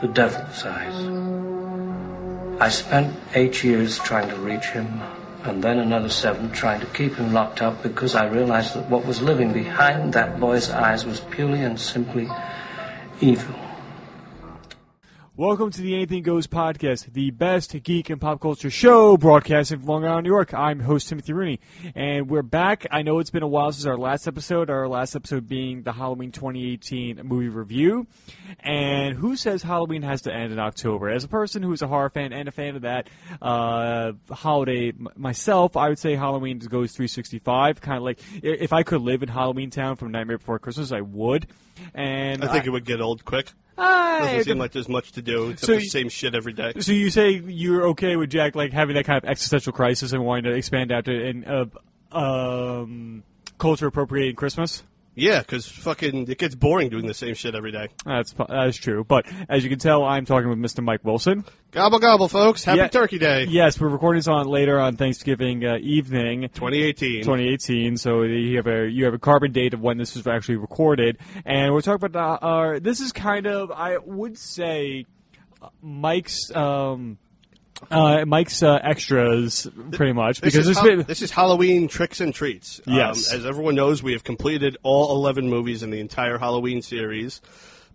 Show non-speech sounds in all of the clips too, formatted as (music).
the devil's eyes. I spent eight years trying to reach him, and then another seven trying to keep him locked up because I realized that what was living behind that boy's eyes was purely and simply evil. Welcome to the Anything Goes podcast, the best geek and pop culture show broadcasting from Long Island, New York. I'm host Timothy Rooney, and we're back. I know it's been a while since our last episode, our last episode being the Halloween 2018 movie review. And who says Halloween has to end in October? As a person who's a horror fan and a fan of that uh, holiday m- myself, I would say Halloween goes 365. Kind of like if I could live in Halloween Town from Nightmare Before Christmas, I would. And I think it would get old quick. I, Doesn't seem like there's much to do except So the same shit every day. So you say you're okay with Jack like having that kind of existential crisis and wanting to expand out to in uh, um, culture appropriating Christmas? Yeah, because fucking it gets boring doing the same shit every day. That's that's true. But as you can tell, I'm talking with Mr. Mike Wilson. Gobble gobble, folks! Happy Yeah. Turkey Day, Yes, we're recording this on later on Thanksgiving uh, evening. 2018. 2018. So you have a you have a carbon date of when this was actually recorded, and we're talking about uh, our. This is kind of I would say uh, Mike's um, uh, Mike's uh, extras pretty much This because is, Hal- been this is Halloween tricks and treats. Um, Yes. as everyone knows, we have completed all 11 movies in the entire Halloween series.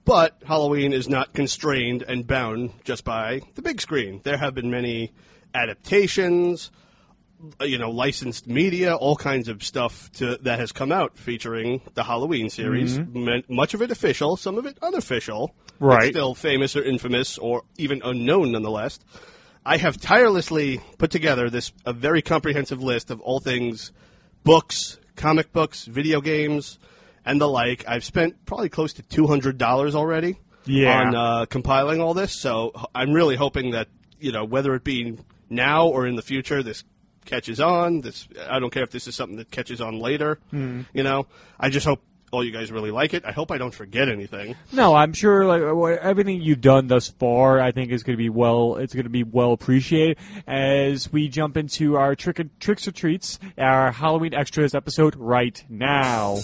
But Halloween is not constrained and bound just by the big screen. There have been many adaptations, uh, you know, licensed media, all kinds of stuff to, that has come out featuring the Halloween series. M- much of it official, some of it unofficial. Right. Still famous or infamous or even unknown nonetheless. I have tirelessly put together this a very comprehensive list of all things books, comic books, video games, and the like. I've spent probably close to two hundred dollars already Yeah. on uh, compiling all this. So I'm really hoping that you know whether it be now or in the future, this catches on. This I don't care if this is something that catches on later. You know, I just hope all you guys really like it. I hope I don't forget anything. No, I'm sure like everything you've done thus far, I think is going to be well. It's going to be well appreciated as we jump into our trick and tricks or treats, our Halloween extras episode right now.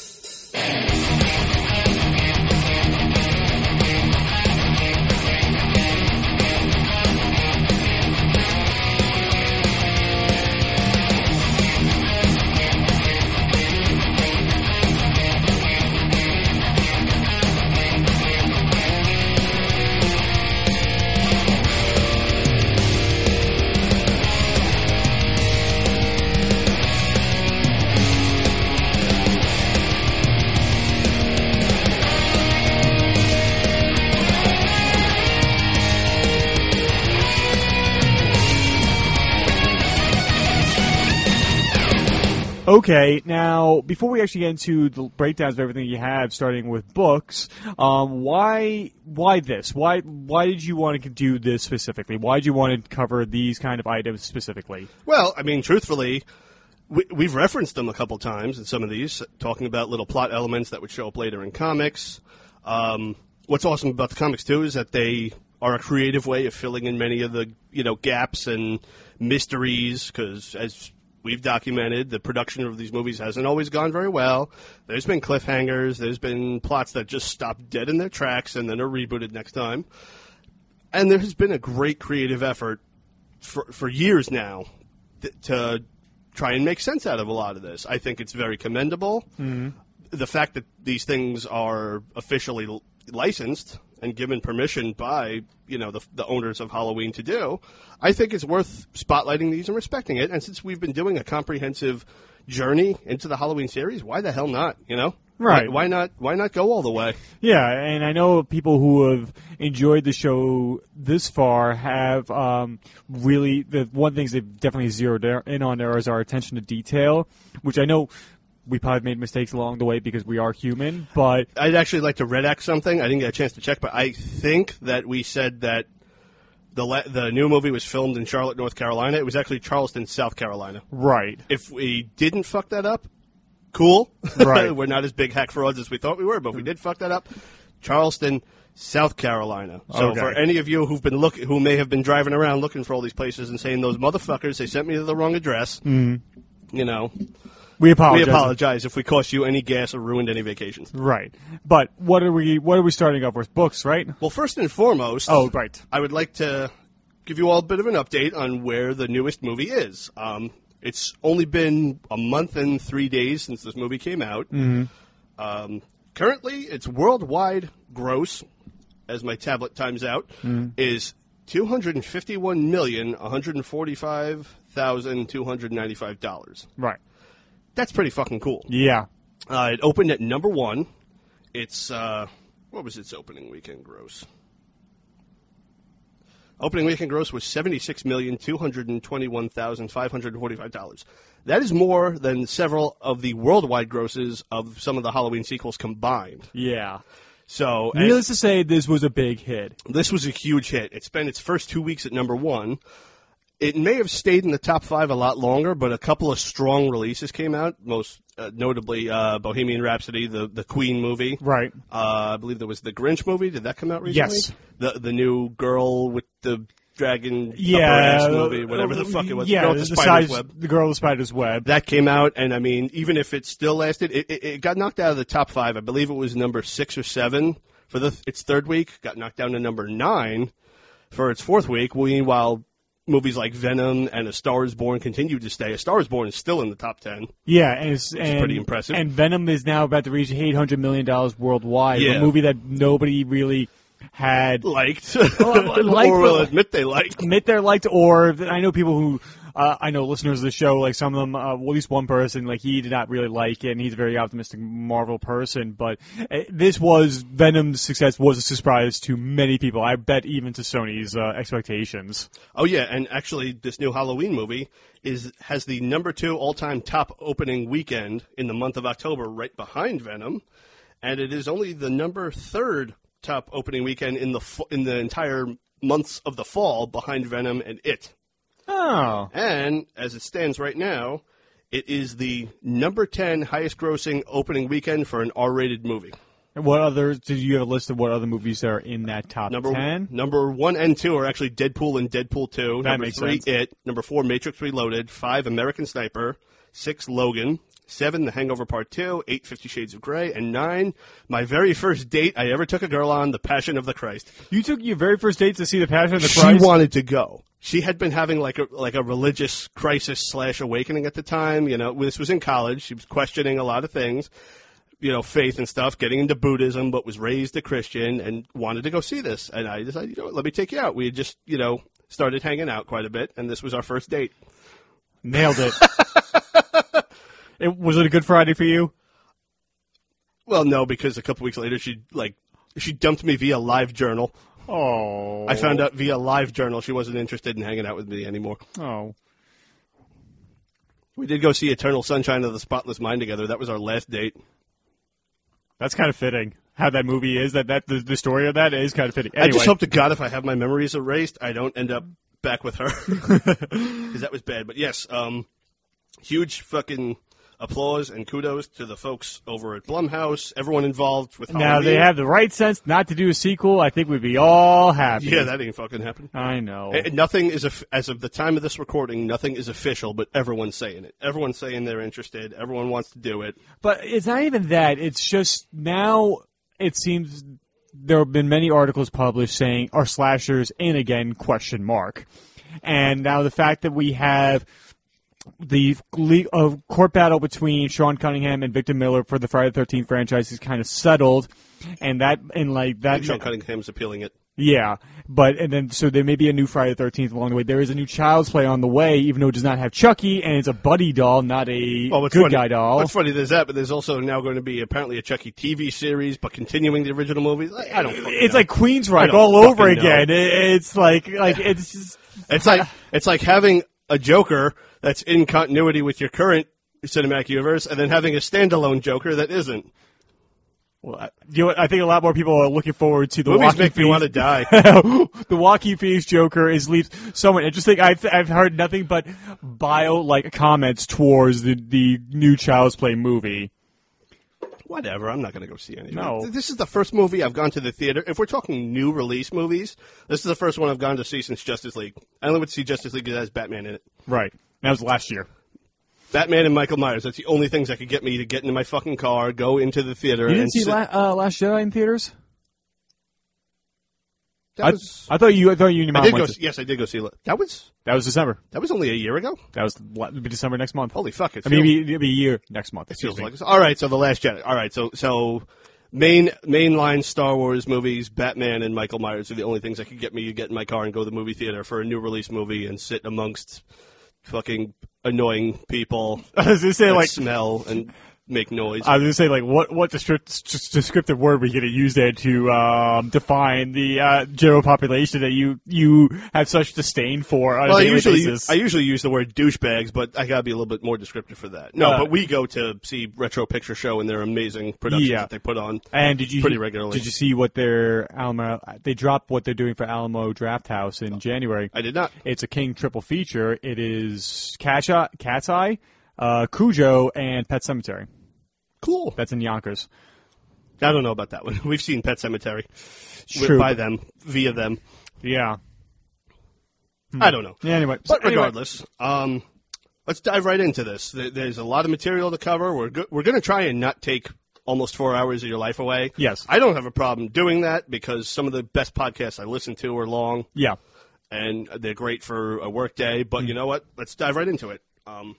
Okay, now before we actually get into the breakdowns of everything you have, starting with books, um, why why this? Why why did you want to do this specifically? Why did you want to cover these kind of items specifically? Well, I mean, truthfully, we, we've referenced them a couple times in some of these, talking about little plot elements that would show up later in comics. Um, what's awesome about the comics too is that they are a creative way of filling in many of the you know gaps and mysteries because as we've documented the production of these movies hasn't always gone very well there's been cliffhangers there's been plots that just stop dead in their tracks and then are rebooted next time and there has been a great creative effort for, for years now th- to try and make sense out of a lot of this. I think it's very commendable. Mm-hmm. The fact that these things are officially l- licensed and given permission by you know the, the owners of Halloween to do, I think it's worth spotlighting these and respecting it. And since we've been doing a comprehensive journey into the Halloween series, why the hell not? You know, Right. Why, why not? Why not go all the way? Yeah, and I know people who have enjoyed the show this far have um, really the one things they've definitely zeroed in on there is our attention to detail, which I know we probably made mistakes along the way because we are human, but I'd actually like to redact something. I didn't get a chance to check, but I think that we said that the la- the new movie was filmed in Charlotte, North Carolina. It was actually Charleston, South Carolina. Right. If we didn't fuck that up, cool. (laughs) Right. We're not as big hack frauds as we thought we were, but if we did fuck that up, Charleston, South Carolina. So Okay. for any of you who've been look, who may have been driving around looking for all these places and saying those motherfuckers, they sent me to the wrong address. Mm-hmm. You know, We apologize. we apologize if we cost you any gas or ruined any vacations. Right. But what are we what are we starting off with? Books, right? Well, first and foremost, Oh, right. I would like to give you all a bit of an update on where the newest movie is. Um, it's only been a month and three days since this movie came out. Um, currently, its worldwide gross, as my tablet times out, is two hundred and fifty-one million one hundred forty-five thousand two hundred ninety-five dollars. Right. That's pretty fucking cool. Yeah. Uh, it opened at number one. It's uh, what was its opening weekend gross? Opening weekend gross was seventy six million two hundred and twenty one thousand five hundred forty five dollars. That is more than several of the worldwide grosses of some of the Halloween sequels combined. Yeah. So Needless to say, this was a big hit. this was a huge hit. It spent its first two weeks at number one. It may have stayed in the top five a lot longer, but a couple of strong releases came out. Most uh, notably, uh, Bohemian Rhapsody, the the Queen movie. Right. Uh, I believe there was the Grinch movie. Did that come out recently? Yes. The the new girl with the dragon Yeah. ass movie, whatever the fuck it was. Yeah, the girl the, with the spider's size- web. the girl with the spider's web. That came out, and I mean, even if it still lasted, it, it, it got knocked out of the top five. I believe it was number six or seven for the its third week. Got knocked down to number nine for its fourth week. Meanwhile, movies like Venom and A Star Is Born continued to stay. A Star Is Born is still in the top ten. Yeah, and it's and, pretty impressive. And Venom is now about to reach eight hundred million dollars worldwide. Yeah. A movie that nobody really had Liked, (laughs) liked, (laughs) or will admit they liked. admit they're liked, or I know people who. Uh, I know listeners of the show, like some of them, uh, well, at least one person, like he did not really like it, and he's a very optimistic Marvel person. But uh, this was Venom's success was a surprise to many people. I bet even to Sony's uh, expectations. Oh yeah, and actually, this new Halloween movie is has the number two all time top opening weekend in the month of October, right behind Venom, and it is only the number third top opening weekend in the in the entire months of the fall, behind Venom and It. Oh, And as it stands right now, it is the number ten highest grossing opening weekend for an R rated movie. and what other? Did you have a list of what other movies are in that top Number ten? number one and two are actually Deadpool and Deadpool two. That number makes three, sense. It. Number four, Matrix Reloaded. Five, American Sniper. Six, Logan. Seven, The Hangover Part Two. Eight, Fifty Shades of Grey. And nine, my very first date I ever took a girl on, The Passion of the Christ. You took your very first date to see the Passion of the Christ? She wanted to go. She had been having like a like a religious crisis slash awakening at the time. You know, this was in college. She was questioning a lot of things. you know, faith and stuff, getting into Buddhism, but was raised a Christian and wanted to go see this. And I decided, you know what, let me take you out. We had just, you know, started hanging out quite a bit, and this was our first date. Nailed it. (laughs) it. Was it a good Friday for you? Well, no, because a couple weeks later, she like she dumped me via Live Journal. Oh. I found out via Live Journal she wasn't interested in hanging out with me anymore. Oh. We did go see Eternal Sunshine of the Spotless Mind together. That was our last date. That's kind of fitting. How that movie is, that, that the, the story of that is kind of fitting. I just hope to God if I have my memories erased, I don't end up back with her (laughs) (laughs) because that was bad. But yes, um, huge fucking applause and kudos to the folks over at Blumhouse, everyone involved with now they have the right sense not to do a sequel. I think we'd be all happy. Yeah, that ain't fucking happen. I know. And nothing is as of the time of this recording. Nothing is official, but everyone's saying it. Everyone's saying they're interested. Everyone wants to do it. But it's not even that. It's just now it seems there have been many articles published saying are slashers in again question mark. And now the fact that we have the le- uh, court battle between Sean Cunningham and Victor Miller for the Friday the Thirteenth franchise is kind of settled, and that and like that Sean Cunningham's appealing it. yeah, but and then so there may be a new Friday the Thirteenth along the way. There is a new Child's Play on the way, even though it does not have Chucky and it's a buddy doll, not a Well, what's good funny, guy doll. What's funny, there's that, but there's also now going to be apparently a Chucky TV series, but continuing the original movie. Like, I don't. it's know. like Queensryche don't all over know. again. It, it's like like it's just It's like it's like having a Joker that's in continuity with your current cinematic universe, and then having a standalone Joker that isn't. Well, I, you know what? I think a lot more people are looking forward to the Movies Joaquin make me Phoenix- want to die. (laughs) the Joaquin Phoenix Joker is leaves somewhat interesting. I've I've heard nothing but bio like comments towards the the new Child's Play movie. Whatever. I'm not going to go see any. No. This is the first movie I've gone to the theater. If we're talking new release movies, this is the first one I've gone to see since Justice League. I only would see Justice League because it has Batman in it. Right. That was last year. Batman and Michael Myers. That's the only things that could get me to get into my fucking car, go into the theater, You and didn't see sit. La- uh, Last Jedi in theaters? that I, was. I thought you I thought you and your I mom did go. went. to- Yes, I did go see it. That was. that was December. That was only a year ago. That was la- it'll be December next month. Holy fuck! It I mean, feels- it'll be, it'll be a year next month. It feels excuse me. like all right. So the Last Jedi. All right. So so main mainline Star Wars movies, Batman and Michael Myers are the only things that could get me to get in my car and go to the movie theater for a new release movie and sit amongst fucking annoying people (laughs) I was gonna say like smell and make noise. I was gonna say like what what descript- descriptive word we gonna use there to um, define the uh, general population that you you have such disdain for well, I usually basis. I usually use the word douchebags, but I gotta be a little bit more descriptive for that. No, Uh, but we go to see Retro Picture Show and their amazing productions Yeah. that they put on. and did you pretty regularly. Did you see what their Alamo? They dropped what they're doing for Alamo Drafthouse in January. I did not. It's a King triple feature. It is Cat's Eye, Cat's Eye uh, Cujo, and Pet Sematary. Cool. That's in Yonkers. I don't know about that one. (laughs) We've seen Pet Sematary True. by them via them. Yeah. I don't know. Yeah. Anyway, But anyway, regardless, um, let's dive right into this. There's a lot of material to cover. We're go- we're going to try and not take almost four hours of your life away. Yes. I don't have a problem doing that because some of the best podcasts I listen to are long yeah. and they're great for a work day. But you know what? Let's dive right into it. Um,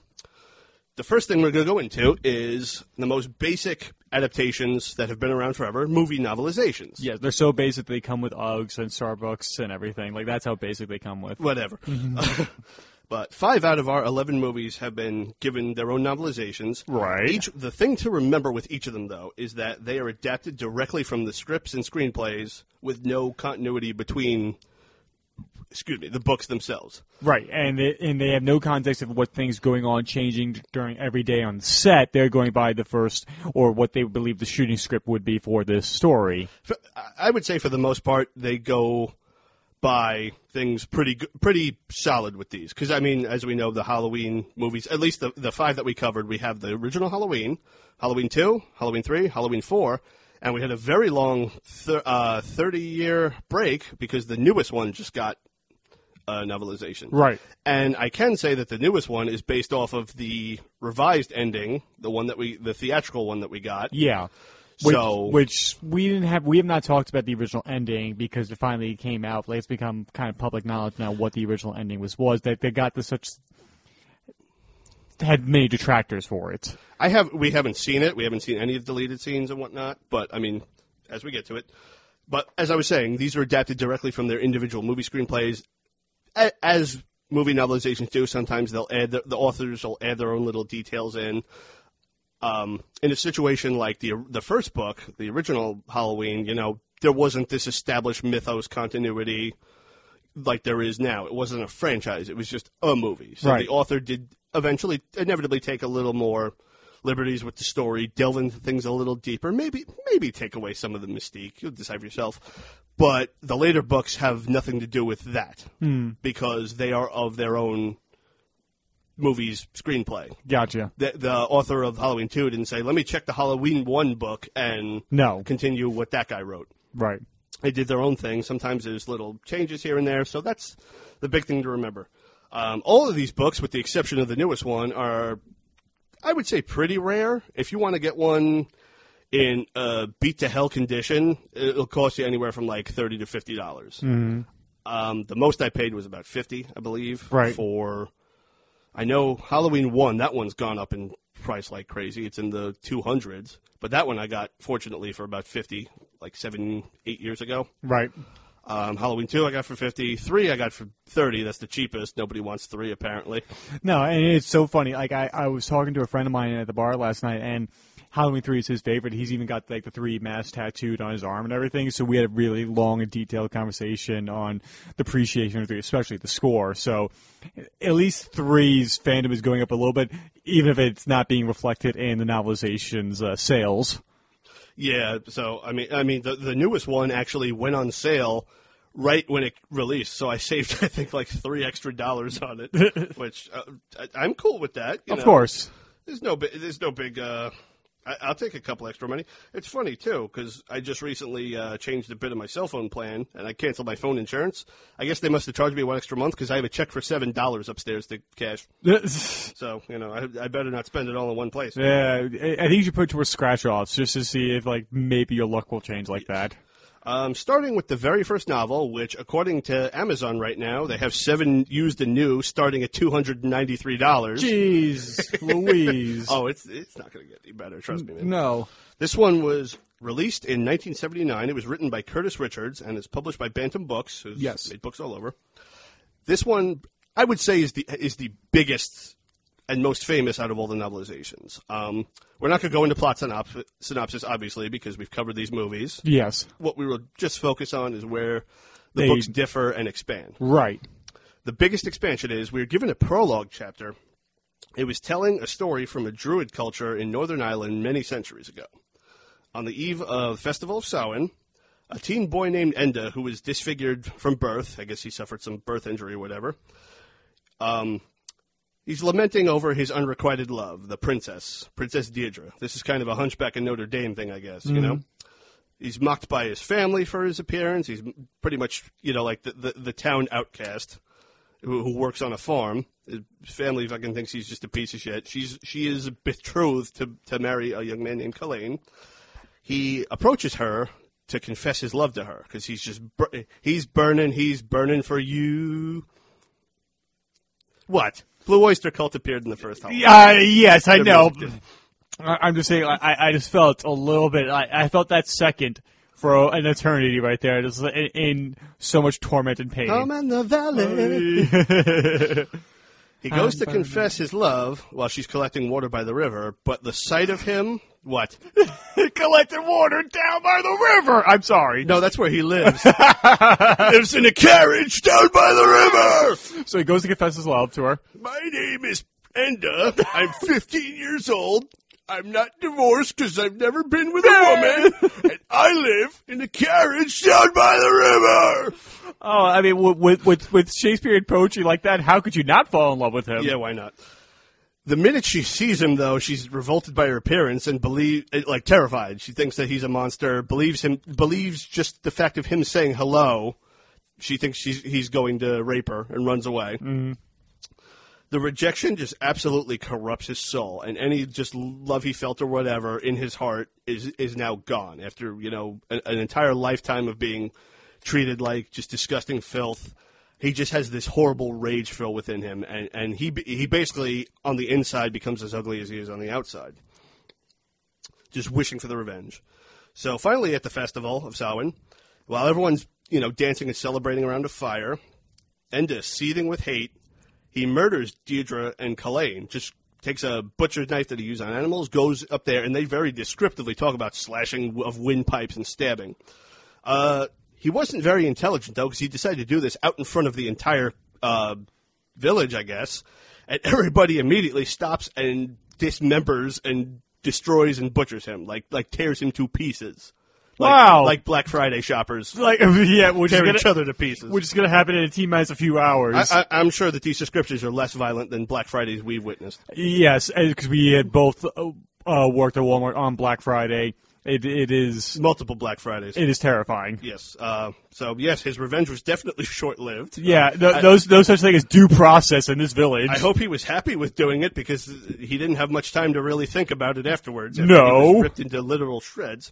the first thing we're going to go into is the most basic adaptations that have been around forever: movie novelizations. Yeah, they're so basic they come with Uggs and Starbucks and everything. Like that's how basic they come with. whatever. Mm-hmm. (laughs) but five out of our eleven movies have been given their own novelizations. Right. Each the thing to remember with each of them though is that they are adapted directly from the scripts and screenplays with no continuity between excuse me, the books themselves. Right, and they, and they have no context of what things going on changing during every day on set. They're going by the first or what they believe the shooting script would be for this story. I would say for the most part they go by things pretty pretty solid with these because I mean as we know the Halloween movies at least the the five that we covered we have the original Halloween, Halloween two, Halloween three, Halloween four, and we had a very long thir- uh, thirty year break because the newest one just got a novelization. Right. And I can say that the newest one is based off of the revised ending, the one that we the theatrical one that we got. Yeah. Which, So- which we didn't have, we have not talked about the original ending because it finally came out. Like it's become kind of public knowledge now what the original ending was. Was that they got the such had many detractors for it. I have we haven't seen it. We haven't seen any of the deleted scenes and whatnot. But I mean, as we get to it. But as I was saying, these are adapted directly from their individual movie screenplays, as movie novelizations do. Sometimes they'll add the, the authors will add their own little details in. Um, in a situation like the the first book, the original Halloween, you know, there wasn't this established mythos continuity like there is now. It wasn't a franchise; it was just a movie. So Right. the author did eventually, inevitably, take a little more liberties with the story, delve into things a little deeper, maybe maybe take away some of the mystique. You'll decide for yourself. But the later books have nothing to do with that because they are of their own movie's screenplay. Gotcha. The, the author of Halloween 2 didn't say, let me check the Halloween 1 book and No. continue what that guy wrote Right. they did their own thing. Sometimes there's little changes here and there, so that's the big thing to remember. Um, all of these books, with the exception of the newest one, are, I would say, pretty rare. If you want to get one in a beat to hell condition, it'll cost you anywhere from like thirty to fifty dollars. Mm-hmm. Um, the most I paid was about fifty, I believe, Right. for. I know Halloween one. That one's gone up in price like crazy. It's in the two hundreds, but that one I got fortunately for about fifty, like seven, eight years ago. Right. Um, Halloween two I got for fifty. Three I got for thirty. That's the cheapest. Nobody wants three apparently. No, and it's so funny. Like I, I was talking to a friend of mine at the bar last night, and Halloween three is his favorite. He's even got like the three masks tattooed on his arm and everything. So we had a really long and detailed conversation on the appreciation of three, especially the score. So at least three's fandom is going up a little bit, even if it's not being reflected in the novelization's uh, sales. Yeah, so I mean, I mean, the the newest one actually went on sale right when it released, so I saved (laughs) I think like three extra dollars on it, (laughs) which uh, I, I'm cool with that. you Of know. course. there's no there's no big. Uh, I, I'll take a couple extra money. It's funny too because I just recently uh, changed a bit of my cell phone plan and I canceled my phone insurance. I guess they must have charged me one extra month because I have a check for seven dollars upstairs to cash. (laughs) So you know, I, I better not spend it all in one place. Yeah, I I think you should put it towards scratch offs just to see if like maybe your luck will change like that. Um, starting with the very first novel, which according to Amazon right now, they have seven used and new, starting at two hundred and ninety three dollars. Jeez, (laughs) Louise. Oh, it's it's not going to get any better. Trust me, man. no. This one was released in 1979. It was written by Curtis Richards and is published by Bantam Books, who's Yes. made books all over. This one, I would say, is the is the biggest and most famous out of all the novelizations. Um, we're not going to go into plot synopsis, synopsis, obviously, because we've covered these movies. Yes. What we will just focus on is where the They- books differ and expand. Right. The biggest expansion is we were given a prologue chapter. It was telling a story from a Druid culture in Northern Ireland many centuries ago. On the eve of Festival of Samhain, a teen boy named Enda, who was disfigured from birth, I guess he suffered some birth injury or whatever, um, he's lamenting over his unrequited love, the princess, Princess Deirdre. This is kind of a Hunchback of Notre Dame thing, I guess, you mm-hmm. know? He's mocked by his family for his appearance. He's pretty much, you know, like the, the, the town outcast who, who works on a farm. His family fucking thinks he's just a piece of shit. She's she is betrothed to to marry a young man named Colleen. He approaches her to confess his love to her because he's just he's burning he's burning for you. What? Blue Oyster Cult appeared in the first Halloween. Uh, yes, I The know. music did. I- I'm just saying. I, I just felt a little bit. I, I felt that second for an eternity right there, just in, in so much torment and pain. Come in the valley. He goes to confess his love while she's collecting water by the river, but the sight of him, what? (laughs) Collecting water down by the river. I'm sorry. No, that's where he lives. (laughs) lives in a carriage down by the river. So he goes to confess his love to her. My name is Enda. I'm 15 years old. I'm not divorced because I've never been with a woman, (laughs) and I live in a carriage down by the river. Oh, I mean, with with with, with Shakespearean poetry like that, how could you not fall in love with him? Yeah, why not? The minute she sees him, though, she's revolted by her appearance and believe, like terrified. She thinks that he's a monster. Believes him. Believes just the fact of him saying hello. She thinks she's he's going to rape her and runs away. Mm-hmm. The rejection just absolutely corrupts his soul, and any just love he felt or whatever in his heart is is now gone after you know an, an entire lifetime of being treated like just disgusting filth. He just has this horrible rage fill within him, and, and he he basically on the inside becomes as ugly as he is on the outside, just wishing for the revenge. So finally, at the festival of Samhain, while everyone's you know dancing and celebrating around a fire, Enda, seething with hate, he murders Deirdre and Colleen. Just takes a butcher's knife that he used on animals, goes up there, and they very descriptively talk about slashing of windpipes and stabbing. Uh, he wasn't very intelligent though, because he decided to do this out in front of the entire uh, village, I guess. And (laughs) everybody immediately stops and dismembers and destroys and butchers him, like like tears him to pieces. Like, Wow. Like Black Friday shoppers Like, (laughs) yeah, which tear gonna, each other to pieces. which is gonna happen in a T minus a few hours. I, I, I'm sure that these descriptions are less violent than Black Fridays we've witnessed. yes, because we had both uh, uh, worked at Walmart on Black Friday. It it is Multiple Black Fridays. it is terrifying. yes. Uh, so yes, his revenge was definitely (laughs) short-lived. Yeah, th- those no such thing as due process in this village. I hope he was happy with doing it because he didn't have much time to really think about it afterwards. after No. ripped into literal shreds.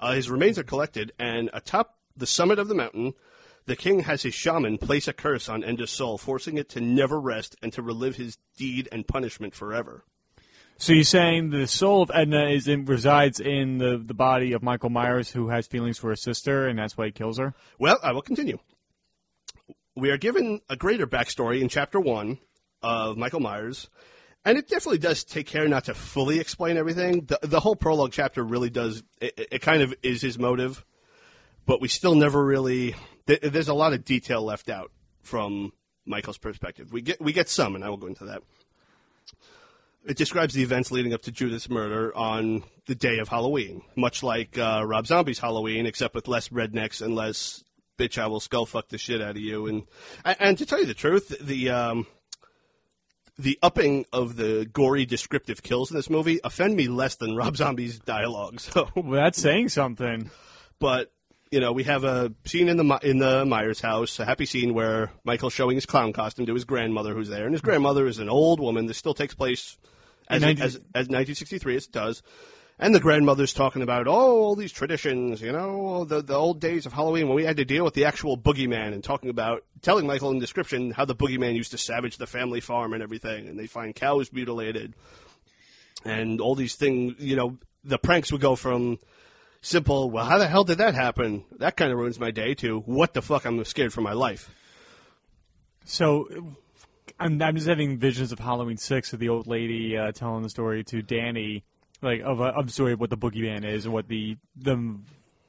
Uh, his remains are collected, and atop the summit of the mountain, the king has his shaman place a curse on Enda's soul, forcing it to never rest and to relive his deed and punishment forever. So you're saying the soul of Edna is in, resides in the, the body of Michael Myers, who has feelings for his sister, and that's why he kills her. Well, I will continue. We are given a greater backstory in chapter one of Michael Myers, and it definitely does take care not to fully explain everything. The, the whole prologue chapter really does, it, it- kind of is his motive, but we still never really, th- there's a lot of detail left out from Michael's perspective. We get, we get some, and I will go into that. it describes the events leading up to Judith's murder on the day of Halloween, much like uh, Rob Zombie's Halloween, except with less rednecks and less bitch. I will skull fuck the shit out of you. And and to tell you the truth, the um, the upping of the gory descriptive kills in this movie offend me less than Rob Zombie's dialogue. (laughs) So, Well, that's saying something. but you know, we have a scene in the in the Myers house, a happy scene where Michael's showing his clown costume to his grandmother, who's there, and his mm. grandmother is an old woman. This still takes place as In 19 as, as 1963 as it does. And the grandmother's talking about oh all these traditions, you know, the the old days of Halloween when we had to deal with the actual boogeyman, and talking about telling Michael in description how the boogeyman used to savage the family farm and everything, and they find cows mutilated, and all these things. You know, the pranks would go from simple, well, how the hell did that happen? That kind of ruins my day, to what the fuck, I'm scared for my life. So, I'm, I'm just having visions of Halloween six of the old lady uh, telling the story to Danny, like of a of the of what the boogie boogeyman is and what the the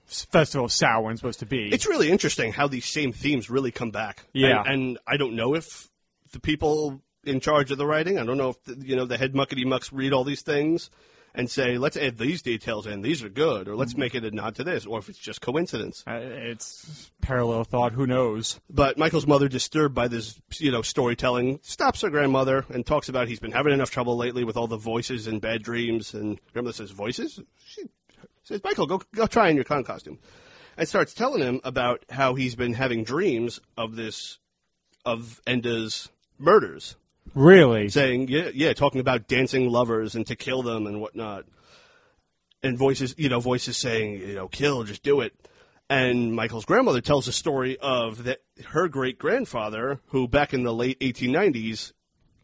festival of Samhain's supposed to be. It's really interesting how these same themes really come back. Yeah. And, and I don't know if the people in charge of the writing, I don't know if, the, you know, the head muckety mucks read all these things and say, let's add these details in, these are good, or let's make it a nod to this, or if it's just coincidence. Uh, it's parallel thought. Who knows? But Michael's mother, disturbed by this, you know, storytelling, stops her grandmother and talks about he's been having enough trouble lately with all the voices and bad dreams. And grandmother says, "Voices?" She says, "Michael, go go try in your clown costume," and starts telling him about how he's been having dreams of this, of Enda's murders, Really? saying, "Yeah, yeah," talking about dancing lovers and to kill them and whatnot. And voices, you know, voices saying, you know, kill, just do it. And Michael's grandmother tells a story of that her great grandfather, who back in the late 1890s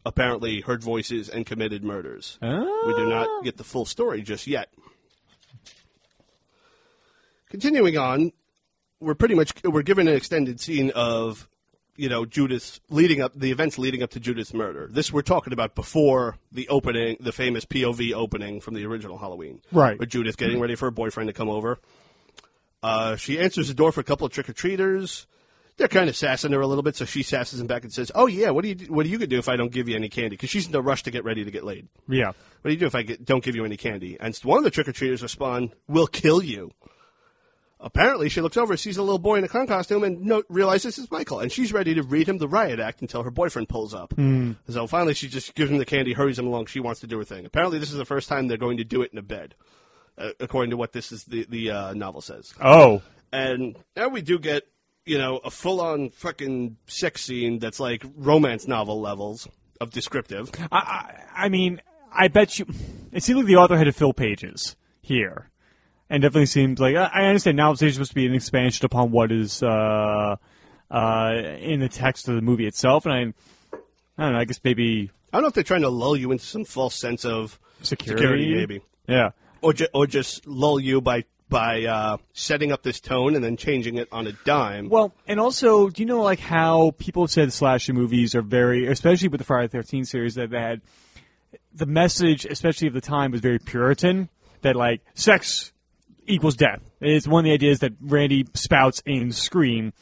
apparently heard voices and committed murders. We do not ah. get the full story just yet. Continuing on, we're pretty much we're given an extended scene of you know Judith leading up the events leading up to Judith's murder. This we're talking about before the opening, the famous POV opening from the original Halloween, Right. With Judith getting ready for her boyfriend to come over. Uh, she answers the door for a couple of trick or treaters. They're kind of sassing her a little bit, so she sasses him back and says, "Oh yeah, what do you what are you gonna do if I don't give you any candy?" Because she's in a rush to get ready to get laid. Yeah. What do you do if I get, don't give you any candy? And one of the trick or treaters respond, "We'll kill you." Apparently, she looks over, sees a little boy in a clown costume, and no, realizes it's Michael. And she's ready to read him the riot act until her boyfriend pulls up. So finally, she just gives him the candy, hurries him along. She wants to do her thing. Apparently, this is the first time they're going to do it in a bed, uh, according to what this is the the uh, novel says. Oh. And now we do get, you know, a full on fucking sex scene that's like romance novel levels of descriptive. I, I, I mean, I bet you. It seems like the author had to fill pages here, and definitely seems like I understand now it's supposed to be an expansion upon what is uh, uh, in the text of the movie itself, and I, I don't know. I guess maybe I don't know if they're trying to lull you into some false sense of security, maybe, Yeah. or ju- or just lull you by by uh, setting up this tone and then changing it on a dime. Well, and also, do you know like how people have said slasher movies are very, especially with the Friday the Thirteenth series, that they had the message, especially of the time, was very Puritan. That like sex equals death. It's one of the ideas that Randy spouts in Scream,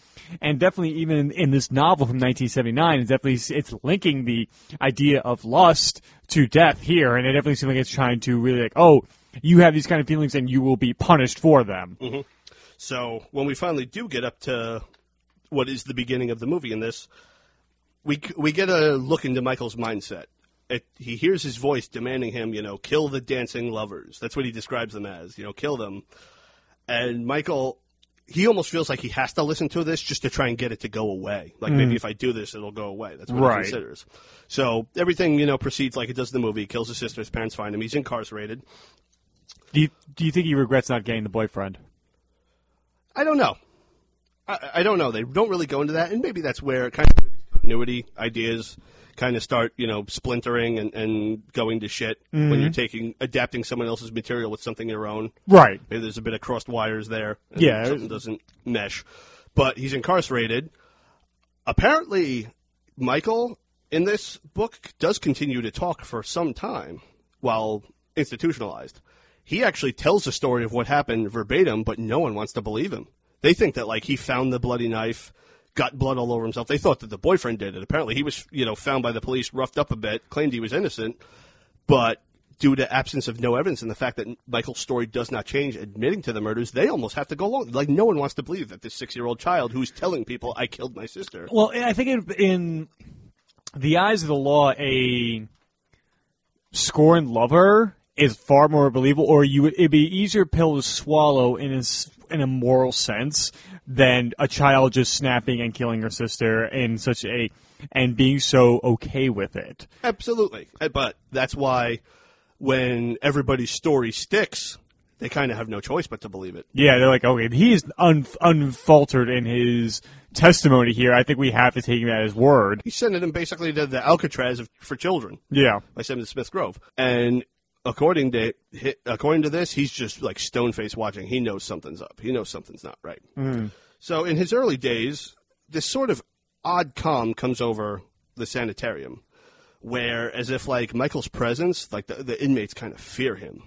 and definitely even in this novel from 1979, it's definitely it's linking the idea of lust to death here, and it definitely seems like it's trying to really like, oh, you have these kind of feelings, and you will be punished for them. Mm-hmm. So when we finally do get up to what is the beginning of the movie in this, we we get a look into Michael's mindset. It, he hears his voice demanding him, you know, kill the dancing lovers. That's what he describes them as, you know, kill them. And Michael, he almost feels like he has to listen to this just to try and get it to go away. Like hmm. maybe if I do this, it'll go away. That's what Right. he considers. So everything, you know, proceeds like it does in the movie. He kills his sister. His parents find him. He's incarcerated. Do you, do you think he regrets not getting the boyfriend? I don't know. I, I don't know. They don't really go into that, and maybe that's where kind of where these continuity ideas kind of start, you know, splintering and, and going to shit when you're mm-hmm. taking adapting someone else's material with something your own. Right. Maybe there's a bit of crossed wires there. Yeah. something doesn't mesh. But he's incarcerated. Apparently, Michael in this book does continue to talk for some time while institutionalized. He actually tells the story of what happened verbatim, but no one wants to believe him. They think that like he found the bloody knife, got blood all over himself. They thought that the boyfriend did it. Apparently, he was you know found by the police, roughed up a bit, claimed he was innocent, but due to absence of no evidence and the fact that Michael's story does not change, admitting to the murders, they almost have to go along. Like no one wants to believe that this six-year-old child who's telling people I killed my sister. Well, I think in, the eyes of the law, a scorned lover is far more believable, or you it'd be easier pill to swallow in a, in a moral sense than a child just snapping and killing her sister in such a and being so okay with it. Absolutely, Uh, but that's why when everybody's story sticks, they kind of have no choice but to believe it. Yeah, they're like, okay, he's un, unfaltered in his testimony here. I think we have to take him at his word. He's sending them basically to the Alcatraz of, for children. Yeah. by Seven Smith Grove. And according to according to this, he's just like stone faced watching. He knows something's up. He knows something's not right. So in his early days, this sort of odd calm comes over the sanitarium, where as if like Michael's presence, like the, the inmates kind of fear him.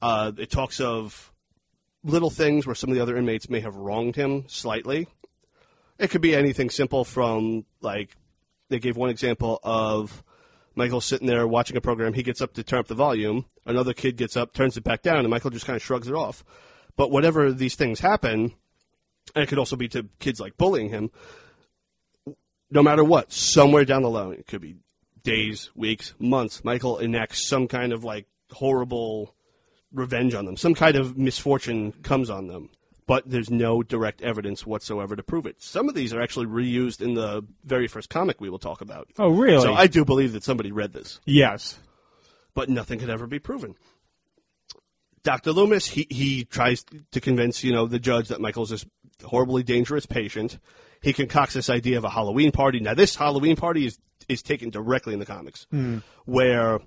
Uh, it talks of little things where some of the other inmates may have wronged him slightly. It could be anything simple from like they gave one example of Michael sitting there watching a program. He gets up to turn up the volume. Another kid gets up, turns it back down, and Michael just kind of shrugs it off. But whatever these things happen, and it could also be to kids like bullying him. No matter what, somewhere down the line, it could be days, weeks, months. Michael enacts some kind of like horrible revenge on them. Some kind of misfortune comes on them, but there's no direct evidence whatsoever to prove it. Some of these are actually reused in the very first comic we will talk about. Oh, really? So I do believe that somebody read this, yes. but nothing could ever be proven. Dr. Loomis, he, he tries to convince, you know, the judge that Michael's this horribly dangerous patient. He concocts this idea of a Halloween party. Now, this Halloween party is, is taken directly in the comics, where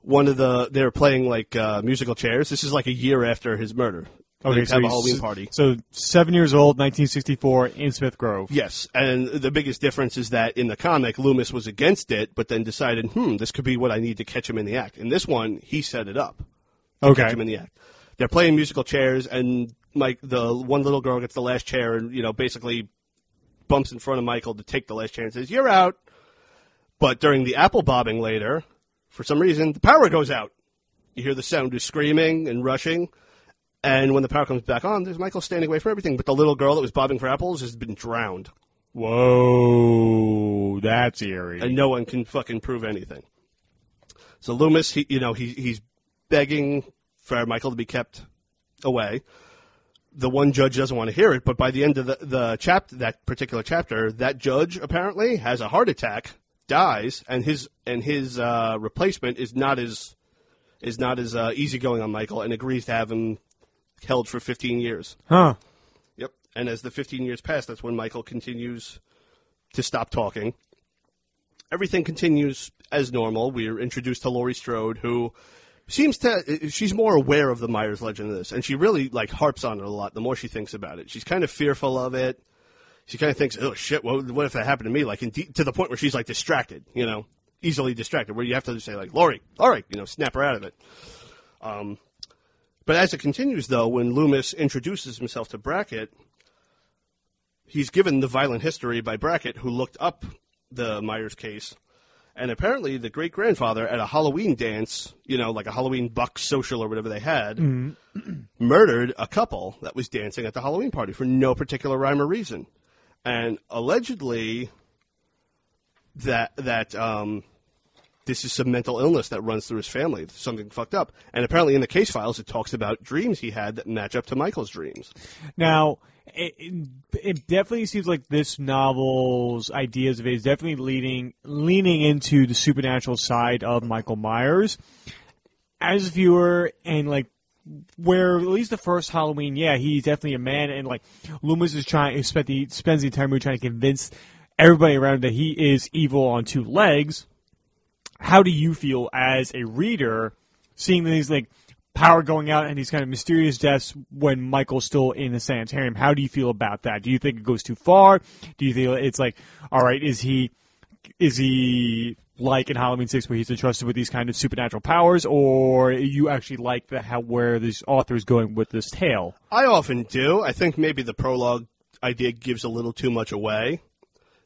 one of the, they're playing like uh, musical chairs. This is like a year after his murder. Okay, so have a Halloween party. So seven years old, 1964, in Smith Grove. Yes, and the biggest difference is that in the comic, Loomis was against it, but then decided, hmm, this could be what I need to catch him in the act. In this one, he set it up to Okay. catch him in the act. They're playing musical chairs, and Mike, the one little girl gets the last chair, and you know, basically bumps in front of Michael to take the last chair and says, "You're out." But during the apple bobbing later, for some reason, the power goes out. You hear the sound of screaming and rushing. And when the power comes back on, there's Michael standing away from everything. But the little girl that was bobbing for apples has been drowned. Whoa, that's eerie. and no one can fucking prove anything. So Loomis, he, you know, he, he's begging for Michael to be kept away. The one judge doesn't want to hear it, but by the end of the, the chap that particular chapter, that judge apparently has a heart attack, dies, and his and his uh, replacement is not as is not as uh, easygoing on Michael, and agrees to have him held for 15 years. huh. Yep. And as the 15 years pass, that's when Michael continues to stop talking. Everything continues as normal. We're introduced to Laurie Strode, who seems to she's more aware of the Myers legend of this, and she really like harps on it a lot. The more she thinks about it, she's kind of fearful of it. She kind of thinks, "Oh shit, what, what if that happened to me?" Like de- to the point where she's like distracted, you know, easily distracted. Where you have to say like, "Laurie, all right," you know, snap her out of it. Um, but as it continues, though, when Loomis introduces himself to Brackett, he's given the violent history by Brackett, who looked up the Myers case. And apparently, the great grandfather at a Halloween dance, you know, like a Halloween buck social or whatever they had, (clears throat) murdered a couple that was dancing at the Halloween party for no particular rhyme or reason. And allegedly, that that um, this is some mental illness that runs through his family, something fucked up. And apparently, in the case files, it talks about dreams he had that match up to Michael's dreams. Now, it, it, it definitely seems like this novel's ideas of it is definitely leading leaning into the supernatural side of Michael Myers. As a viewer, and like where at least the first Halloween, yeah, he's definitely a man, and like Loomis is trying, spent the spends the entire movie trying to convince everybody around that he is evil on two legs. How do you feel as a reader seeing these like power going out and these kind of mysterious deaths when Michael's still in the sanitarium? How do you feel about that? Do you think it goes too far? Do you feel it's like, all right, is he is he like in Halloween Six where he's entrusted with these kind of supernatural powers, or you actually like the how where this author is going with this tale? I often do. I think maybe the prologue idea gives a little too much away.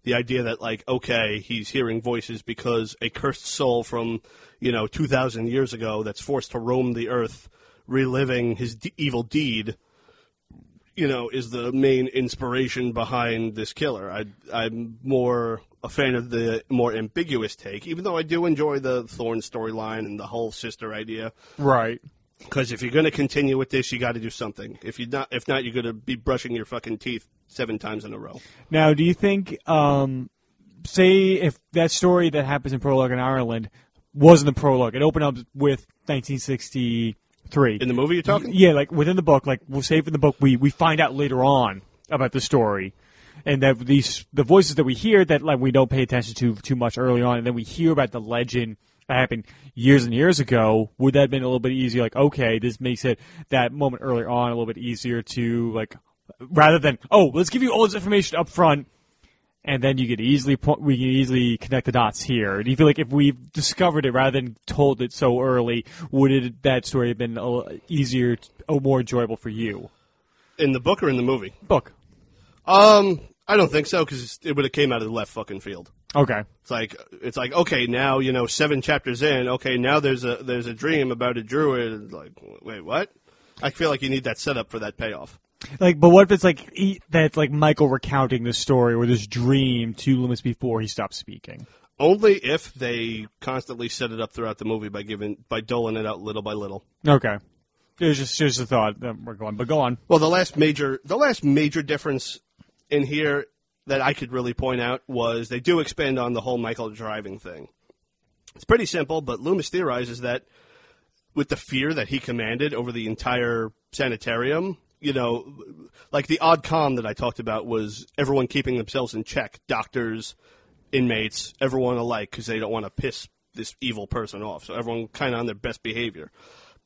The idea that like, okay, he's hearing voices because a cursed soul from you know two thousand years ago that's forced to roam the earth, reliving his d- evil deed. You know, is the main inspiration behind this killer. I, I'm more a fan of the more ambiguous take, even though I do enjoy the Thorn storyline and the whole sister idea. Right. Because if you're going to continue with this, you got to do something. If you not, if not, you're going to be brushing your fucking teeth seven times in a row. Now, do you think, um, say, if that story that happens in Prologue in Ireland wasn't the prologue, it opened up with 1963. In the movie, you're talking. Yeah, like within the book, like we'll say in the book, we we find out later on about the story, and that these the voices that we hear that like we don't pay attention to too much early on, and then we hear about the legend that happened years and years ago. Would that have been a little bit easier? Like, okay, this makes it that moment earlier on a little bit easier to like, rather than oh, let's give you all this information up front. And then you could easily po- we can easily connect the dots here. Do you feel like if we discovered it rather than told it so early, would it that story have been a easier or more enjoyable for you? In the book or in the movie? Book. Um, I don't think so because it would have came out of the left fucking field. Okay. It's like it's like okay now you know seven chapters in okay now there's a there's a dream about a druid like wait what I feel like you need that setup for that payoff Like, but what if it's like he, that's like Michael recounting this story or this dream to Loomis before he stops speaking? only if they constantly set it up throughout the movie by giving by doling it out little by little Okay. It was just just a thought that we're going, but go on. well the last major the last major difference in here that I could really point out was they do expand on the whole Michael driving thing it's pretty simple but Loomis theorizes that with the fear that he commanded over the entire sanitarium, you know, like the odd calm that I talked about was everyone keeping themselves in check, doctors, inmates, everyone alike, because they don't want to piss this evil person off. So everyone kind of on their best behavior.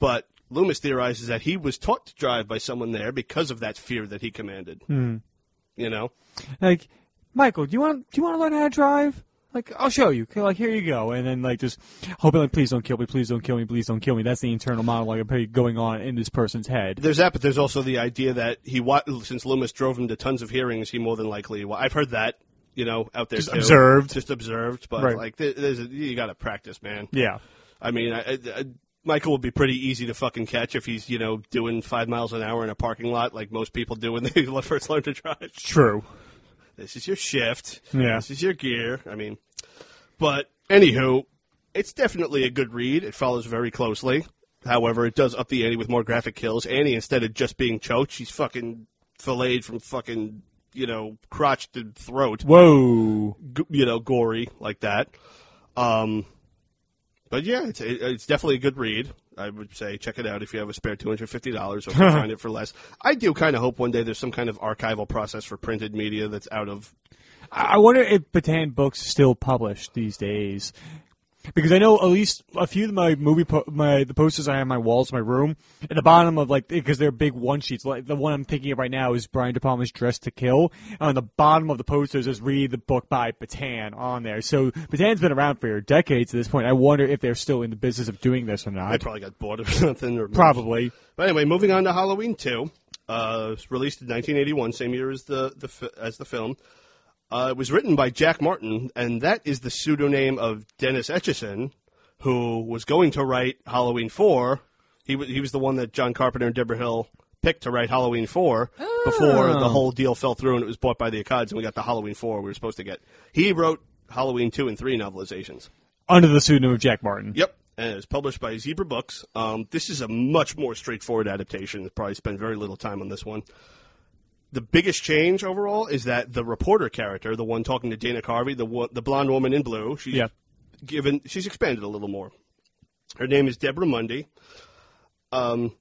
But Loomis theorizes that he was taught to drive by someone there because of that fear that he commanded. Hmm. You know, Like, Michael, do you want do you want to learn how to drive? Like, I'll show you. Like, here you go. And then like just hoping like, please don't kill me, please don't kill me, please don't kill me. That's the internal monologue going on in this person's head. there's that, but there's also the idea that he, since Loomis drove him to tons of hearings, he more than likely. Well, I've heard that, you know, out there Just too. observed. just observed. But Right. like, there's a, you got to practice, man. Yeah. I mean, I, I, I- Michael would be pretty easy to fucking catch if he's you know doing five miles an hour in a parking lot like most people do when they (laughs) first learn to drive. True. This is your shift. Yeah. This is your gear. I mean, but anywho, it's definitely a good read. It follows very closely. However, it does up the ante with more graphic kills. Annie, instead of just being choked, she's fucking filleted from fucking you know crotch to throat. Whoa. g- you know, gory like that. Um, but yeah, it's it, it's definitely a good read. I would say check it out if you have a spare two hundred fifty dollars, or if you find (laughs) it for less. I do kind of hope one day there's some kind of archival process for printed media that's out of. I I wonder if Bantam books still published these days. Because I know at least a few of my movie po- my the posters I have on my walls in my room at the bottom of like because they're big one sheets like the one I'm thinking of right now is Brian De Palma's Dressed to Kill and on the bottom of the posters is read the book by Bantam on there so Bantam's been around for decades at this point I wonder if they're still in the business of doing this or not I probably got bored of (laughs) something. Or probably But anyway, moving on to Halloween two, uh, released in 1981, same year as the, the as the film. Uh, it was written by Jack Martin, and that is the pseudonym of Dennis Etchison, who was going to write Halloween four. He wa he was the one that John Carpenter and Debra Hill picked to write Halloween four before the whole deal fell through and it was bought by the Akkads, and we got the Halloween four we were supposed to get. He wrote Halloween two and three novelizations. under the pseudonym of Jack Martin Yep. And it was published by Zebra Books. Um, this is a much more straightforward adaptation. Probably spent very little time on this one. The biggest change overall is that the reporter character, the one talking to Dana Carvey, the the blonde woman in blue, she's Yeah. given she's expanded a little more. Her name is Deborah Mundy. Um,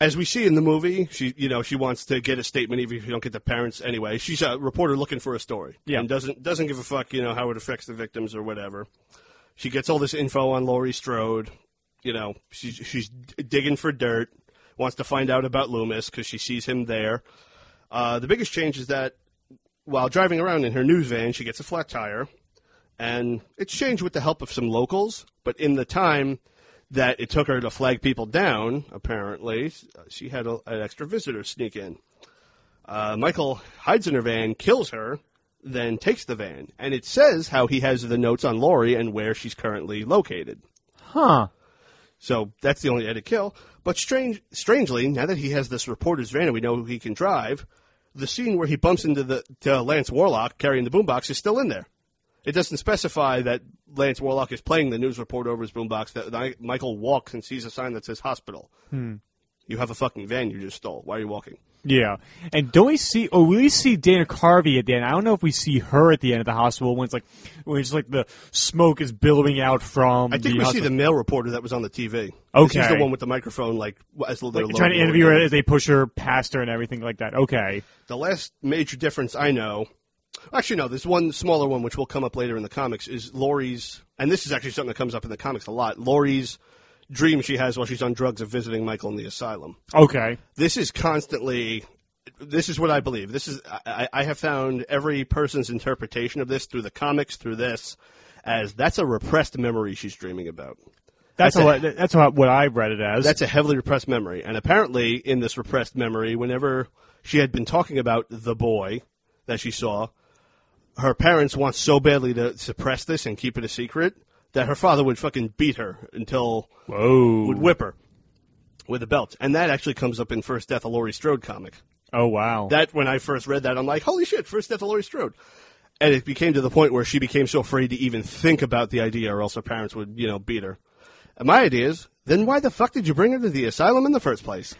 as we see in the movie, she you know she wants to get a statement even if you don't get the parents anyway. She's a reporter looking for a story Yeah. and doesn't doesn't give a fuck you know how it affects the victims or whatever. She gets all this info on Laurie Strode. You know, she's she's digging for dirt. Wants to find out about Loomis because she sees him there. Uh, the biggest change is that while driving around in her news van, she gets a flat tire, and it's changed with the help of some locals. But in the time that it took her to flag people down, apparently, she had a, an extra visitor sneak in. Uh, Michael hides in her van, kills her, then takes the van, and it says how he has the notes on Lori and where she's currently located. Huh. So that's the only edit kill. But strange, strangely, now that he has this reporter's van and we know who he can drive, the scene where he bumps into the Lance Warlock carrying the boombox is still in there. It doesn't specify that Lance Warlock is playing the news report over his boombox. That Michael walks and sees a sign that says hospital. Hmm. You have a fucking van you just stole. Why are you walking? Yeah, and don't we see? Oh, we see Dana Carvey at the end. I don't know if we see her at the end of the hospital when it's like when it's like the smoke is billowing out from. I think we see the male reporter that was on the TV. Okay. He's the one with the microphone, like, as they're like, trying to interview her as they push her past her and everything like that. Okay, The last major difference I know, actually no, there's one smaller one which will come up later in the comics is Laurie's, and this is actually something that comes up in the comics a lot. Laurie's dream she has while she's on drugs of visiting Michael in the asylum. okay, This is constantly. This is what I believe. This is I, I have found every person's interpretation of this through the comics, through this, as that's a repressed memory she's dreaming about. that's That's a- what that's what I read it as. That's a heavily repressed memory. And apparently, in this repressed memory, whenever she had been talking about the boy that she saw, her parents want so badly to suppress this and keep it a secret that her father would fucking beat her until whoa. would whip her with a belt. And that actually comes up in First Death of Laurie Strode comic. Oh wow. That when I first read that, I'm like, holy shit, First Death of Laurie Strode. And it became to the point where she became so afraid to even think about the idea, or else her parents would, you know, beat her. And my idea is, then why the fuck did you bring her to the asylum in the first place?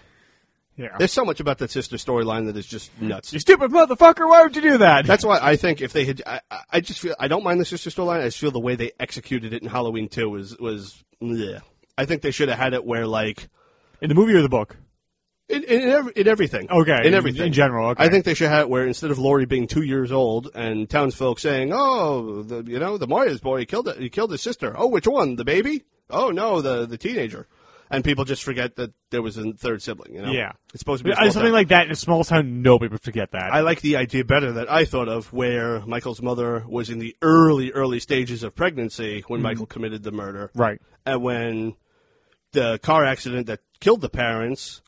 Yeah. There's so much about that sister storyline that is just nuts. you stupid motherfucker! Why would you do that? That's why I think if they had, I, I- just feel I don't mind the sister storyline. I just feel the way they executed it in Halloween Two was was yeah. I think they should have had it where like in the movie or the book. in in, every, in everything. Okay, in in- everything in general, okay. I think they should have it where instead of Laurie being two years old and townsfolk saying, "Oh, the, you know, the Moyers boy he killed it, he killed his sister." Oh, which one? The baby? Oh no, the the teenager. And people just forget that there was a third sibling. You know? Yeah. it's supposed to be Something town. like that in a small town, nobody would forget that. I like the idea better that I thought of, where Michael's mother was in the early, early stages of pregnancy when mm-hmm. Michael committed the murder. right. And when the car accident that killed the parents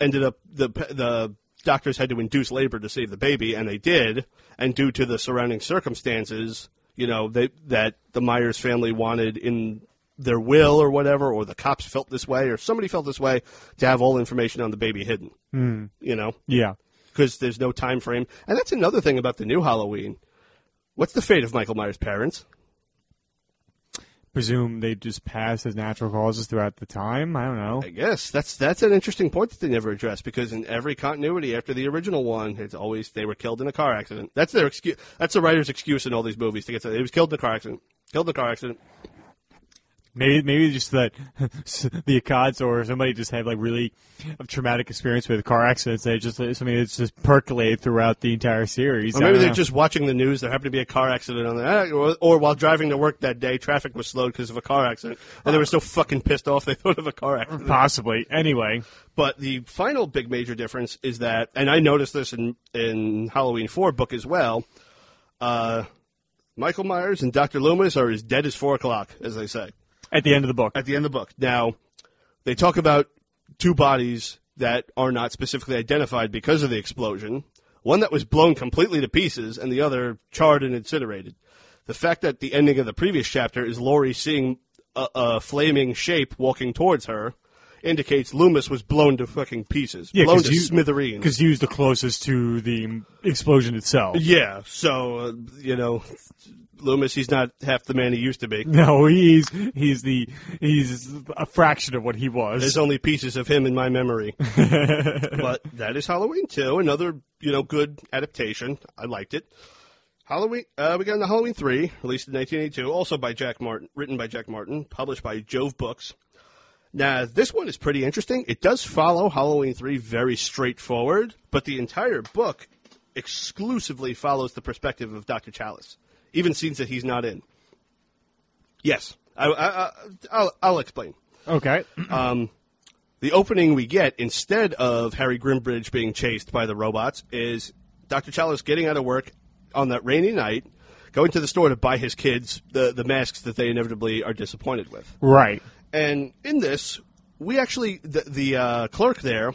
ended up, the the doctors had to induce labor to save the baby, and they did. And due to the surrounding circumstances, you know, they, that the Myers family wanted in their will or whatever, or the cops felt this way, or somebody felt this way, to have all information on the baby hidden. Mm. You know, Yeah. because there's no time frame. And that's another thing about the new Halloween. What's the fate of Michael Myers' parents? Presume they just passed as natural causes throughout the time. I don't know. I guess that's that's an interesting point that they never addressed because in every continuity after the original one, it's always they were killed in a car accident. That's their excuse. That's the writer's excuse in all these movies to get to. He was killed in a car accident. Killed in a car accident. Maybe maybe just that (laughs) the Akkads or somebody just had like really a traumatic experience with car accidents. They just something that's just percolated throughout the entire series. Or maybe they're know. just watching the news. There happened to be a car accident on there, or, or while driving to work that day, traffic was slowed because of a car accident, and they were so fucking pissed off they (laughs) thought of a car accident. possibly. Anyway, But the final big major difference is that, and I noticed this in, in Halloween 4 book as well, uh, Michael Myers and Dr. Loomis are as dead as 4 o'clock, as they say, at the end of the book, at the end of the book. Now, they talk about two bodies that are not specifically identified because of the explosion. One that was blown completely to pieces, and the other charred and incinerated. The fact that the ending of the previous chapter is Laurie seeing a, a flaming shape walking towards her indicates Loomis was blown to fucking pieces, Yeah, blown to you- smithereens. because he was the closest to the explosion itself. Yeah, so uh, you know, Loomis, he's not half the man he used to be. (laughs) No, he's he's the he's a fraction of what he was. There's only pieces of him in my memory. (laughs) but that is Halloween 2, another, you know, good adaptation. I liked it. Halloween, uh, we got into Halloween 3, released in 1982, also by Jack Martin, written by Jack Martin, published by Jove Books. Now, this one is pretty interesting. It does follow Halloween 3 very straightforward, but the entire book exclusively follows the perspective of Dr. Chalice, even scenes that he's not in. Yes, I, I, I, I'll, I'll explain. okay. The opening we get, instead of Harry Grimbridge being chased by the robots, is Dr. Chalice getting out of work on that rainy night, going to the store to buy his kids the, the masks that they inevitably are disappointed with. Right. And in this, we actually, the, the uh, clerk there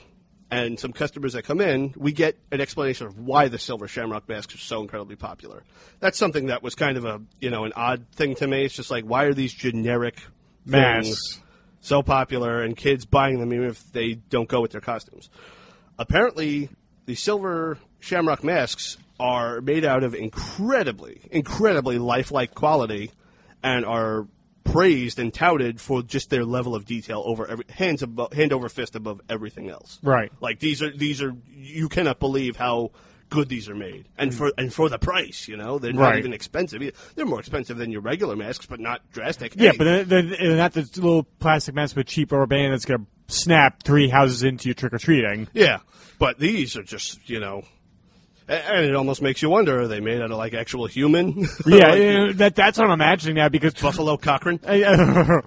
and some customers that come in, we get an explanation of why the silver shamrock masks are so incredibly popular. That's something that was kind of a you know an odd thing to me. It's just like why are these generic Masks. so popular and kids buying them even if they don't go with their costumes? Apparently, the silver shamrock masks are made out of incredibly, incredibly lifelike quality, and are praised and touted for just their level of detail over every hands above, hand over fist above everything else. Right. Like these are these are you cannot believe how good these are made, and mm. for and for the price, you know, they're not Right. even expensive. They're more expensive than your regular masks, but not drastic. Yeah, Hey, but then not the little plastic mask with cheap rubber band that's gonna snap three houses into you trick or treating. yeah, but these are just you know. A- And it almost makes you wonder: Are they made out of like actual human? (laughs) (laughs) Yeah, Like yeah, that that's what I'm imagining now because Buffalo Cochran. (laughs)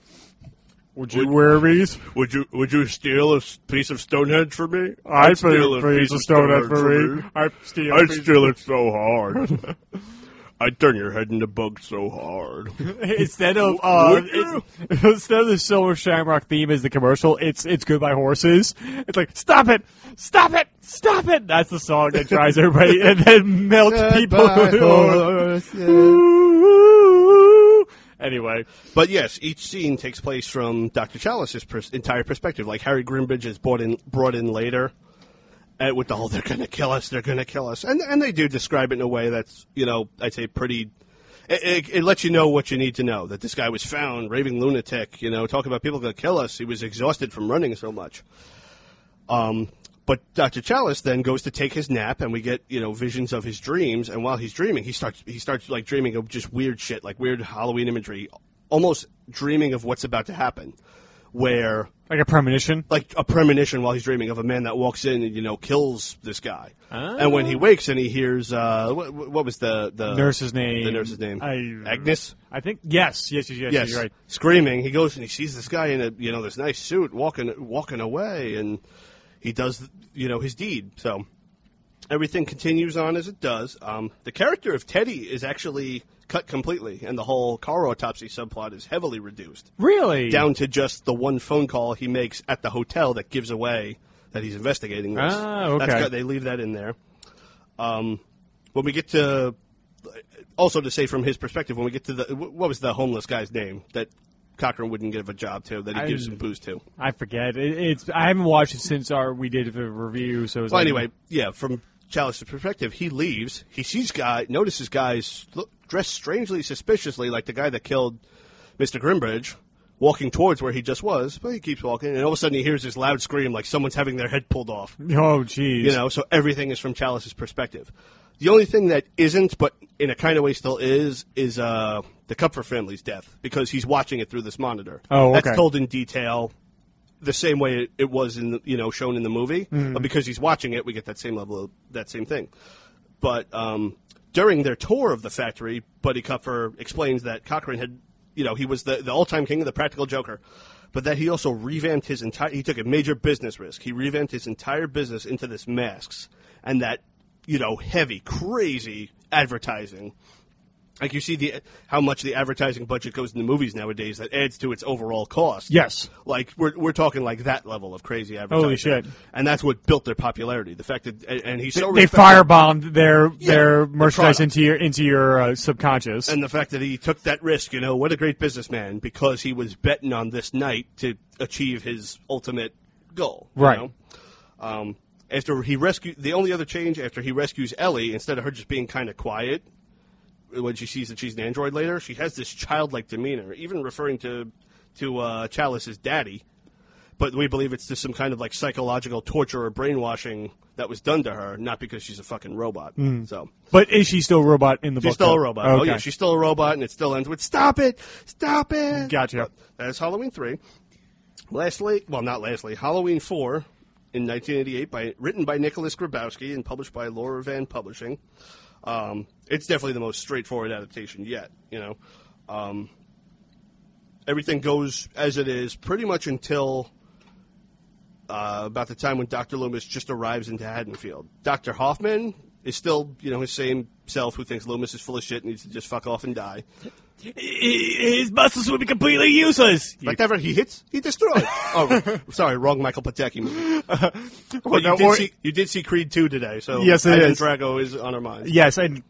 Would you wear these? Would you would you steal a piece of Stonehenge for me? I'd steal a piece of Stonehenge for me. I'd steal. a I'd piece- steal it so hard. I'd turn your head into bug so hard. Instead of uh, Would you? it's, instead of the silver shamrock theme as the commercial, it's it's goodbye horses. It's like stop it, stop it, stop it. That's the song that drives everybody (laughs) and then melts people. (laughs) anyway, But yes, each scene takes place from Dr. Chalice's pers- entire perspective. Like Harry Grimbridge is brought in brought in later, uh, with the whole "they're going to kill us, they're going to kill us," and and they do describe it in a way that's you know I'd say pretty. It, it, it lets you know what you need to know that this guy was found raving lunatic. You know, talking about people going to kill us. He was exhausted from running so much. Um, but Dr. Chalice then goes to take his nap, and we get you know visions of his dreams. And while he's dreaming, he starts he starts like dreaming of just weird shit, like weird Halloween imagery, almost dreaming of what's about to happen. Where like a premonition. like a premonition while he's dreaming of a man that walks in and you know kills this guy. And when he wakes and he hears uh, what, what was the the Nurse's name. The nurse's name. I- Agnes. I think yes, yes, yes, yes. Yes, You're right. screaming. He goes and he sees this guy in a you know this nice suit walking walking away, and he does you know his deed. So everything continues on as it does. Um, the character of Teddy is actually cut completely, and the whole car autopsy subplot is heavily reduced Really? down to just the one phone call he makes at the hotel that gives away that he's investigating this. Ah, okay. That's they leave that in there. Um, when we get to, also to say from his perspective, when we get to the, what was the homeless guy's name that Cochran wouldn't give a job to, that he I- gives some booze to? I forget. It, it's I haven't watched it since our we did the review. So it was Well, like, anyway, yeah, from Chalice's perspective, he leaves. He sees guy, notices guys dressed strangely suspiciously, like the guy that killed Mr. Grimbridge, walking towards where he just was. But he keeps walking, and all of a sudden he hears this loud scream, like someone's having their head pulled off. Oh, jeez. You know, so everything is from Chalice's perspective. The only thing that isn't, but in a kind of way still is, is uh, the Kupfer family's death because he's watching it through this monitor. Oh, okay. That's told in detail, the same way it, it was in the, you know shown in the movie. Mm-hmm. But because he's watching it, we get that same level of that same thing. But um, during their tour of the factory, Buddy Kupfer explains that Cochran had, you know, he was the, the all-time king of the practical joker, but that he also revamped his entire. He took a major business risk. He revamped his entire business into this masks, and that, you know, heavy, crazy advertising. Like you see the how much the advertising budget goes in the movies nowadays that adds to its overall cost. Yes. Like we're we're talking like that level of crazy advertising. Holy shit. And that's what built their popularity. The fact that and, and he's so they respected- firebombed their Yeah, their merchandise product. into your into your uh, subconscious. and the fact that he took that risk, you know, what a great businessman because he was betting on this night to achieve his ultimate goal. you Right. know? Um, after he rescued, the only other change after he rescues Ellie, instead of her just being kind of quiet when she sees that she's an android later, she has this childlike demeanor, even referring to to uh, Chalice as daddy. But we believe it's just some kind of like psychological torture or brainwashing that was done to her, not because she's a fucking robot. So but is she still a robot in the She's book? She's still though? a robot. Oh Okay. yeah, she's still a robot, and it still ends with "Stop it! Stop it!" Gotcha. That's Halloween three. Lastly, well, not lastly, Halloween four in 1988, by written by Nicholas Grabowski and published by Lorevan Publishing. Um, it's definitely the most straightforward adaptation yet. You know, um, everything goes as it is pretty much until uh, about the time when Dr. Loomis just arrives into Haddonfield. Dr. Hoffman is still, you know, his same self who thinks Loomis is full of shit and needs to just fuck off and die. His muscles would be completely useless. Like never he hits, he destroys. oh, (laughs) sorry, wrong Michael Pataki movie. (laughs) But you no, did or- see you did see Creed two today, so Yes, it Ivan is. Drago is on our minds. Yes, and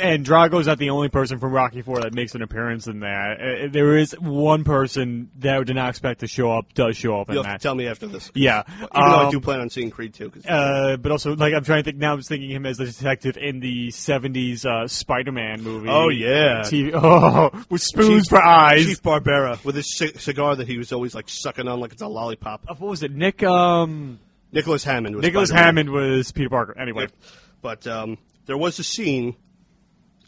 and Drago's not the only person from Rocky Four that makes an appearance in that. Uh, There is one person that I did not expect to show up does show up in You'll have that. tell me after this. yeah, Even though I Um, do plan on seeing Creed too. Uh, but also, like, I'm trying to think now. I'm thinking him as a detective in the '70s uh, Spider-Man movie. Oh, yeah. TV, (laughs) oh, with spoons for eyes. Chief Barbera with his c- cigar that he was always like sucking on like it's a lollipop. Uh, what was it? Nick. Um, Nicholas Hammond was Nicholas Spider-Man. Hammond was Peter Parker. Anyway, Yep. But um, there was a scene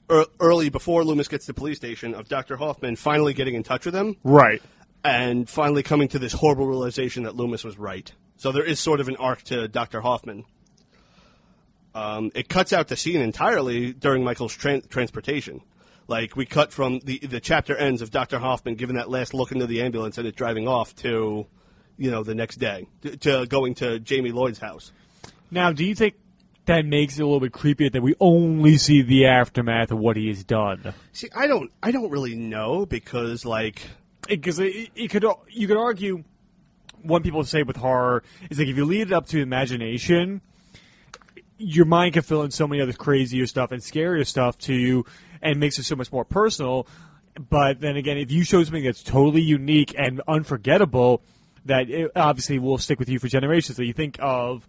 early before Loomis gets to the police station of Dr. Hoffman finally getting in touch with him right. and finally coming to this horrible realization that Loomis was right. So there is sort of an arc to Dr. Hoffman. Um, it cuts out the scene entirely during Michael's tran- transportation. Like we cut from the the chapter ends of Dr. Hoffman giving that last look into the ambulance and it driving off to, you know, the next day to, to going to Jamie Lloyd's house. Now, do you think that makes it a little bit creepier that we only see the aftermath of what he has done? See, I don't, I don't really know because, like, Because it, it could, you could argue. What people say with horror is like if you lead it up to imagination, your mind can fill in so many other crazier stuff and scarier stuff to you, and makes it so much more personal. But then again, if you show something that's totally unique and unforgettable, that it obviously will stick with you for generations. So you think of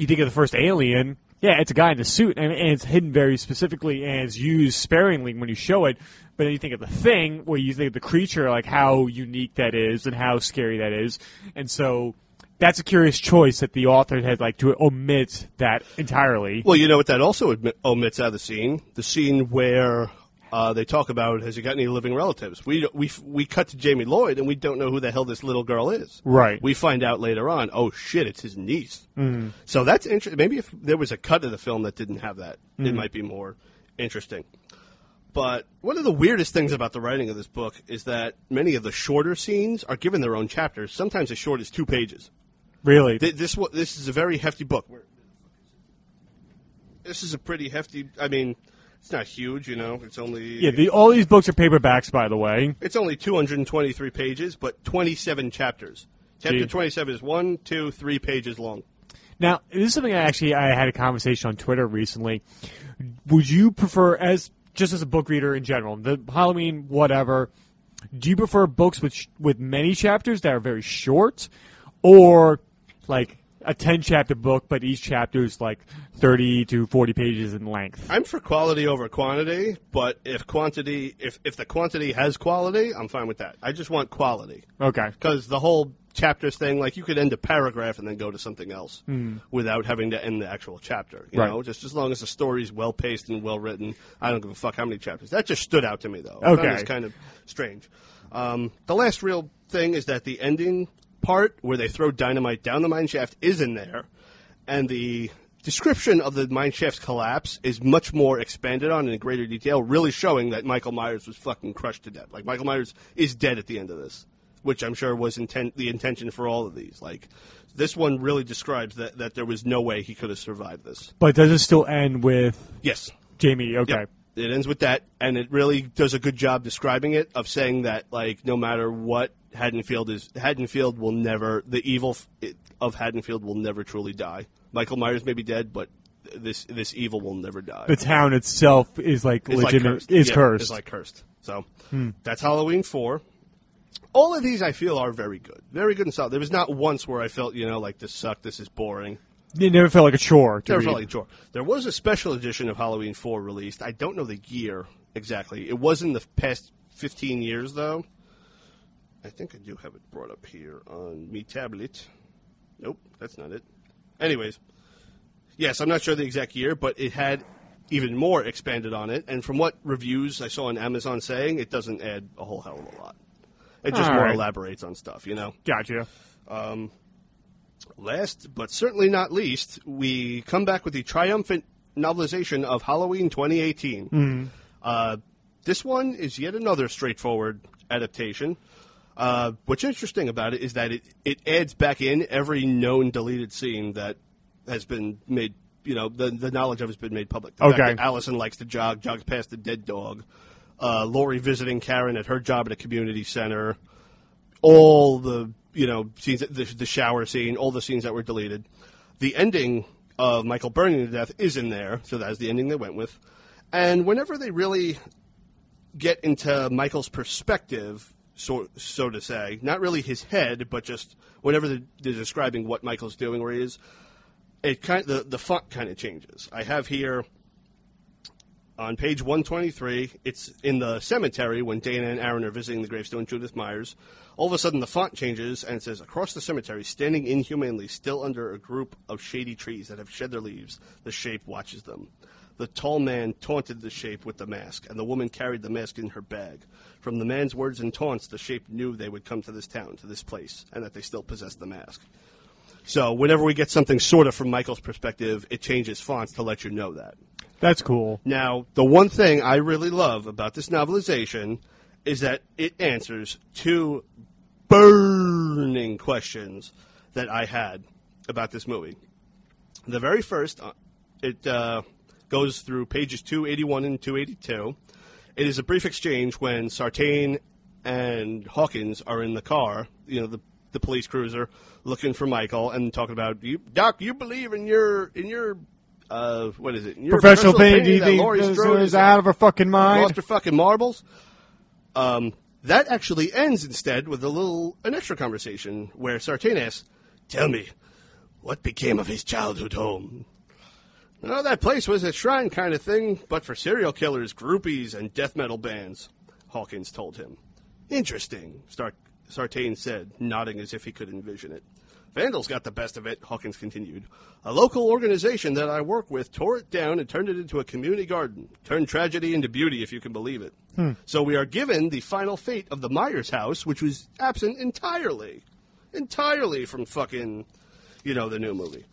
you think of the first Alien, yeah, it's a guy in a suit, and, and it's hidden very specifically and it's used sparingly when you show it. But then you think of the thing, where you think of the creature, like how unique that is and how scary that is, and so that's a curious choice that the author had like to omit that entirely. well, you know what that also omits out of the scene? The scene where uh, they talk about has he got any living relatives? We we we cut to Jamie Lloyd and we don't know who the hell this little girl is. Right. We find out later on. Oh shit! It's his niece. Mm. So that's interesting. Maybe if there was a cut of the film that didn't have that, it might be more interesting. But one of the weirdest things about the writing of this book is that many of the shorter scenes are given their own chapters, sometimes as short as two pages. Really, Th- This this is a very hefty book. This is a pretty hefty. I mean, it's not huge, you know. It's only yeah. The, all these books are paperbacks, by the way. it's only 223 pages, but 27 chapters. Chapter Gee. 27 is one, two, three pages long. Now, this is something I actually I had a conversation on Twitter recently. Would you prefer, as just as a book reader in general, the Halloween whatever? Do you prefer books with sh- with many chapters that are very short, or like a ten chapter book, but each chapter is like thirty to forty pages in length? I'm for quality over quantity, but if quantity, if if the quantity has quality, I'm fine with that. I just want quality Okay, because the whole chapters thing, like you could end a paragraph and then go to something else without having to end the actual chapter. You. Right. know, just as long as the story's well paced and well written, I don't give a fuck how many chapters. That just stood out to me though. Okay. this kind of strange. Um, the last real thing is that the ending part where they throw dynamite down the mine shaft is in there, and the description of the mine shaft's collapse is much more expanded on in greater detail, really showing that Michael Myers was fucking crushed to death. Like Michael Myers is dead at the end of this, which I'm sure was intent the intention for all of these. Like this one really describes that that there was no way he could have survived this. but does it still end with Yes. Jamie? Okay, Yep. It ends with that, and it really does a good job describing it of saying that like no matter what Haddonfield is, Haddonfield will never the evil of Haddonfield will never truly die. Michael Myers may be dead, but this this evil will never die. the town itself is like It's like cursed. is Yeah, cursed. It's like cursed. So hmm. that's Halloween four. All of these I feel are very good, very good and solid. There was not once where I felt you know like this sucked, this is boring. It never felt like a chore. To Never read. felt like a chore. There was a special edition of Halloween 4 released. I don't know the year exactly. It was in the past 15 years, though. I think I do have it brought up here on me tablet. Nope, that's not it. Anyways, yes, I'm not sure the exact year, but it had even more expanded on it. And from what reviews I saw on Amazon saying, it doesn't add a whole hell of a lot. It just All more right. elaborates on stuff, you know? Gotcha. Um, Last but certainly not least, we come back with the triumphant novelization of Halloween 2018. Uh, this one is yet another straightforward adaptation. Uh, what's interesting about it is that it, it adds back in every known deleted scene that has been made you know, the the knowledge of has been made public. The Okay. Allison likes to jog, jogs past a dead dog. Uh, Lori visiting Karen at her job at a community center. All the you know scenes, the, the shower scene, all the scenes that were deleted. The ending of Michael burning to death is in there, so that's the ending they went with. And whenever they really get into Michael's perspective, so so to say, not really his head, but just whenever they're, they're describing what Michael's doing, or is, it kind the the font kind of changes. I have here on page 123, it's in the cemetery when Dana and Aaron are visiting the gravestone Judith Myers. All of a sudden, the font changes and it says, Across the cemetery, standing inhumanely, still under a group of shady trees that have shed their leaves, the shape watches them. The tall man taunted the shape with the mask, and the woman carried the mask in her bag. From the man's words and taunts, the shape knew they would come to this town, to this place, and that they still possessed the mask. So, whenever we get something sort of from Michael's perspective, it changes fonts to let you know that. That's cool. Now, the one thing I really love about this novelization is that it answers two burning questions that I had about this movie. The very first, uh, it uh, goes through pages 281 and 282. It is a brief exchange when Sartain and Hawkins are in the car, you know, the, the police cruiser, looking for Michael and talking about, you, Doc, you believe in your, in your, uh, what is it? In your Professional pain. Do you think Laurie is out of her fucking mind? lost her fucking marbles. Um, that actually ends instead with a little an extra conversation where Sartain asks, "Tell me, what became of his childhood home?" No, that place was a shrine kind of thing, but for serial killers, groupies, and death metal bands. Hawkins told him. Interesting, Sartain said, nodding as if he could envision it. Vandals got the best of it, Hawkins continued. A local organization that I work with tore it down and turned it into a community garden. Turned tragedy into beauty, if you can believe it. So we are given the final fate of the Myers house, which was absent entirely. Entirely from fucking, you know, the new movie.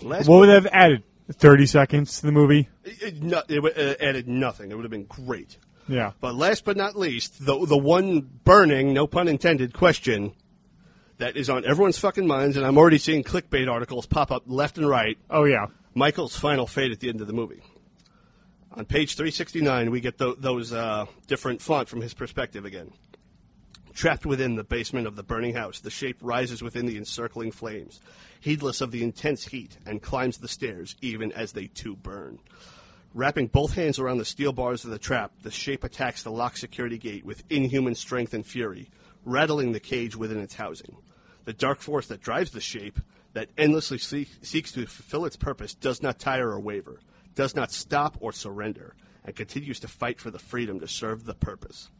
Last What would have added? 30 seconds to the movie? it, no- it would- uh, added nothing. It would have been great. Yeah. But last but not least, the the one burning, no pun intended, question that is on everyone's fucking minds, and I'm already seeing clickbait articles pop up left and right. Oh, yeah. Michael's final fate at the end of the movie. On page 369, we get tho- those uh, different font from his perspective again. Trapped within the basement of the burning house, the shape rises within the encircling flames, heedless of the intense heat, and climbs the stairs even as they too burn. Wrapping both hands around the steel bars of the trap, the shape attacks the locked security gate with inhuman strength and fury, rattling the cage within its housing. The dark force that drives the shape, that endlessly seek, seeks to fulfill its purpose, does not tire or waver, does not stop or surrender, and continues to fight for the freedom to serve the purpose.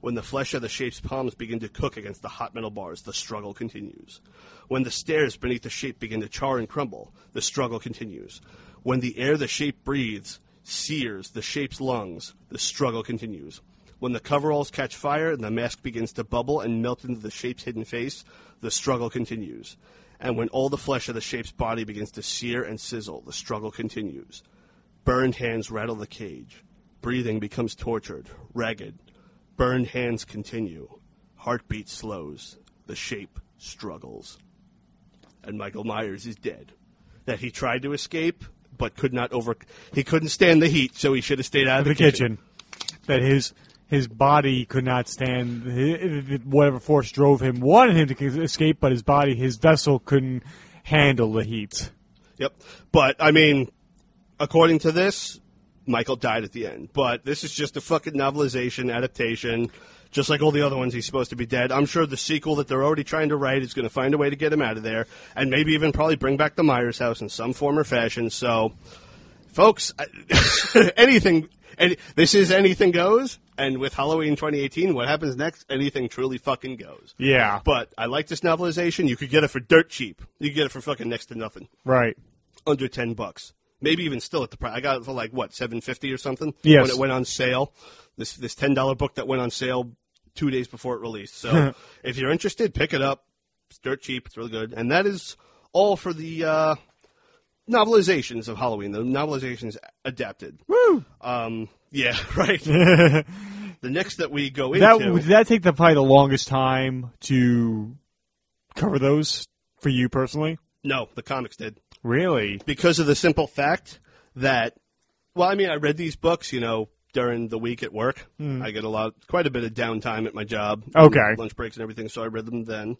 When the flesh of the shape's palms begin to cook against the hot metal bars, the struggle continues. When the stairs beneath the shape begin to char and crumble, the struggle continues. When the air the shape breathes sears the shape's lungs, the struggle continues. When the coveralls catch fire and the mask begins to bubble and melt into the shape's hidden face, the struggle continues. And when all the flesh of the shape's body begins to sear and sizzle, the struggle continues. Burned hands rattle the cage. Breathing becomes tortured, ragged. Burned hands continue. Heartbeat slows. The shape struggles. And Michael Myers is dead. That he tried to escape, but could not over. He couldn't stand the heat, so he should have stayed out of The kitchen. That his his body could not stand whatever force drove him, wanted him to escape, but his body, his vessel couldn't handle the heat. Yep. But I mean, according to this, Michael died at the end. But this is just a fucking novelization adaptation. Just like all the other ones, he's supposed to be dead. I'm sure the sequel that they're already trying to write is going to find a way to get him out of there, and maybe even probably bring back the Myers house in some form or fashion. So, folks, (laughs) anything. Any, this is anything goes, and with Halloween 2018, what happens next? Anything truly fucking goes. Yeah. But I like this novelization. You could get it for dirt cheap. You could get it for fucking next to nothing Right. under ten bucks. Maybe even still at the price. I got it for like what seven fifty or something. Yes. When it went on sale, this this ten dollar book that went on sale two days before it released. So (laughs) if you're interested, pick it up. It's dirt cheap. It's really good. And that is all for the uh, novelizations of Halloween. The novelizations adapted. Woo! Um, yeah, (laughs) right. (laughs) the next that we go into. That did that take the probably the longest time to cover those for you personally? no, the comics did. Really? because of the simple fact that, well, I mean, I read these books, you know, during the week at work. I get a lot, quite a bit of downtime at my job, Hmm. Okay. lunch breaks and everything. So I read them then.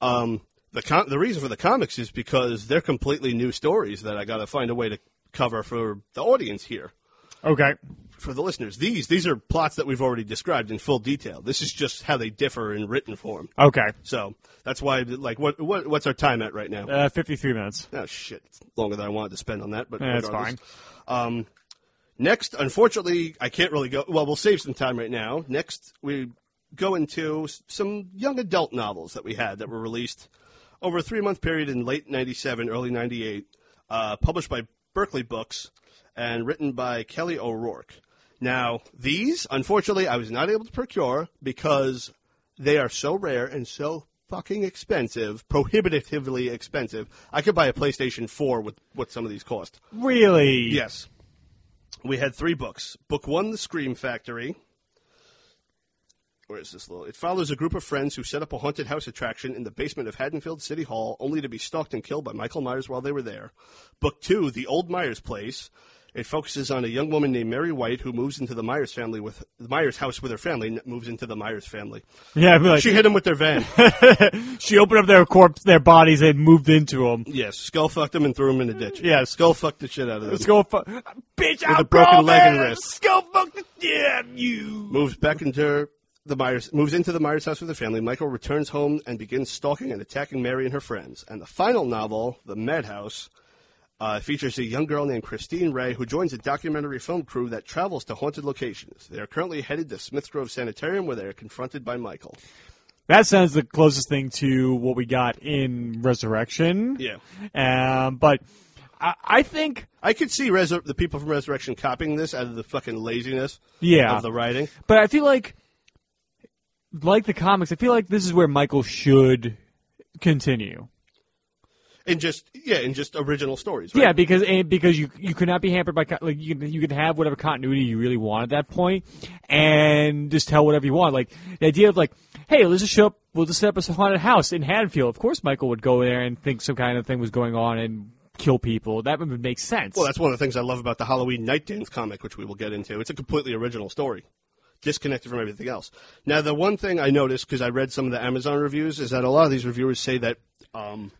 Um, the com- the reason for the comics is because they're completely new stories that I got to find a way to cover for the audience here. Okay. For the listeners, these these are plots that we've already described in full detail. This is just how they differ in written form. Okay. So that's why, like, what, what what's our time at right now? Uh, 53 minutes. Oh shit, it's longer than I wanted to spend on that, but Yeah, that's regardless. Um, next, unfortunately, I can't really go. Well, we'll save some time right now. Next, we go into some young adult novels that we had that were released over a three month period in late '97, early '98, uh, published by Berkley Books and written by Kelly O'Rourke. Now, these, unfortunately, I was not able to procure because they are so rare and so fucking expensive, prohibitively expensive. I could buy a PlayStation 4 with what some of these cost. Really? Yes. We had three books. Book one, The Scream Factory. Where is this little? It follows a group of friends who set up a haunted house attraction in the basement of Haddonfield City Hall, only to be stalked and killed by Michael Myers while they were there. Book two, The Old Myers Place. It focuses on a young woman named Mary White who moves into the Myers family with the Myers house with her family. Moves into the Myers family. Yeah, like, She hit them with their van. (laughs) she opened up their corpse, their bodies, and moved into them. yes, skull fucked them and threw them in the ditch. Yeah, skull fucked the shit out of them. Let's go, fu- bitch! With a broken leg and wrist. Let's go, fuck the damn you. moves back into the Myers moves into the Myers house with her family. Michael returns home and begins stalking and attacking Mary and her friends. And the final novel, The Madhouse, uh, features a young girl named Christine Ray who joins a documentary film crew that travels to haunted locations. They are currently headed to Smith Grove Sanitarium where they are confronted by Michael. That sounds the closest thing to what we got in Resurrection. Yeah. Um, but I, I think, I could see Resur- the people from Resurrection copying this out of the fucking laziness yeah. of the writing. But I feel like, like the comics, I feel like this is where Michael should continue. And just yeah, and just original stories. Right? Yeah, because and because you you could not be hampered by like you can you can have whatever continuity you really want at that point, and just tell whatever you want. Like the idea of like, hey, let's just show up. We'll just set up a haunted house in Haddonfield. Of course, Michael would go there and think some kind of thing was going on and kill people. That would make sense. Well, that's one of the things I love about the Halloween Night Dance comic, which we will get into. It's a completely original story, disconnected from everything else. Now, the one thing I noticed because I read some of the Amazon reviews is that a lot of these reviewers say that um,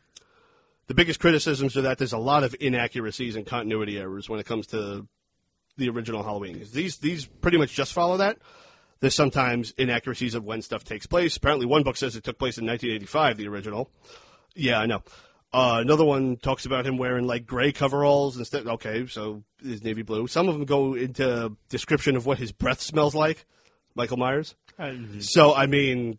the biggest criticisms are that there's a lot of inaccuracies and continuity errors when it comes to the original Halloween. These these pretty much just follow that. There's sometimes inaccuracies of when stuff takes place. Apparently, one book says it took place in 1985, the original. Yeah, I know. Uh, another one talks about him wearing like gray coveralls instead. Okay, so is navy blue. Some of them go into description of what his breath smells like. Michael Myers. So I mean,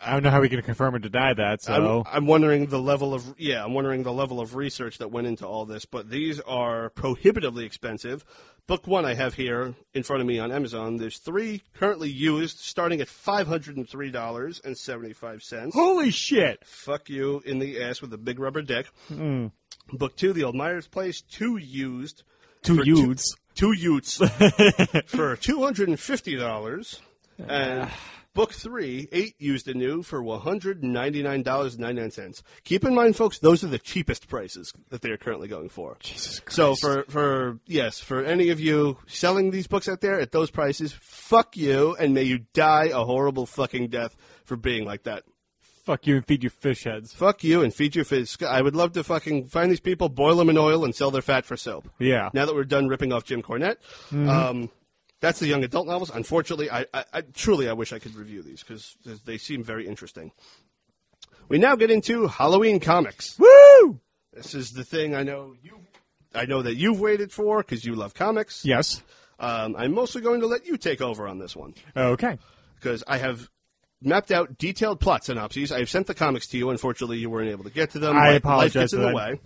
I don't know how we can confirm or deny that. So I'm, I'm wondering the level of yeah, I'm wondering the level of research that went into all this. But these are prohibitively expensive. Book one I have here in front of me on Amazon. There's three currently used, starting at five hundred and three dollars and seventy five cents. holy shit! Fuck you in the ass with a big rubber dick. Hmm. Book two, The Old Myers Place, two used. Two for youths. Two, Utes (laughs) for two hundred and fifty dollars, and book three, eight used and new for one hundred and ninety nine dollars and ninety nine cents. Keep in mind, folks, those are the cheapest prices that they are currently going for. Jesus Christ. So for for yes, for any of you selling these books out there at those prices, fuck you, and may you die a horrible fucking death for being like that. fuck you and feed your fish heads. Fuck you and feed your fish. I would love to fucking find these people, boil them in oil, and sell their fat for soap. Yeah. Now that we're done ripping off Jim Cornette, um, that's the young adult novels. Unfortunately, I, I, I truly I wish I could review these because they seem very interesting. We now get into Halloween comics. Woo! This is the thing I know you. I know that you've waited for because you love comics. Yes. Um, I'm mostly going to let you take over on this one Okay. because I have mapped out detailed plot synopses. I have sent the comics to you. Unfortunately, you weren't able to get to them. I Life- apologize Life gets in the way.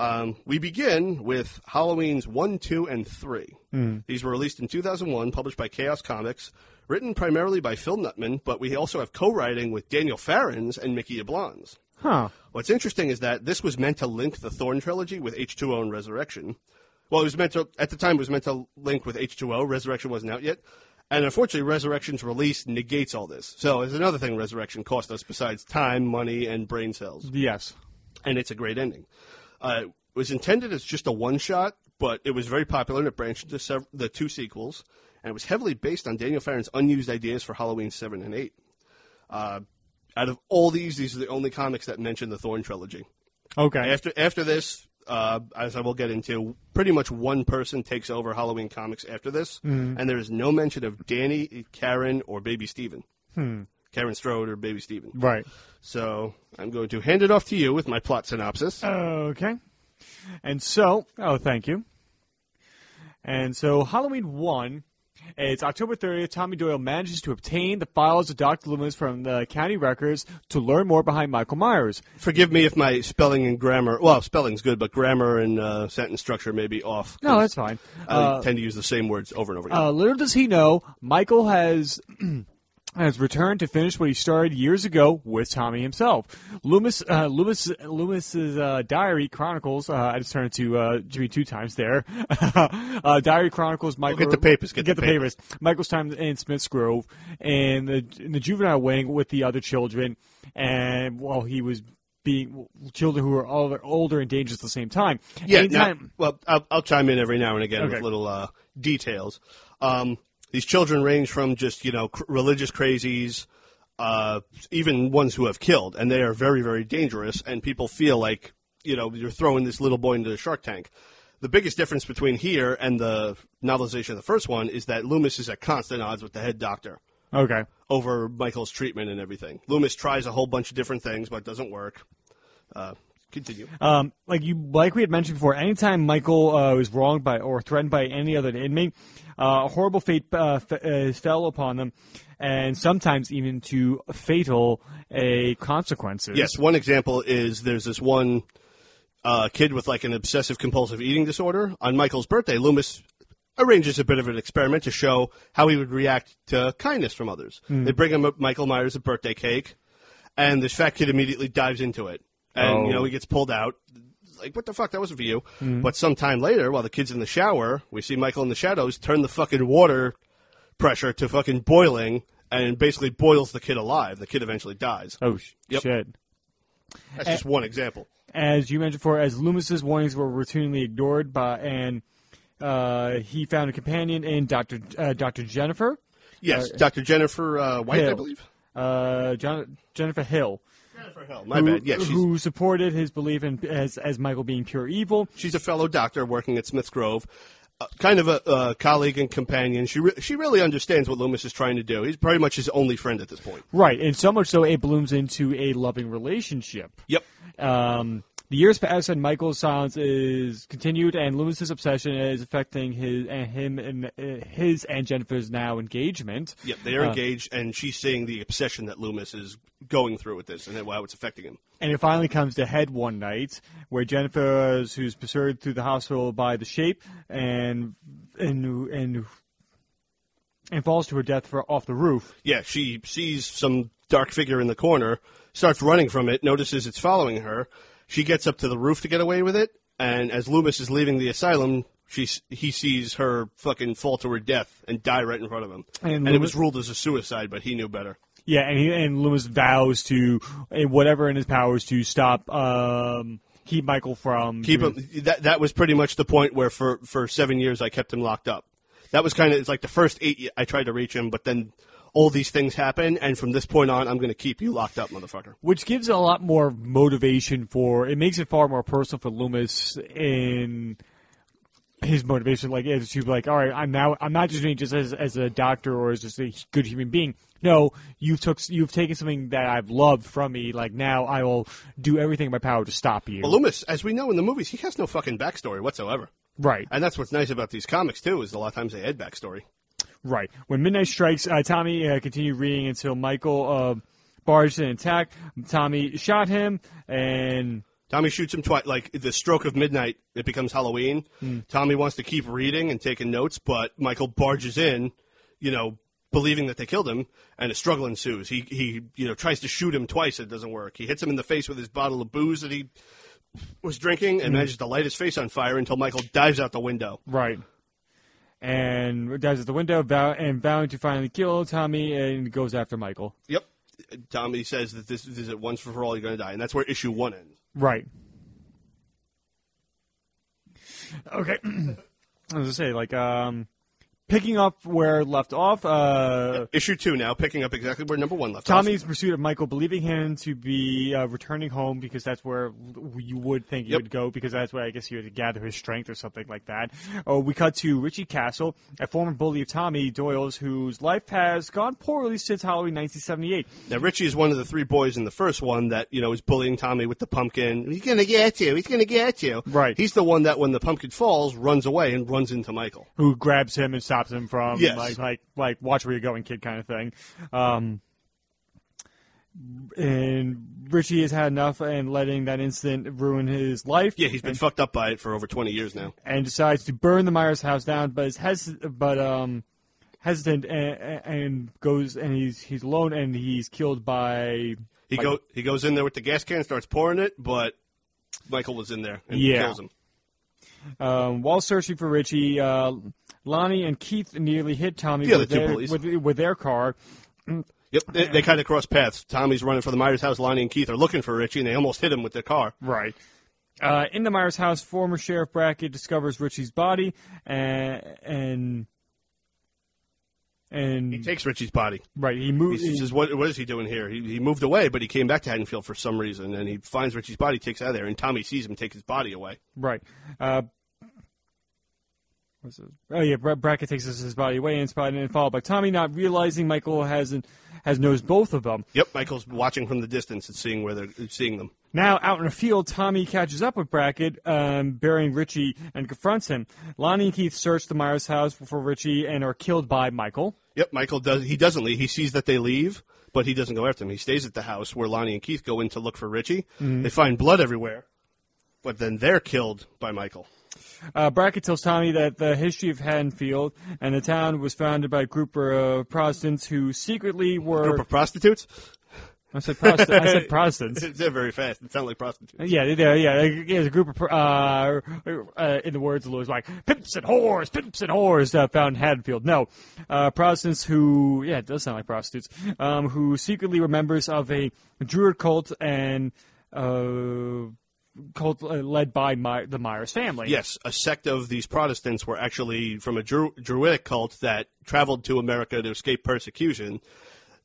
Um, we begin with Halloween's 1, 2, and 3. Hmm. These were released in 2001, published by Chaos Comics, written primarily by Phil Nutman, but we also have co-writing with Daniel Farrands and Mickey Yablans. Huh. What's interesting is that this was meant to link the Thorn trilogy with H2O and Resurrection. Well, it was meant to, at the time, it was meant to link with H2O. Resurrection wasn't out yet. And unfortunately, Resurrection's release negates all this. So it's another thing Resurrection cost us besides time, money, and brain cells. Yes. And it's a great ending. Uh, was intended as just a one shot, but it was very popular and it branched into sev- the two sequels, and it was heavily based on Daniel Farrands' unused ideas for Halloween 7 and 8. Uh, out of all these, these are the only comics that mention the Thorn trilogy. Okay. After after this, uh, as I will get into, pretty much one person takes over Halloween comics after this, and there is no mention of Danny, Karen, or Baby Steven. Karen Strode or Baby Steven. Right. So I'm going to hand it off to you with my plot synopsis. Okay. And so, oh, thank you. And so, Halloween 1, it's October 30th. Tommy Doyle manages to obtain the files of Dr. Loomis from the county records to learn more behind Michael Myers. Forgive me if my spelling and grammar, well, spelling's good, but grammar and uh, sentence structure may be off. No, that's fine. I Uh, tend to use the same words over and over again. Uh, little does he know, Michael has (clears throat) has returned to finish what he started years ago with Tommy himself. Loomis, uh, Loomis, Loomis's uh, diary chronicles. Uh, I just turned it to uh, Jimmy two times there. (laughs) uh, diary chronicles. Michael get the papers, get get the the papers. Michael's time in Smith's Grove and the, in the juvenile wing with the other children, and while he was. Being children who were older, older and dangerous at the same time. Yeah, now, well, I'll, I'll chime in every now and again Okay. with little uh, details. Um, these children range from just you know cr- religious crazies, uh, even ones who have killed, and they are very very dangerous. And people feel like you know you're throwing this little boy into the shark tank. The biggest difference between here and the novelization of the first one is that Loomis is at constant odds with the head doctor okay. over Michael's treatment and everything. Loomis tries a whole bunch of different things, but it doesn't work. Uh, continue. Um, like you, like we had mentioned before, anytime Michael uh, was wronged by or threatened by any other inmate, uh, a horrible fate uh, f- uh, fell upon them, and sometimes even to fatal a consequences. Yes, one example is there's this one uh, kid with like an obsessive compulsive eating disorder. On Michael's birthday, Loomis arranges a bit of an experiment to show how he would react to kindness from others. They bring him Michael Myers a birthday cake, and this fat kid immediately dives into it, and you know he gets pulled out. Like what the fuck? That wasn't for you. But sometime later, while the kid's in the shower, we see Michael in the shadows turn the fucking water pressure to fucking boiling, and basically boils the kid alive. The kid eventually dies. Oh sh- Yep. shit. That's just one example. As you mentioned before, as Loomis's warnings were routinely ignored by and uh, he found a companion in Doctor uh, Doctor Jennifer, Yes, Dr. Jennifer uh, White, I believe. uh, John, Jennifer Hill. Jennifer Hill. My who, bad. Yes, she's, who supported his belief in as, as Michael being pure evil. she's a fellow doctor working at Smith's Grove. Uh, kind of a uh, colleague and companion. She re- she really understands what Loomis is trying to do. He's pretty much his only friend at this point. Right, and so much so it blooms into a loving relationship. Yep. Um, the years pass and Michael's silence is continued, and Loomis's obsession is affecting his and him and uh, his and Jennifer's now engagement. Yep. They are Uh, engaged, and she's seeing the obsession that Loomis is going through with this, and how it's affecting him. And it finally comes to head one night where Jennifer, is- who's pursued through the hospital by the shape, and and and and falls to her death for, off the roof. Yeah, she sees some dark figure in the corner, starts running from it, notices it's following her. She gets up to the roof to get away with it, and as Loomis is leaving the asylum, she he sees her fucking fall to her death and die right in front of him. And And, it was ruled as a suicide, but he knew better. Yeah, and he and Loomis vows to eh, whatever in his powers to stop, um, keep Michael from Keep doing- him. That that was pretty much the point where for for seven years I kept him locked up. That was kind of it's like the first eight I tried to reach him, but then all these things happen, and from this point on, I'm going to keep you locked up, motherfucker. which gives a lot more motivation for. It makes it far more personal for Loomis in his motivation. Like, to be like, all right, I'm now, I'm not just doing just as as a doctor or as just a good human being. No, you took, you've taken something that I've loved from me. Like now, I will do everything in my power to stop you. Well, Loomis, as we know in the movies, he has no fucking backstory whatsoever. right. And that's what's nice about these comics too, is a lot of times they add backstory. Right. When midnight strikes, uh, Tommy uh, continued reading until Michael uh, barged in and attacked. Tommy shot him, and Tommy shoots him twice. Like the stroke of midnight, it becomes Halloween. Tommy wants to keep reading and taking notes, but Michael barges in, you know, believing that they killed him, and a struggle ensues. He he you know tries to shoot him twice. It doesn't work. He hits him in the face with his bottle of booze that he was drinking, and manages to light his face on fire until Michael dives out the window. right. And dives at the window, vow- and vowing to finally kill Tommy, and goes after Michael. Yep. Tommy says that this, this is it once for all. You're going to die, and that's where issue one ends. Right. Okay. (clears throat) I was gonna say like um, picking up where left off. Uh, Issue two now, picking up exactly where number one left off. Tommy's pursuit of Michael, believing him to be uh, returning home because that's where you would think he Yep. would go because that's where I guess he would gather his strength or something like that. Oh, we cut to Richie Castle, a former bully of Tommy Doyle's, whose life has gone poorly since Halloween 1978. Now Richie is one of the three boys in the first one that you know is bullying Tommy with the pumpkin. He's gonna get you. He's gonna get you. Right. He's the one that when the pumpkin falls, runs away and runs into Michael. Who grabs him and stops him from Yes. like like like watch where you're going, kid, kind of thing. Um, and Richie has had enough and letting that incident ruin his life. Yeah, he's been fucked up by it for over twenty years now. and decides to burn the Myers house down, but is hes- but um hesitant and, and goes and he's he's alone and he's killed by He by- go he goes in there with the gas can, and starts pouring it, but Michael was in there and Yeah. kills him. um, while searching for Richie. Uh, Lonnie and Keith nearly hit Tommy The with, their, with, with their car. Yep, they, they kind of cross paths. Tommy's running for the Myers house. Lonnie and Keith are looking for Richie, and they almost hit him with their car. Right. Uh, in the Myers house, former Sheriff Brackett discovers Richie's body and and and He takes Richie's body. right he moves. He says, "What? What is he doing here?" He, he moved away, but he came back to Haddonfield for some reason, and he finds Richie's body, takes it out of there, and Tommy sees him take his body away. Right. Uh? Oh yeah, Bra- Brackett takes his body away and spotted and followed by Tommy, not realizing Michael hasn't has knows both of them. Yep, Michael's watching from the distance and seeing where they're seeing them. Now out in the field, Tommy catches up with Brackett, um, burying Richie, and confronts him. Lonnie and Keith search the Myers house for Richie and are killed by Michael. Yep, Michael does. He doesn't leave. He sees that they leave, but he doesn't go after them. He stays at the house where Lonnie and Keith go in to look for Richie. They find blood everywhere, but then they're killed by Michael. Uh, Brackett tells Tommy that the history of Haddonfield and the town was founded by a group of Protestants who secretly were. Group of prostitutes. I said, Protestant, I said (laughs) Protestants. (laughs) they're very fast. It sounds like prostitutes. Yeah, yeah, yeah. There's a group of, uh, uh, in the words of Lewis, like pimps and whores, pimps and whores uh, found in Haddonfield. No, uh, Protestants who, yeah, it does sound like prostitutes, um, who secretly were members of a Druid cult and uh, cult uh, led by My- the Myers family. Yes, a sect of these Protestants were actually from a Dru- Druidic cult that traveled to America to escape persecution.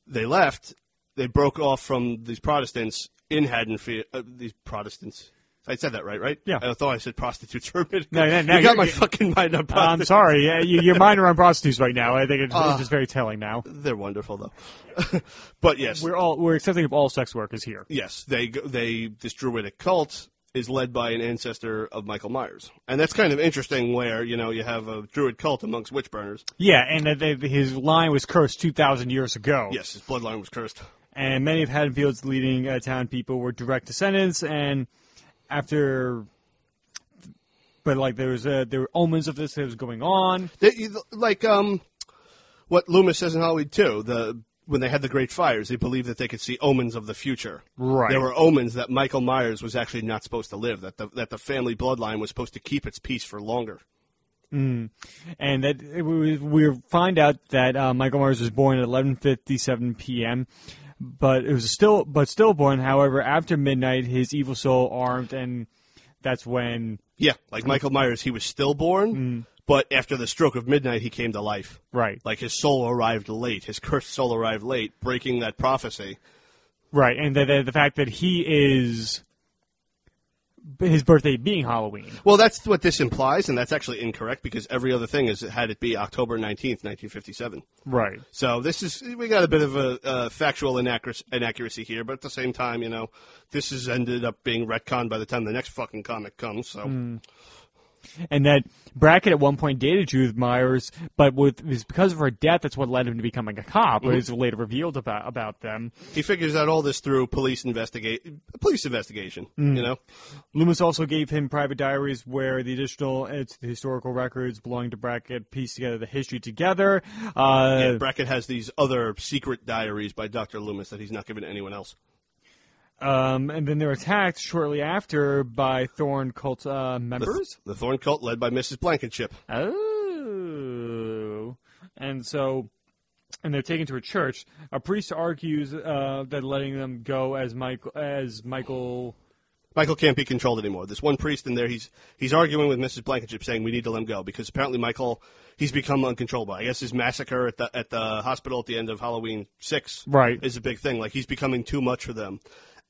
They left. They broke off from these Protestants in Haddonfield. Uh, these Protestants. I said that right, right? Yeah. I thought I said prostitutes for a minute. No, no, no, you got my fucking mind on I'm sorry, yeah, you, your mind around prostitutes right now. I think it's, Ah. it's just very telling now. They're wonderful, though. (laughs) but yes, We're all we're accepting of all sex workers here. yes, they they this Druidic cult is led by an ancestor of Michael Myers, and that's kind of interesting. Where you know you have a Druid cult amongst witch burners. Yeah, and that they, his line was cursed two thousand years ago. Yes, his bloodline was cursed. and many of Haddonfield's leading uh, town people were direct descendants. And after, but like there was uh, there were omens of this that was going on. They, like um, what Loomis says in Halloween too. The when they had the great fires, they believed that they could see omens of the future. Right. There were omens that Michael Myers was actually not supposed to live. That the that the family bloodline was supposed to keep its peace for longer. and that we find out that uh, Michael Myers was born at 11:57 p.m. But it was still, but stillborn. However, after midnight, his evil soul armed, and that's when Yeah, like Michael Myers, he was stillborn, Mm. But after the stroke of midnight, he came to life. right, Like his soul arrived late. His cursed soul arrived late, breaking that prophecy. right, and the, the the fact that he is his birthday being Halloween. Well, that's what this implies, and that's actually incorrect because every other thing is had it be October nineteenth, nineteen fifty-seven. Right. So this is we got a bit of a uh, factual inaccuracy, inaccuracy here, but at the same time, you know, this has ended up being retconned by the time the next fucking comic comes. So and that Brackett at one point dated Judith Myers, but with it was because of her death, that's what led him to becoming a cop. It was later revealed about about them. he figures out all this through police investigate police investigation. You know, Loomis also gave him private diaries where the additional it's the historical records belonging to Brackett pieced together the history together. Uh, yeah, Brackett has these other secret diaries by Doctor Loomis that he's not given to anyone else. Um, and then they're attacked shortly after by Thorn cult uh, The, members. the Thorn cult led by Mrs. Blankenship. Oh, and so. And they're taken to a church. A priest argues uh, that letting them go as Michael as Michael Michael can't be controlled anymore. There's one priest in there. He's he's arguing with Mrs. Blankenship, saying we need to let him go because apparently Michael he's become uncontrollable. I guess his massacre at the at the hospital at the end of Halloween six Right. is a big thing. Like he's becoming too much for them,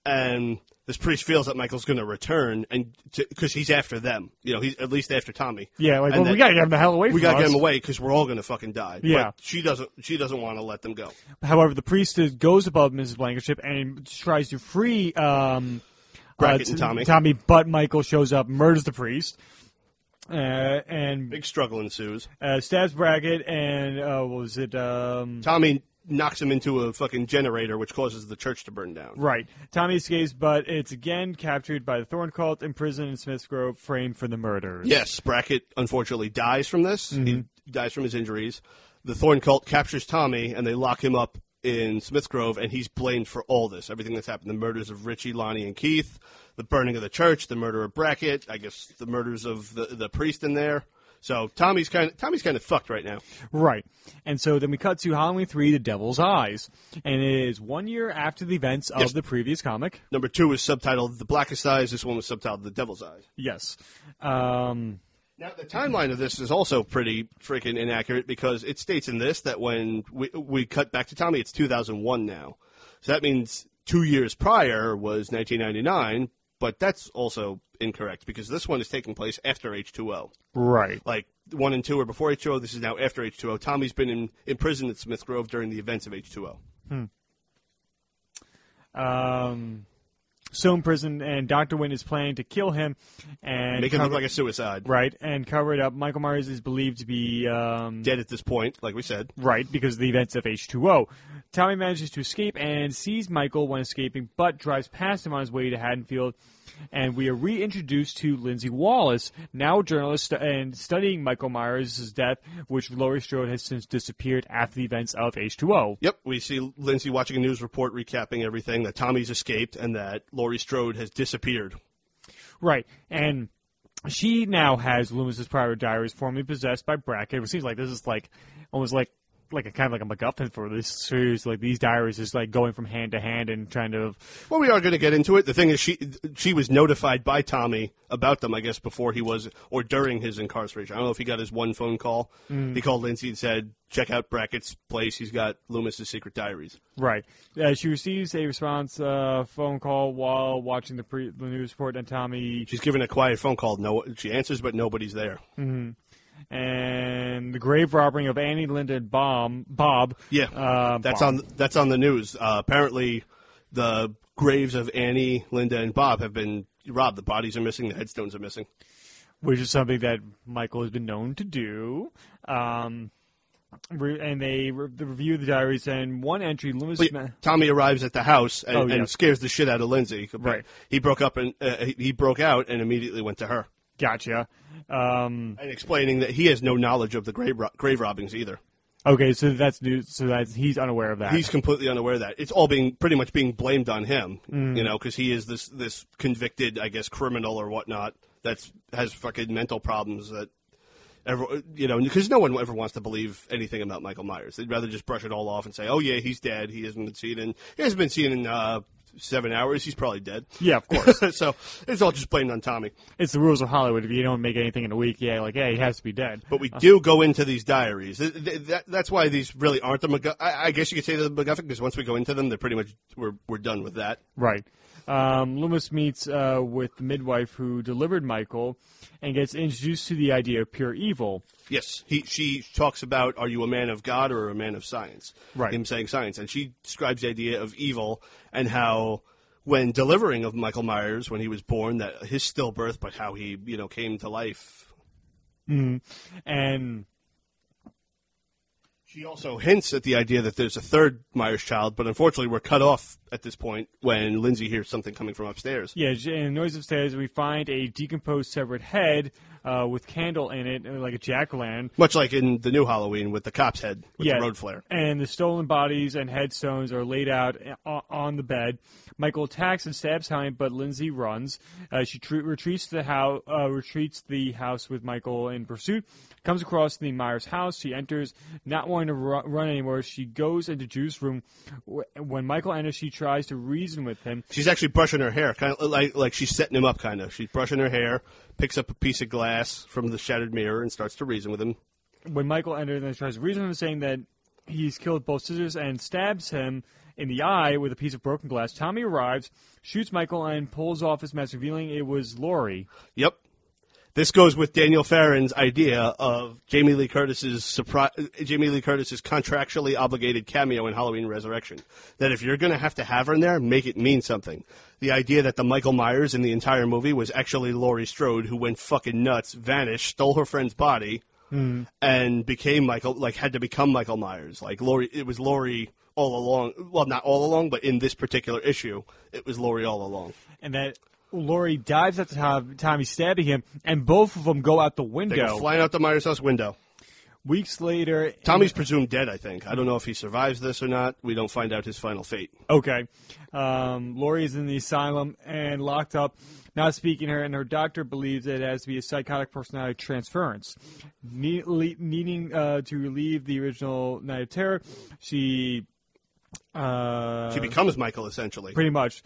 and this priest feels that Michael's going to return and because he's after them. You know, he's at least after Tommy. Yeah, like And well, we gotta get him the hell away we gotta us. get him away because we're all going to fucking die. Yeah. but she doesn't. She doesn't want to let them go. However, the priest is- goes above Mrs. Blankenship and tries to free um, Brackett uh, and Tommy. Tommy, but Michael shows up, murders the priest, uh, and Big struggle ensues. uh, stabs Brackett, and uh, what was it? Um, Tommy knocks him into a fucking generator, which causes the church to burn down. right. Tommy escapes, but it's again captured by the Thorn Cult, imprisoned in Smith's Grove, framed for the murders. Yes, Brackett unfortunately dies from this. He Mm-hmm. dies from his injuries. The Thorn cult captures Tommy and they lock him up in Smith's Grove, and he's blamed for all this, everything that's happened: the murders of Richie, Lonnie, and Keith, the burning of the church, the murder of Brackett, I guess the murders of the the priest in there. So Tommy's kind of Tommy's kind of fucked right now. Right. And so then we cut to Halloween 3, The Devil's Eyes. And it is one year after the events of Yes. the previous comic. Number two is subtitled "The Blackest Eyes." This one was subtitled "The Devil's Eyes." Yes. Um, Now, the timeline of this is also pretty freaking inaccurate because it states in this that when we, we cut back to Tommy, it's 2001 now. So that means two years prior was 1999, but that's also incorrect because this one is taking place after H2O. right. Like, one and two are before H2O, this is now after H2O. Tommy's been in, in prison at Smith Grove during the events of H2O. Um, so in prison, and Dr. Wynn is planning to kill him and Make him look like a suicide. right and cover it up. Michael Myers is believed to be um, Dead at this point, like we said. Right, because of the events of H2O. Tommy manages to escape and sees Michael when escaping, but drives past him on his way to Haddonfield. And we are reintroduced to Lindsay Wallace, now a journalist and studying Michael Myers' death, which Laurie Strode has since disappeared after the events of H2O. Yep, we see Lindsay watching a news report recapping everything that Tommy's escaped and that Laurie Strode has disappeared. Right, and she now has Loomis's private diaries formerly possessed by Brackett. It seems like this is like almost like like a kind of like a MacGuffin for this series. Like these diaries is like going from hand to hand and trying to Well, we are going to get into it. The thing is, she she was notified by Tommy about them, I guess, before he was or during his incarceration. I don't know if he got his one phone call. He called Lindsay and said, "Check out Brackett's place. He's got Loomis's secret diaries." Right. Uh, she receives a response uh, phone call while watching the, pre- the news report, and Tommy She's given a quiet phone call. No, she answers, but nobody's there. And the grave robbing of Annie, Linda, and Bob. Bob. Yeah, Uh, that's Bob. on that's on the news. Uh, apparently, the graves of Annie, Linda, and Bob have been robbed. The bodies are missing. The headstones are missing. which is something that Michael has been known to do. Um, and they, re- they review the diaries, and one entry, Loomis. Wait, Tommy arrives at the house and, Oh, yeah. and scares the shit out of Lindsay. Right. He broke up and uh, he broke out and immediately went to her Gotcha. Um, and explaining that he has no knowledge of the grave ro- grave robbings either. okay, so that's new. So that's he's unaware of that. He's completely unaware of that. It's all being pretty much being blamed on him, Mm. you know, because he is this this convicted, I guess, criminal or whatnot that's has fucking mental problems that. Ever, you know, because no one ever wants to believe anything about Michael Myers. They'd rather just brush it all off and say, "Oh yeah, he's dead. He hasn't been seen in he hasn't been seen in uh, seven hours. He's probably dead." yeah, of course. (laughs) so it's all just blamed on Tommy. it's the rules of Hollywood. If you don't make anything in a week, yeah, like yeah, he has to be dead. But we uh, do go into these diaries. Th- th- that- that's why these really aren't the MacGuffin. I, I guess you could say they're the MacGuffin because once we go into them, they're pretty much we're we're done with that. Right. Um, Loomis meets uh, with the midwife who delivered Michael and gets introduced to the idea of pure evil. Yes, he she talks about are you a man of God or a man of science? Right. Him saying science, and she describes the idea of evil and how when delivering of Michael Myers when he was born that his stillbirth, but how he you know came to life. And She also hints at the idea that there's a third Myers child, but unfortunately we're cut off at this point when Lindsay hears something coming from upstairs. yeah, in the noise upstairs, we find a decomposed severed head uh, with candle in it, uh, like a jack o' lantern. Much like in the new Halloween with the cop's head with Yeah. the road flare. And the stolen bodies and headstones are laid out on the bed. Michael attacks and stabs Tommy, but Lindsay runs. Uh, she tr- retreats to the house, uh, retreats the house with Michael in pursuit. Comes across the Myers house. She enters, not wanting to ru- run anymore. She goes into Drew's room. When Michael enters, she tries to reason with him. She's actually brushing her hair, kind of like like she's setting him up. Kind of, she's brushing her hair, picks up a piece of glass from the shattered mirror, and starts to reason with him. When Michael enters and tries to reason with him, saying that he's killed both scissors and stabs him in the eye with a piece of broken glass, Tommy arrives, shoots Michael, and pulls off his mask, revealing it was Laurie. Yep. This goes with Daniel Farrands' idea of Jamie Lee Curtis's surprise, Jamie Lee Curtis's contractually obligated cameo in Halloween Resurrection. That if you're going to have to have her in there, make it mean something. The idea that the Michael Myers in the entire movie was actually Laurie Strode, who went fucking nuts, vanished, stole her friend's body, and became Michael, like had to become Michael Myers. Like Laurie, it was Laurie all along. Well, not all along, but in this particular issue, it was Laurie all along. And that Laurie dives at the top, Tommy stabbing him, and both of them go out the They window. go flying out the Myers house window. Weeks later, Tommy's presumed dead, I think. I don't know if he survives this or not. We don't find out his final fate. Okay. Um, Laurie is in the asylum and locked up, not speaking to her, and her doctor believes it has to be a psychotic personality transference. Ne- needing uh, to relieve the original Night of Terror, she. Uh, She becomes Michael, essentially. pretty much.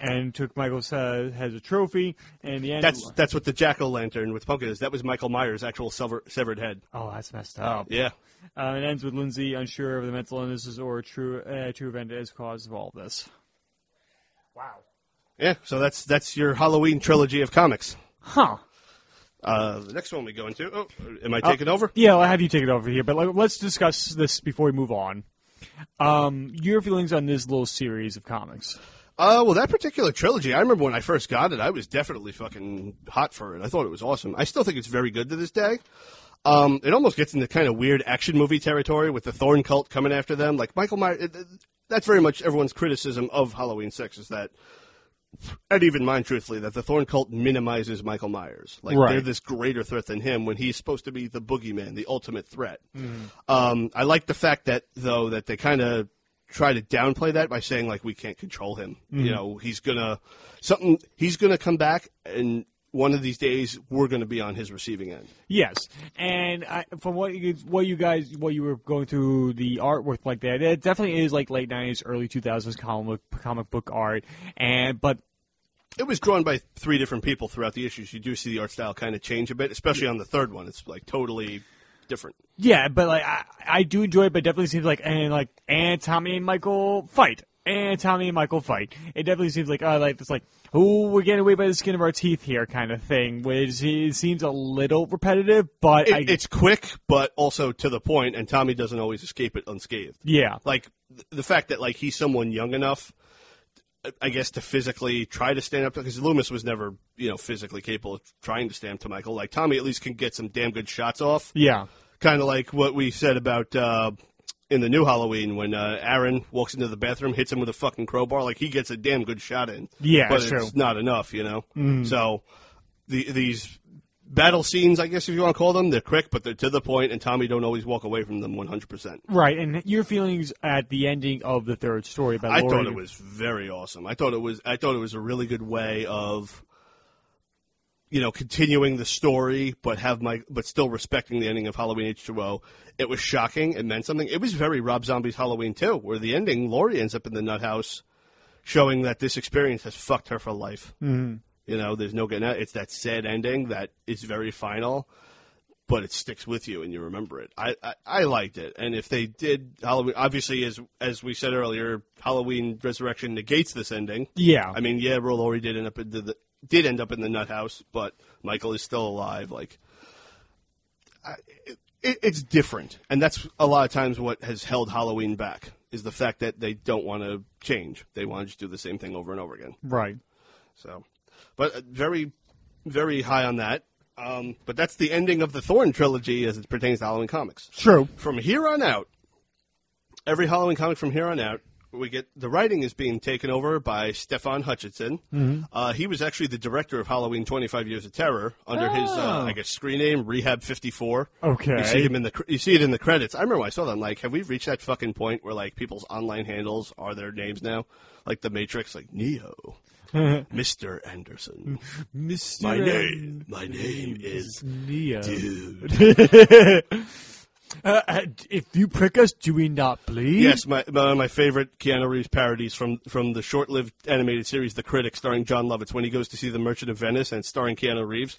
And took Michael's uh, as a trophy, and in the end. That's that's what the jack o' lantern with pumpkin is. That was Michael Myers' actual sever- severed head. oh, that's messed up. Yeah. Uh, it ends with Lindsay unsure of the mental illnesses or true uh, true event as cause of all this. Wow. Yeah. So that's that's your Halloween trilogy of comics. Huh. Uh, the next one we go into. Oh, am I taking over? Yeah, I'll have you take it over here, but like, let's discuss this before we move on. Um, your feelings on this little series of comics? Uh, well, that particular trilogy, I remember when I first got it, I was definitely fucking hot for it. I thought it was awesome. I still think it's very good to this day. Um, it almost gets into kind of weird action movie territory with the Thorn cult coming after them. Like Michael Myers, it, it- that's very much everyone's criticism of Halloween Six is that, and even mind truthfully, that the Thorn cult minimizes Michael Myers. Like Right. they're this greater threat than him when he's supposed to be the boogeyman, the ultimate threat. Um, I like the fact that though that they kind of try to downplay that by saying like we can't control him. You know, he's gonna something. He's gonna come back, and one of these days we're gonna be on his receiving end. Yes, and I, from what you what you guys what you were going through the artwork like that, it definitely is like late nineties, early two thousands comic comic book art, and but It was drawn by three different people throughout the issues. You do see the art style kind of change a bit, especially on the third one. It's like totally different. yeah, but like I, I do enjoy it, but it definitely seems like and like and Tommy and Michael fight. And Tommy and Michael fight. It definitely seems like uh, like it's like oh we're getting away by the skin of our teeth here kind of thing, which it seems a little repetitive. But It, I, it's quick, but also to the point, and Tommy doesn't always escape it unscathed. yeah, like the fact that like he's someone young enough I guess to physically try to stand up because Loomis was never, you know, physically capable of trying to stand up to Michael. Like Tommy at least can get some damn good shots off. yeah, Kind of like what we said about uh, in the new Halloween when uh, Aaron walks into the bathroom, hits him with a fucking crowbar. Like he gets a damn good shot in. Yeah, but it's true. it's not enough, you know. So the, these battle scenes, I guess if you want to call them, they're quick, but they're to the point, and Tommy don't always walk away from them one hundred percent. right. And your feelings at the ending of the third story about I Laurie- thought it was very awesome. I thought it was I thought it was a really good way of you know continuing the story but have my but still respecting the ending of Halloween H2O. It was shocking. It meant something. It was very Rob Zombie's Halloween too, where the ending Laurie ends up in the nut house showing that this experience has fucked her for life. Mm-hmm. You know, there's no getting out. It's that sad ending that is very final but it sticks with you and you remember it. I, I, I liked it, and if they did Halloween, obviously as as we said earlier, Halloween Resurrection negates this ending. Yeah. I mean, yeah, Laurie did end up in the did end up in the nut house, but Michael is still alive. Like, I, it, it's different, and that's a lot of times what has held Halloween back is the fact that they don't want to change. They want to just do the same thing over and over again. right. So, but uh, very, very high on that. Um, but that's the ending of the Thorn trilogy as it pertains to Halloween comics. True. From here on out, every Halloween comic from here on out, we get the writing is being taken over by Stefan Hutchinson. Uh, he was actually the director of Halloween 25 Years of Terror under his, uh, Oh. I guess, screen name Rehab 54. Okay. You see him in the you see it in the credits. I remember when I saw that. I'm like, have we reached that fucking point where like people's online handles are their names now? Like the Matrix, like Neo, (laughs) Mister Anderson. Mr. My name, my name is Neo. Dude. (laughs) Uh, uh, if you prick us, do we not bleed? Yes, my one of my favorite Keanu Reeves parodies from from the short-lived animated series The Critic, starring Jon Lovitz, when he goes to see The Merchant of Venice and starring Keanu Reeves.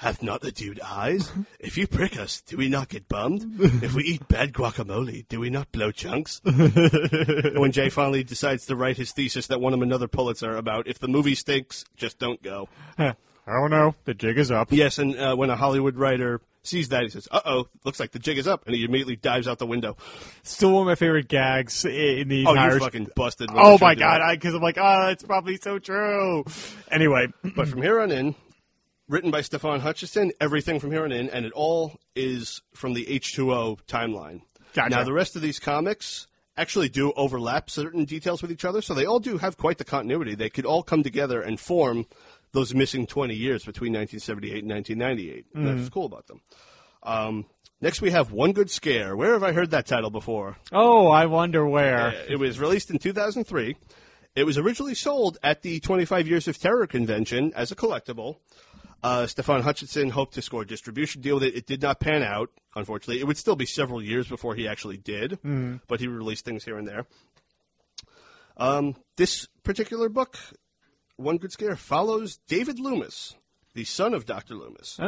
Have not the dude eyes? (laughs) If you prick us, do we not get bummed? If we eat bad guacamole, do we not blow chunks? (laughs) And when Jay finally decides to write his thesis that won him another Pulitzer about if the movie stinks, just don't go. I don't know. The jig is up. Yes, and uh, when a Hollywood writer sees that, he says, "Uh oh, looks like the jig is up," and he immediately dives out the window. Still one of my favorite gags in the Oh, entire. you fucking busted! oh my god! Because I'm like, oh, that's probably so true. Anyway, (clears throat) But from here on in, written by Stefan Hutchinson, everything from here on in, and it all is from the H2O timeline. Gotcha. Now, the rest of these comics actually do overlap certain details with each other, so they all do have quite the continuity. They could all come together and form those missing 20 years between 1978 and 1998. And That's cool about them. Um, next, we have One Good Scare. Where have I heard that title before? oh, I wonder where. Uh, It was released in 2003. It was originally sold at the 25 Years of Terror convention as a collectible. Uh, Stefan Hutchinson hoped to score a distribution deal with it. It did not pan out, unfortunately. It would still be several years before he actually did, but he released things here and there. Um, this particular book, One Good Scare, follows David Loomis, the son of Dr. Loomis.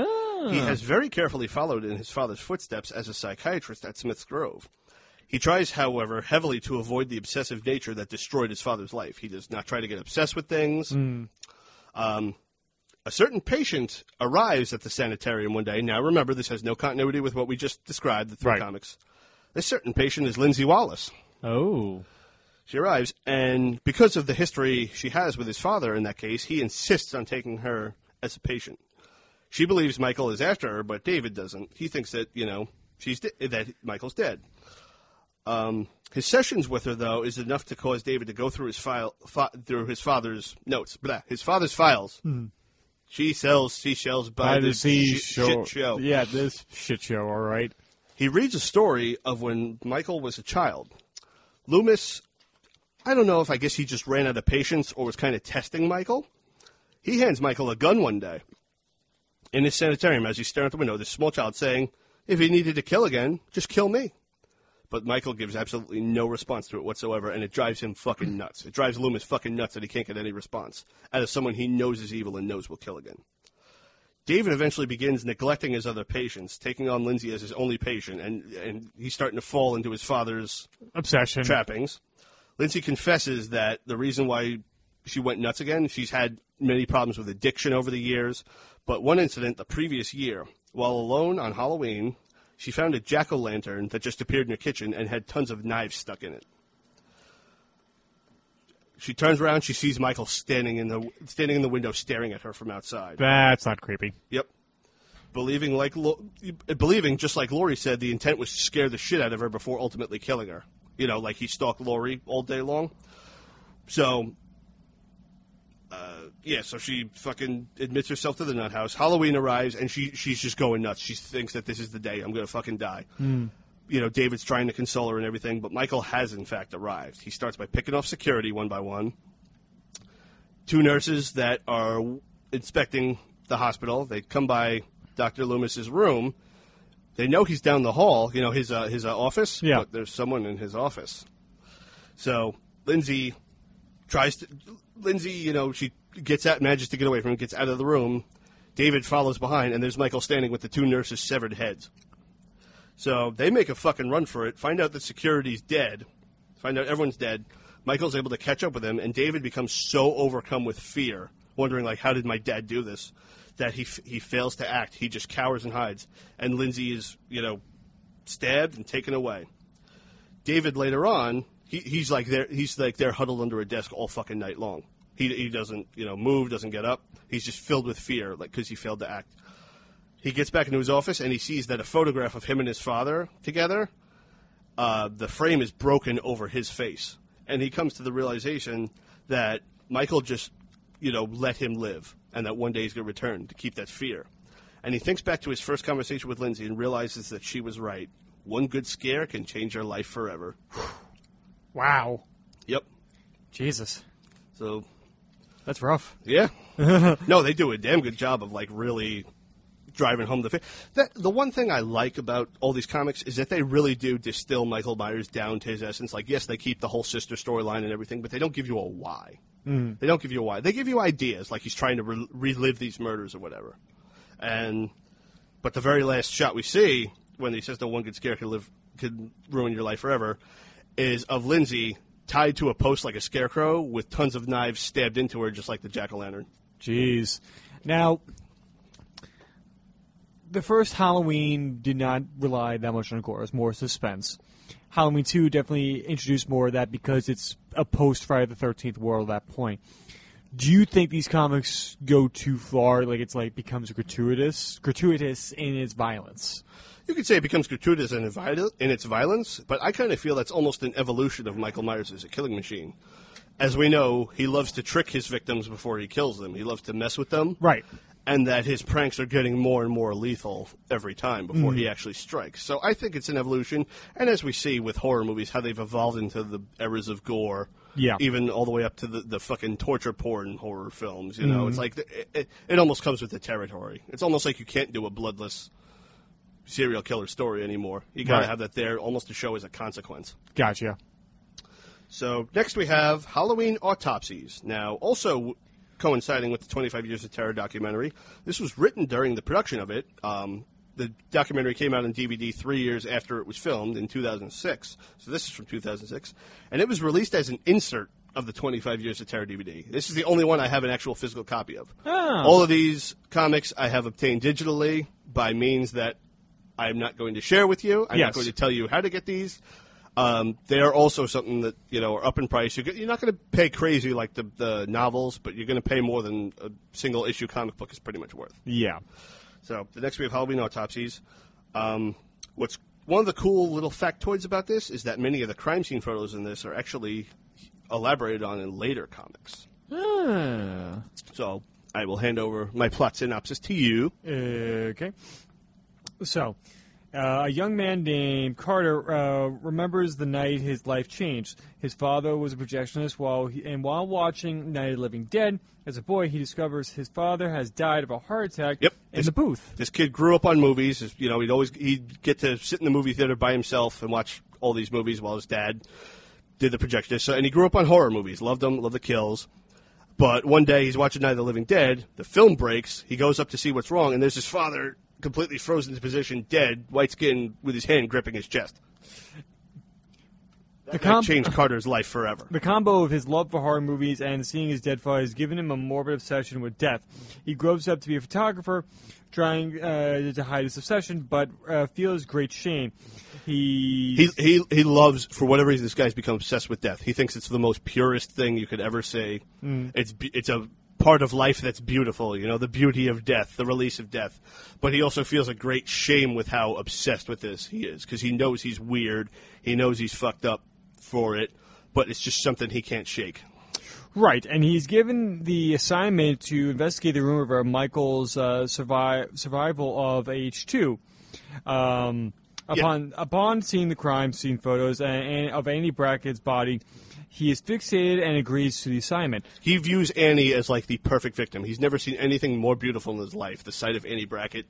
He has very carefully followed in his father's footsteps as a psychiatrist at Smith's Grove. He tries, however, heavily to avoid the obsessive nature that destroyed his father's life. He does not try to get obsessed with things. Um, a certain patient arrives at the sanitarium one day. Now, remember, this has no continuity with what we just described, the three Right. comics. This certain patient is Lindsay Wallace. Oh. She arrives, and because of the history she has with his father in that case, he insists on taking her as a patient. She believes Michael is after her, but David doesn't. He thinks that you know she's de- that Michael's dead. Um, his sessions with her, though, is enough to cause David to go through his file fa- through his father's notes, blah, his father's files. She sells seashells by, By the sea show. shit show. Yeah, this shit show. All right. He reads a story of when Michael was a child. Loomis, I don't know if I guess he just ran out of patience or was kind of testing Michael. He hands Michael a gun one day in his sanitarium as he's staring at the window. This small child saying, If he needed to kill again, just kill me. But Michael gives absolutely no response to it whatsoever, and it drives him fucking nuts. It drives Loomis fucking nuts that he can't get any response out of someone he knows is evil and knows will kill again. David eventually begins neglecting his other patients, taking on Lindsay as his only patient, and, and he's starting to fall into his father's Obsession. trappings. Lindsay confesses that the reason why she went nuts again, she's had many problems with addiction over the years. But one incident the previous year, while alone on Halloween, she found a jack o' lantern that just appeared in her kitchen and had tons of knives stuck in it. She turns around, she sees Michael standing in the standing in the window, staring at her from outside. That's not creepy. Yep. Believing like believing just like Laurie said, the intent was to scare the shit out of her before ultimately killing her. You know, like he stalked Laurie all day long. So, uh, yeah. So she fucking admits herself to the nut house. Halloween arrives, and she she's just going nuts. She thinks that this is the day I'm gonna fucking die. You know, David's trying to console her and everything, but Michael has in fact arrived. He starts by picking off security one by one two nurses that are inspecting the hospital. They come by Dr. Loomis's room. They know he's down the hall, you know, his uh, his uh, office. Yeah. But there's someone in his office. So Lindsay tries to. Lindsay, you know, she gets out, manages to get away from him, gets out of the room. David follows behind, and there's Michael standing with the two nurses' severed heads. So they make a fucking run for it, find out that security's dead, find out everyone's dead. Michael's able to catch up with him, and David becomes so overcome with fear, wondering like, how did my dad do this, that he f- he fails to act. He just cowers and hides, and Lindsay is you know stabbed and taken away. David later on, he, he's like there, he's like there huddled under a desk all fucking night long. He he doesn't you know move, doesn't get up. He's just filled with fear, like because he failed to act. He gets back into his office and he sees that a photograph of him and his father together, uh, the frame is broken over his face, and he comes to the realization that Michael just, you know, let him live, and that one day he's going to return to keep that fear. And he thinks back to his first conversation with Lindsay and realizes that she was right. One good scare can change your life forever. (sighs) Wow. Yep. Jesus. So That's rough. yeah, (laughs) no, they do a damn good job of like really driving home the fa- that the one thing I like about all these comics is that they really do distill Michael Myers down to his essence. Like, yes, they keep the whole sister storyline and everything, but they don't give you a why. Mm. They don't give you a why. They give you ideas, like he's trying to re- relive these murders or whatever. And but the very last shot we see when he says no one good scare could live could ruin your life forever is of Lindsay tied to a post like a scarecrow with tons of knives stabbed into her, just like the jack o' lantern. Jeez. Now, the first Halloween did not rely that much on gore. It was more suspense. Halloween 2 definitely introduced more of that because it's a post Friday the 13th world at that point. Do you think these comics go too far? Like it's like becomes gratuitous, gratuitous in its violence. You could say it becomes gratuitous in, in its violence, but I kind of feel that's almost an evolution of Michael Myers as a killing machine. As we know, he loves to trick his victims before he kills them. He loves to mess with them. Right and that his pranks are getting more and more lethal every time before mm. he actually strikes. So I think it's an evolution, and as we see with horror movies, how they've evolved into the eras of gore. Yeah. Even all the way up to the, the fucking torture porn horror films. You know, mm. it's like it, it, it, almost comes with the territory. It's almost like you can't do a bloodless serial killer story anymore. You got to right. have that there almost to show as a consequence. Gotcha. So next we have Halloween autopsies. Now, also coinciding with the 25 Years of Terror documentary. This was written during the production of it. Um, the documentary came out on DVD three years after it was filmed in 2006. So this is from 2006. And it was released as an insert of the 25 Years of Terror DVD. This is the only one I have an actual physical copy of. Oh. All of these comics I have obtained digitally by means that I'm not going to share with you. I'm yes. not going to tell you how to get these. Um, they are also something that you know are up in price. You're, you're not going to pay crazy like the, the novels, but you're going to pay more than a single issue comic book is pretty much worth. Yeah. So the next we have Halloween autopsies. Um, what's one of the cool little factoids about this is that many of the crime scene photos in this are actually elaborated on in later comics. Ah. So I will hand over my plot synopsis to you. Okay. So uh, a young man named Carter uh, remembers the night his life changed. His father was a projectionist, while he, and while watching Night of the Living Dead as a boy, he discovers his father has died of a heart attack yep. in this, the booth. This kid grew up on movies. You know, he'd always he'd get to sit in the movie theater by himself and watch all these movies while his dad did the projectionist. So, and he grew up on horror movies. Loved them. Loved the kills. But one day he's watching Night of the Living Dead. The film breaks. He goes up to see what's wrong, and there's his father completely frozen into position, dead, white skin, with his hand gripping his chest. That, com- changed Carter's life forever. The combo of his love for horror movies and seeing his dead father has given him a morbid obsession with death. He grows up to be a photographer, trying uh, to hide his obsession, but uh, feels great shame. He, he he he loves for whatever reason this guy's become obsessed with death. He thinks it's the most purest thing you could ever say. Mm. It's it's a part of life that's beautiful, you know, the beauty of death, the release of death. But he also feels a great shame with how obsessed with this he is because he knows he's weird, he knows he's fucked up for it, but it's just something he can't shake. Right, and he's given the assignment to investigate the rumor of Michael's uh, survi- survival of H2. Um, upon yeah. upon seeing the crime scene photos and, and of Annie Brackett's body, he is fixated and agrees to the assignment. He views Annie as like the perfect victim. He's never seen anything more beautiful in his life. The sight of Annie Brackett,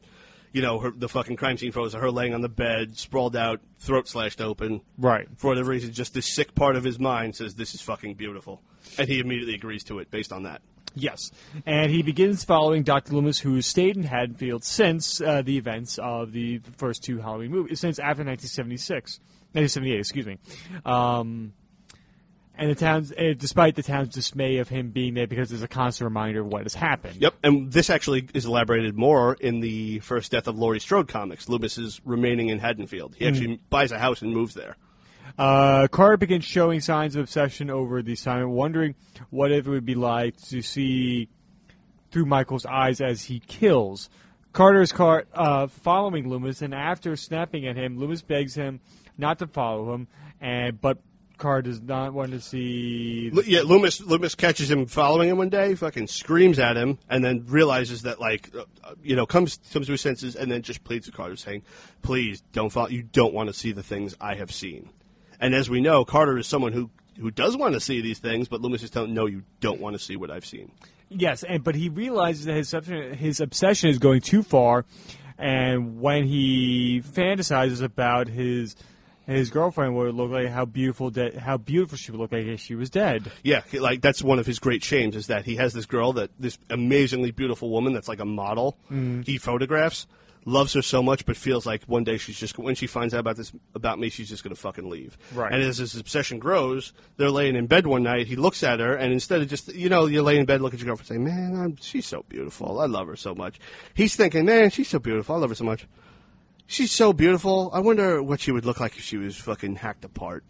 you know, her, the fucking crime scene photos of her laying on the bed, sprawled out, throat slashed open. Right. For whatever reason, just this sick part of his mind says this is fucking beautiful, and he immediately agrees to it based on that. Yes, and he begins following Dr. Loomis, who's stayed in Haddonfield since uh, the events of the first two Halloween movies, since after 1976, 1978, excuse me. Um, and the town's, uh, despite the town's dismay of him being there, because it's a constant reminder of what has happened. Yep, and this actually is elaborated more in the first Death of Laurie Strode comics. Loomis is remaining in Haddonfield. He actually mm. buys a house and moves there. Uh, Carter begins showing signs of obsession over the assignment, wondering what it would be like to see through Michael's eyes as he kills. Carter is caught uh, following Loomis, and after snapping at him, Loomis begs him not to follow him, and but Carr does not want to see. Yeah, Loomis Loomis catches him following him one day, fucking screams at him, and then realizes that like, uh, you know, comes comes to his senses, and then just pleads with Carter, saying, "Please don't follow. You don't want to see the things I have seen." And as we know, Carter is someone who who does want to see these things, but Loomis is telling no, you don't want to see what I've seen. Yes, and but he realizes that his his obsession is going too far, and when he fantasizes about his his girlfriend would look like how beautiful de- how beautiful she would look like if she was dead. Yeah, like that's one of his great shames is that he has this girl that this amazingly beautiful woman that's like a model. Mm-hmm. He photographs, loves her so much, but feels like one day she's just when she finds out about this about me, she's just going to fucking leave. Right. And as his obsession grows, they're laying in bed one night. He looks at her, and instead of just you know you lay in bed, look at your girlfriend, say, "Man, I'm, she's so beautiful. I love her so much." He's thinking, "Man, she's so beautiful. I love her so much." She's so beautiful. I wonder what she would look like if she was fucking hacked apart.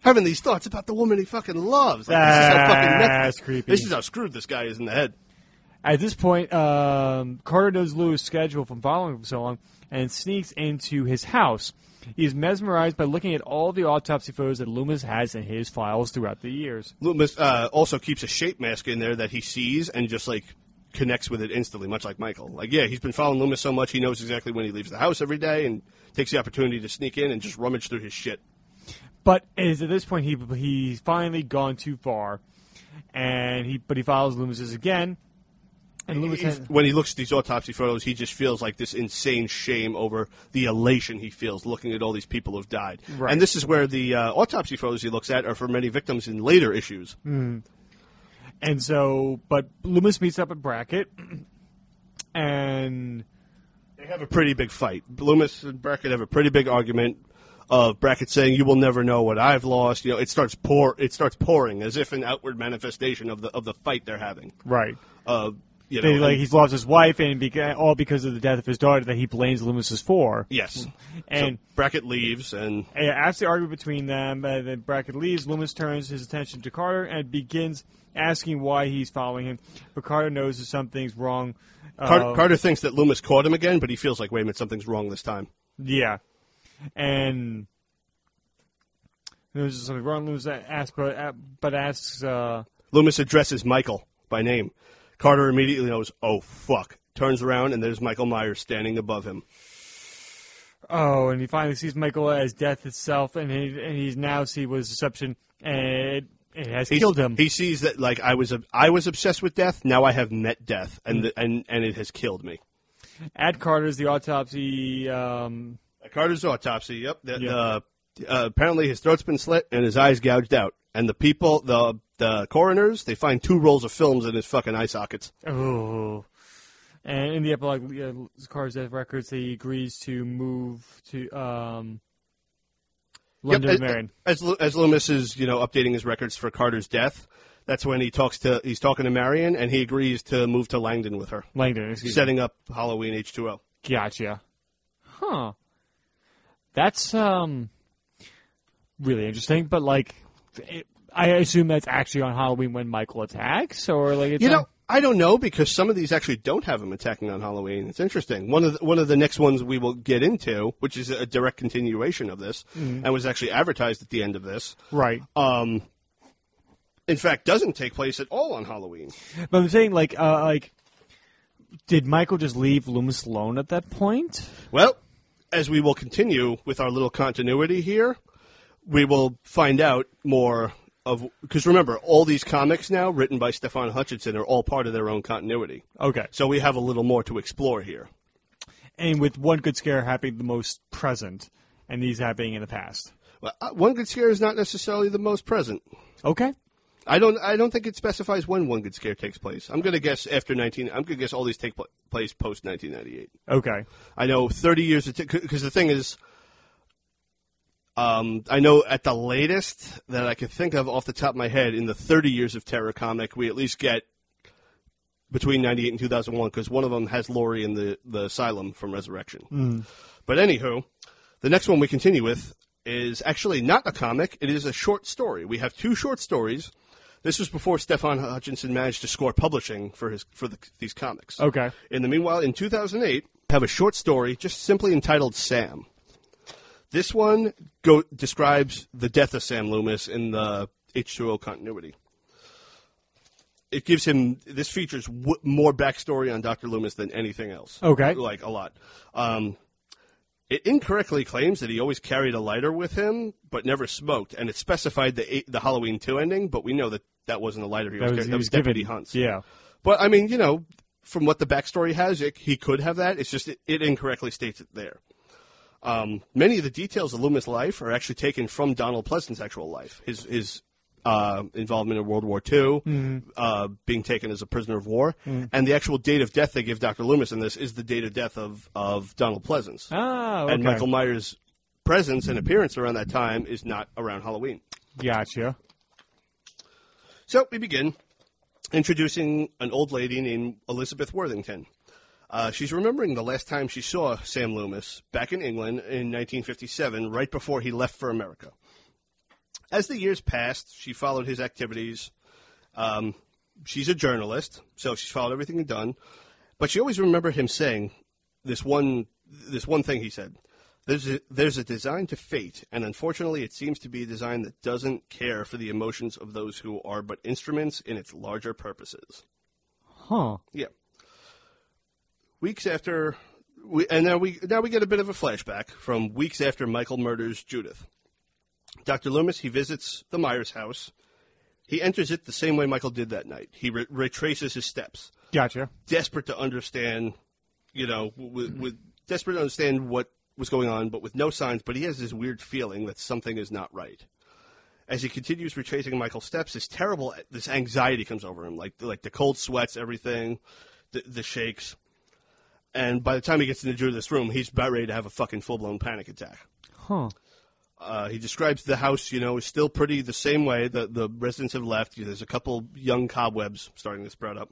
Having these thoughts about the woman he fucking loves. Like, this is how fucking That's creepy. This is how screwed this guy is in the head. At this point, um, Carter knows Lewis' schedule from following him so long and sneaks into his house. He is mesmerized by looking at all the autopsy photos that Loomis has in his files throughout the years. Loomis uh, also keeps a shape mask in there that he sees and just like connects with it instantly, much like Michael. Like, yeah, he's been following Loomis so much he knows exactly when he leaves the house every day and takes the opportunity to sneak in and just rummage through his shit. But is at this point he he's finally gone too far, and he but he follows Loomis's again, and Loomis when he looks at these autopsy photos, he just feels like this insane shame over the elation he feels looking at all these people who've died. Right. And this is where the uh, autopsy photos he looks at are for many victims in later issues. And so but Loomis meets up at Brackett, and They have a pretty big fight. Loomis and Brackett have a pretty big argument of Brackett saying, "You will never know what I've lost." You know, it starts pour. It starts pouring as if an outward manifestation of the of the fight they're having. right. Uh, you know, They, like and- he's lost his wife, and beca- all because of the death of his daughter that he blames Loomis's for. yes. (laughs) And so Brackett leaves, and after the argument between them, uh, then Brackett leaves. Loomis turns his attention to Carter and begins asking why he's following him. But Carter knows that something's wrong. Carter, Uh, Carter thinks that Loomis caught him again, but he feels like, wait a minute, something's wrong this time. Yeah, and there's something wrong. Loomis asks, but, uh, but asks. Uh, Loomis addresses Michael by name. Carter immediately knows, oh fuck. Turns around and there's Michael Myers standing above him. Oh, and he finally sees Michael as death itself, and he and he's now see what his deception, and it, has He's- killed him. He sees that like I was I was obsessed with death. Now I have met death, and the, and and it has killed me. At Carter's, the autopsy. Um, Carter's autopsy. Yep. The, the- uh, apparently his throat's been slit and his eyes gouged out. And the people, the the coroners, they find two rolls of films in his fucking eye sockets. oh, and in the epilogue, uh, Carter's death records, he agrees to move to um, London Yep, with Marion. As Lu- as Loomis is you know updating his records for Carter's death, that's when he talks to he's talking to Marion and he agrees to move to Langdon with her, Langdon, excuse me. setting up Halloween H two O. Gotcha. Huh. That's um really interesting, but like it, I assume that's actually on Halloween when Michael attacks, or like it's You on- know, I don't know because some of these actually don't have him attacking on Halloween. It's interesting. One of the, one of the next ones we will get into, which is a direct continuation of this, and was actually advertised at the end of this. right. Um, in fact, doesn't take place at all on Halloween. But I'm saying like uh like did Michael just leave Loomis alone at that point? Well, as we will continue with our little continuity here, we will find out more of because remember, all these comics now written by Stefan Hutchinson are all part of their own continuity. Okay. So we have a little more to explore here. And with one good scare happening the most present, and these happening in the past. Well, uh, one good scare is not necessarily the most present. Okay. I don't. I don't think it specifies when one good scare takes place. I'm going to guess after 19. I'm going to guess all these take pl- place post 1998. Okay. I know 30 years because the thing is, um, I know at the latest that I can think of off the top of my head in the 30 years of Terror comic, we at least get between 98 and 2001 because one of them has Laurie in the the asylum from Resurrection. But anywho, the next one we continue with is actually not a comic; it is a short story. We have two short stories. This was before Stefan Hutchinson managed to score publishing for his for the, these comics. Okay. In the meanwhile, in 2008, I have a short story just simply entitled Sam. This one go, describes the death of Sam Loomis in the H2O continuity. It gives him, this features w- more backstory on Dr. Loomis than anything else. Okay. Like a lot. Um, It incorrectly claims that he always carried a lighter with him, but never smoked, and it specified the eight, the Halloween two ending. But we know that that wasn't a lighter he was. That was, carrying. that was was Deputy given- Hunt's. Yeah. But I mean, you know, from what the backstory has, it, he could have that. It's just it, it incorrectly states it there. Um, many of the details of Loomis' life are actually taken from Donald Pleasence's actual life. His his uh, involvement in World War II, uh, being taken as a prisoner of war, and the actual date of death they give Dr. Loomis in this is the date of death of, of Donald Pleasence. Ah, okay. And Michael Myers' presence and appearance around that time is not around Halloween. Gotcha. So we begin introducing an old lady named Elizabeth Worthington. Uh, she's remembering the last time she saw Sam Loomis back in England in 1957, right before he left for America. As the years passed, she followed his activities. Um, she's a journalist, so she's followed everything he'd done. But she always remembered him saying this one this one thing he said. There's a, there's a design to fate, and unfortunately, it seems to be a design that doesn't care for the emotions of those who are but instruments in its larger purposes. Huh. Yeah. Weeks after, we, and now we now we get a bit of a flashback from weeks after Michael murders Judith. Dr. Loomis he visits the Myers house. He enters it the same way Michael did that night. He re- retraces his steps, Gotcha. desperate to understand, you know, with, with desperate to understand what was going on, but with no signs. But he has this weird feeling that something is not right. As he continues retracing Michael's steps, this terrible, this anxiety comes over him, like like the cold sweats, everything, the, the shakes. And by the time he gets into Judith's room, he's about ready to have a fucking full blown panic attack. Huh. Uh, he describes the house, you know, is still pretty the same way. The the residents have left. There's a couple young cobwebs starting to sprout up.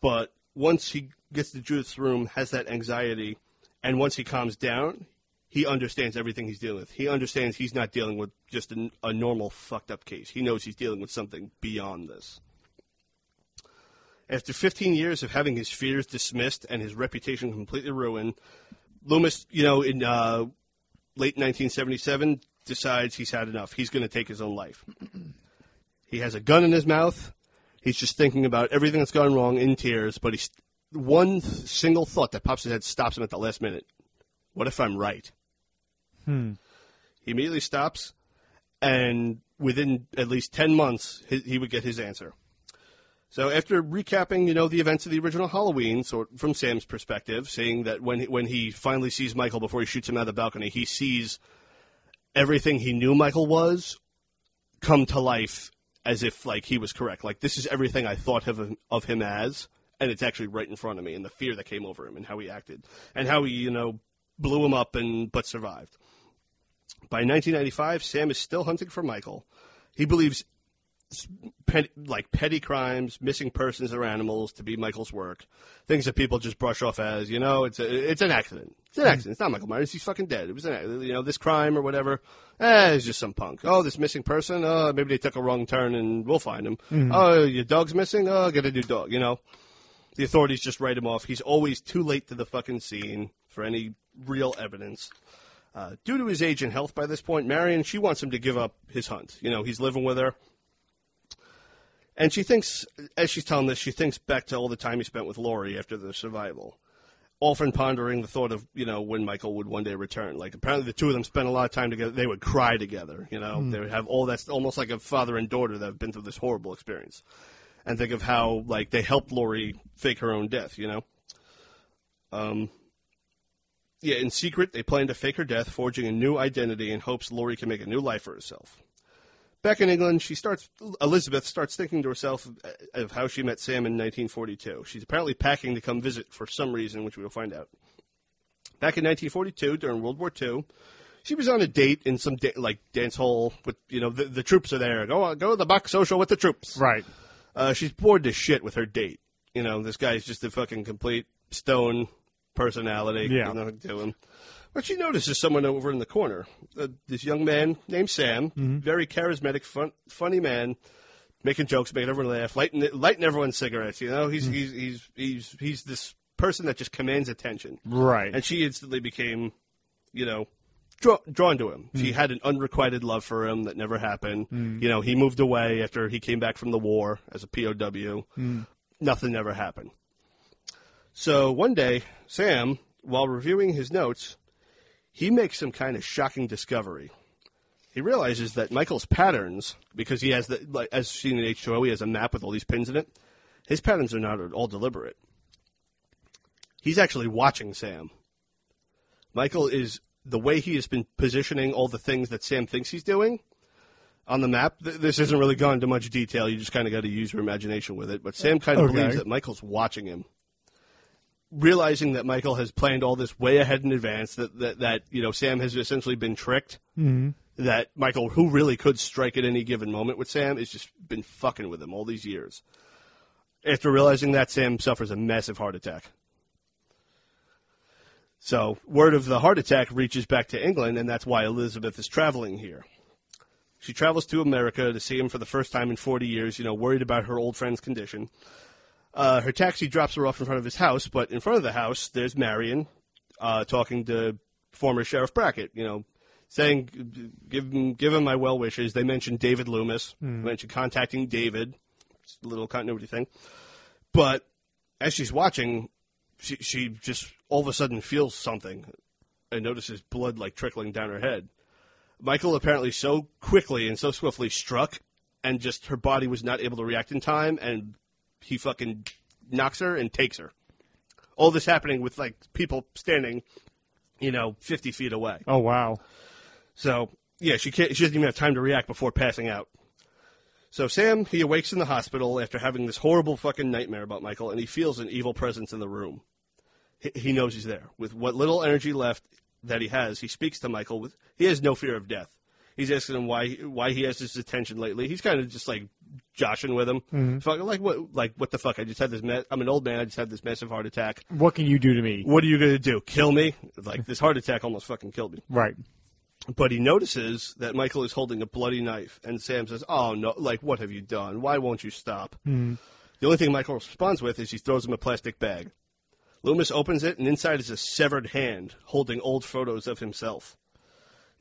But once he gets to Judith's room, has that anxiety, and once he calms down, he understands everything he's dealing with. He understands he's not dealing with just a, a normal fucked up case. He knows he's dealing with something beyond this. After 15 years of having his fears dismissed and his reputation completely ruined, Loomis, you know, in uh, late 1977, decides he's had enough. He's going to take his own life. (clears throat) he has a gun in his mouth. He's just thinking about everything that's gone wrong in tears, but he's one single thought that pops his head stops him at the last minute. What if I'm right? He immediately stops, and within at least 10 months, he, he would get his answer. So after recapping, you know, the events of the original Halloween, so from Sam's perspective, saying that when he, when he finally sees Michael before he shoots him out of the balcony, he sees everything he knew Michael was come to life as if like he was correct. Like this is everything I thought of of him as, and it's actually right in front of me, and the fear that came over him, and how he acted, and how he you know blew him up and but survived. By 1995, Sam is still hunting for Michael. He believes petty, like petty crimes, missing persons or animals to be Michael's work. Things that people just brush off as, you know, it's a, it's an accident. It's an accident. It's not Michael Myers. He's fucking dead. It was an, you know, this crime or whatever. Eh, it's just some punk. Oh, this missing person. Oh, maybe they took a wrong turn and we'll find him. Oh, your dog's missing. Oh, get a new dog. You know, the authorities just write him off. He's always too late to the fucking scene for any real evidence. Uh, due to his age and health by this point, Marion, she wants him to give up his hunt. You know, he's living with her. And she thinks, as she's telling this, she thinks back to all the time he spent with Laurie after the survival. Often pondering the thought of, you know, when Michael would one day return. Like, apparently the two of them spent a lot of time together. They would cry together, you know. They would have all that, almost like a father and daughter that have been through this horrible experience. And think of how, like, they helped Laurie fake her own death, you know. Um, yeah, in secret, they plan to fake her death, forging a new identity in hopes Laurie can make a new life for herself. Back in England, she starts. Elizabeth starts thinking to herself of, how she met Sam in 1942. She's apparently packing to come visit for some reason, which we will find out. Back in 1942, during World War II, she was on a date in some da- like dance hall with you know the, the troops are there. Go on, go to the Bach social with the troops. Right. Uh, she's bored to shit with her date. You know, this guy's just a fucking complete stone personality. Yeah. There's nothing to him. But she notices someone over in the corner. Uh, this young man named Sam, mm-hmm. very charismatic, fun, funny man, making jokes, making everyone laugh, lighting lighting everyone's cigarettes. You know, he's mm-hmm. he's he's he's he's this person that just commands attention. Right. And she instantly became, you know, draw, drawn to him. She mm-hmm. had an unrequited love for him that never happened. You know, he moved away after he came back from the war as a POW. Nothing ever happened. So one day, Sam, while reviewing his notes, he makes some kind of shocking discovery. He realizes that Michael's patterns, because he has the, like, as seen in H2O, he has a map with all these pins in it. His patterns are not at all deliberate. He's actually watching Sam. Michael is the way he has been positioning all the things that Sam thinks he's doing on the map. Th- this isn't really gone into much detail. You just kind of got to use your imagination with it. But Sam kind of Okay. believes that Michael's watching him, realizing that Michael has planned all this way ahead in advance. That that, that you know Sam has essentially been tricked. Mm-hmm. That Michael, who really could strike at any given moment with Sam, has just been fucking with him all these years. After realizing that, Sam suffers a massive heart attack. So, word of the heart attack reaches back to England, and that's why Elizabeth is traveling here. She travels to America to see him for the first time in 40 years, you know, worried about her old friend's condition. Uh, her taxi drops her off in front of his house, but in front of the house, there's Marion uh, talking to former Sheriff Brackett, you know, saying, give him, give him my well wishes. They mentioned David Loomis, mentioned contacting David, It's a little continuity thing. But as she's watching, she, she just all of a sudden feels something and notices blood like trickling down her head. Michael apparently so quickly and so swiftly struck, and just her body was not able to react in time, and he fucking knocks her and takes her. All this happening with like people standing, you know, fifty feet away. Oh wow. So yeah, she can't. She doesn't even have time to react before passing out. So Sam he awakes in the hospital after having this horrible fucking nightmare about Michael, and he feels an evil presence in the room. He, he knows he's there with what little energy left that he has. He speaks to Michael with. He has no fear of death. He's asking him why why he has his attention lately. He's kind of just like joshing with him. Mm-hmm. Fuck, like what like what the fuck? I just had this. Ma- I'm an old man. I just had this massive heart attack. What can you do to me? What are you gonna do? Kill me? Like this heart attack almost fucking killed me. Right. But he notices that Michael is holding a bloody knife, and Sam says, "Oh no! Like, what have you done? Why won't you stop?" Mm-hmm. The only thing Michael responds with is he throws him a plastic bag. Loomis opens it, and inside is a severed hand holding old photos of himself.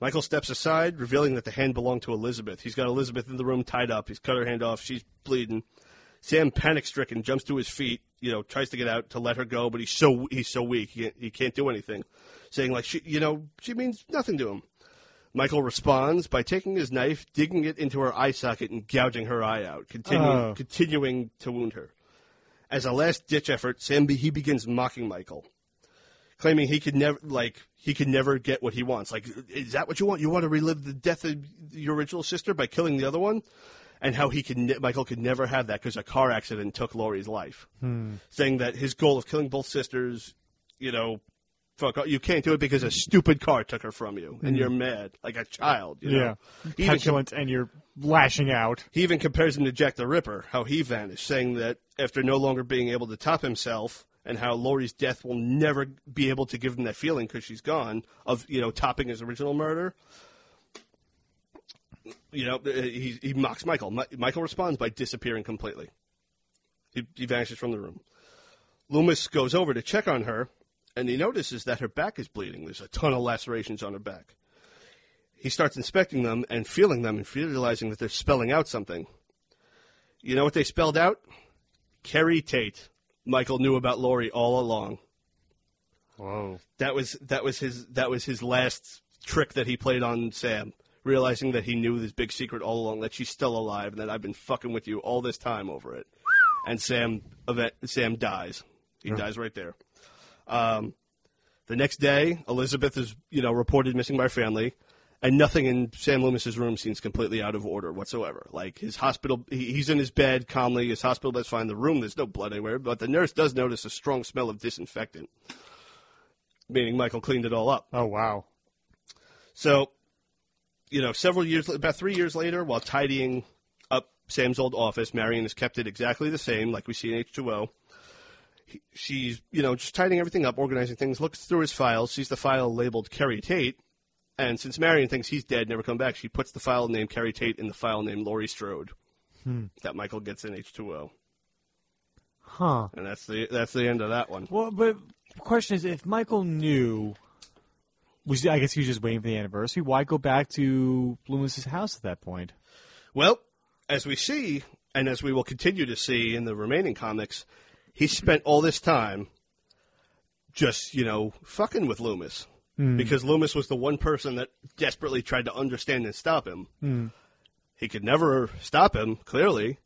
Michael steps aside, revealing that the hand belonged to Elizabeth. He's got Elizabeth in the room tied up. He's cut her hand off. She's bleeding. Sam, panic stricken, jumps to his feet. You know, tries to get out to let her go, but he's so he's so weak he can't, he can't do anything. Saying like, she, you know, she means nothing to him. Michael responds by taking his knife, digging it into her eye socket, and gouging her eye out, continuing, Oh. continuing to wound her. As a last ditch effort, Sam he begins mocking Michael, claiming he could never like he could never get what he wants. Like, is that what you want? You want to relive the death of your original sister by killing the other one? And how he could ne- Michael could never have that because a car accident took Laurie's life. Hmm. Saying that his goal of killing both sisters, you know, fuck, you can't do it because a stupid car took her from you, and hmm. you're mad like a child. You know? Yeah. He Petulant, and you're lashing out. he even compares him to Jack the Ripper, how he vanished, saying that after no longer being able to top himself, and how Laurie's death will never be able to give him that feeling because she's gone of you know topping his original murder. You know, uh, he, he mocks Michael. Mi- Michael responds by disappearing completely. He, he vanishes from the room. Loomis goes over to check on her, and he notices that her back is bleeding. There's a ton of lacerations on her back. He starts inspecting them and feeling them and realizing that they're spelling out something. You know what they spelled out? Keri Tate. Michael knew about Laurie all along. Whoa. That was that was his that was his last trick that he played on Sam, realizing that he knew this big secret all along that she's still alive and that I've been fucking with you all this time over it. And Sam event, Sam dies. He dies right there. Um, the next day, Elizabeth is you know reported missing by her family, and nothing in Sam Loomis's room seems completely out of order whatsoever. Like his hospital, he, he's in his bed calmly. His hospital bed's fine. The room, there's no blood anywhere, but the nurse does notice a strong smell of disinfectant, meaning Michael cleaned it all up. Oh wow. So, you know, several years, about three years later, while tidying up Sam's old office, Marion has kept it exactly the same, like we see in H2O. She's, you know, just tidying everything up, organizing things, looks through his files, sees the file labeled Keri Tate, and since Marion thinks he's dead, never come back, she puts the file named Keri Tate in the file named Laurie Strode hmm. that Michael gets in H2O. Huh. And that's the that's the end of that one. Well, but the question is, if Michael knew, was I guess he was just waiting for the anniversary. Why go back to Loomis's house at that point? Well, as we see, and as we will continue to see in the remaining comics, he spent all this time just, you know, fucking with Loomis. Mm. because Loomis was the one person that desperately tried to understand and stop him. Mm. He could never stop him, clearly.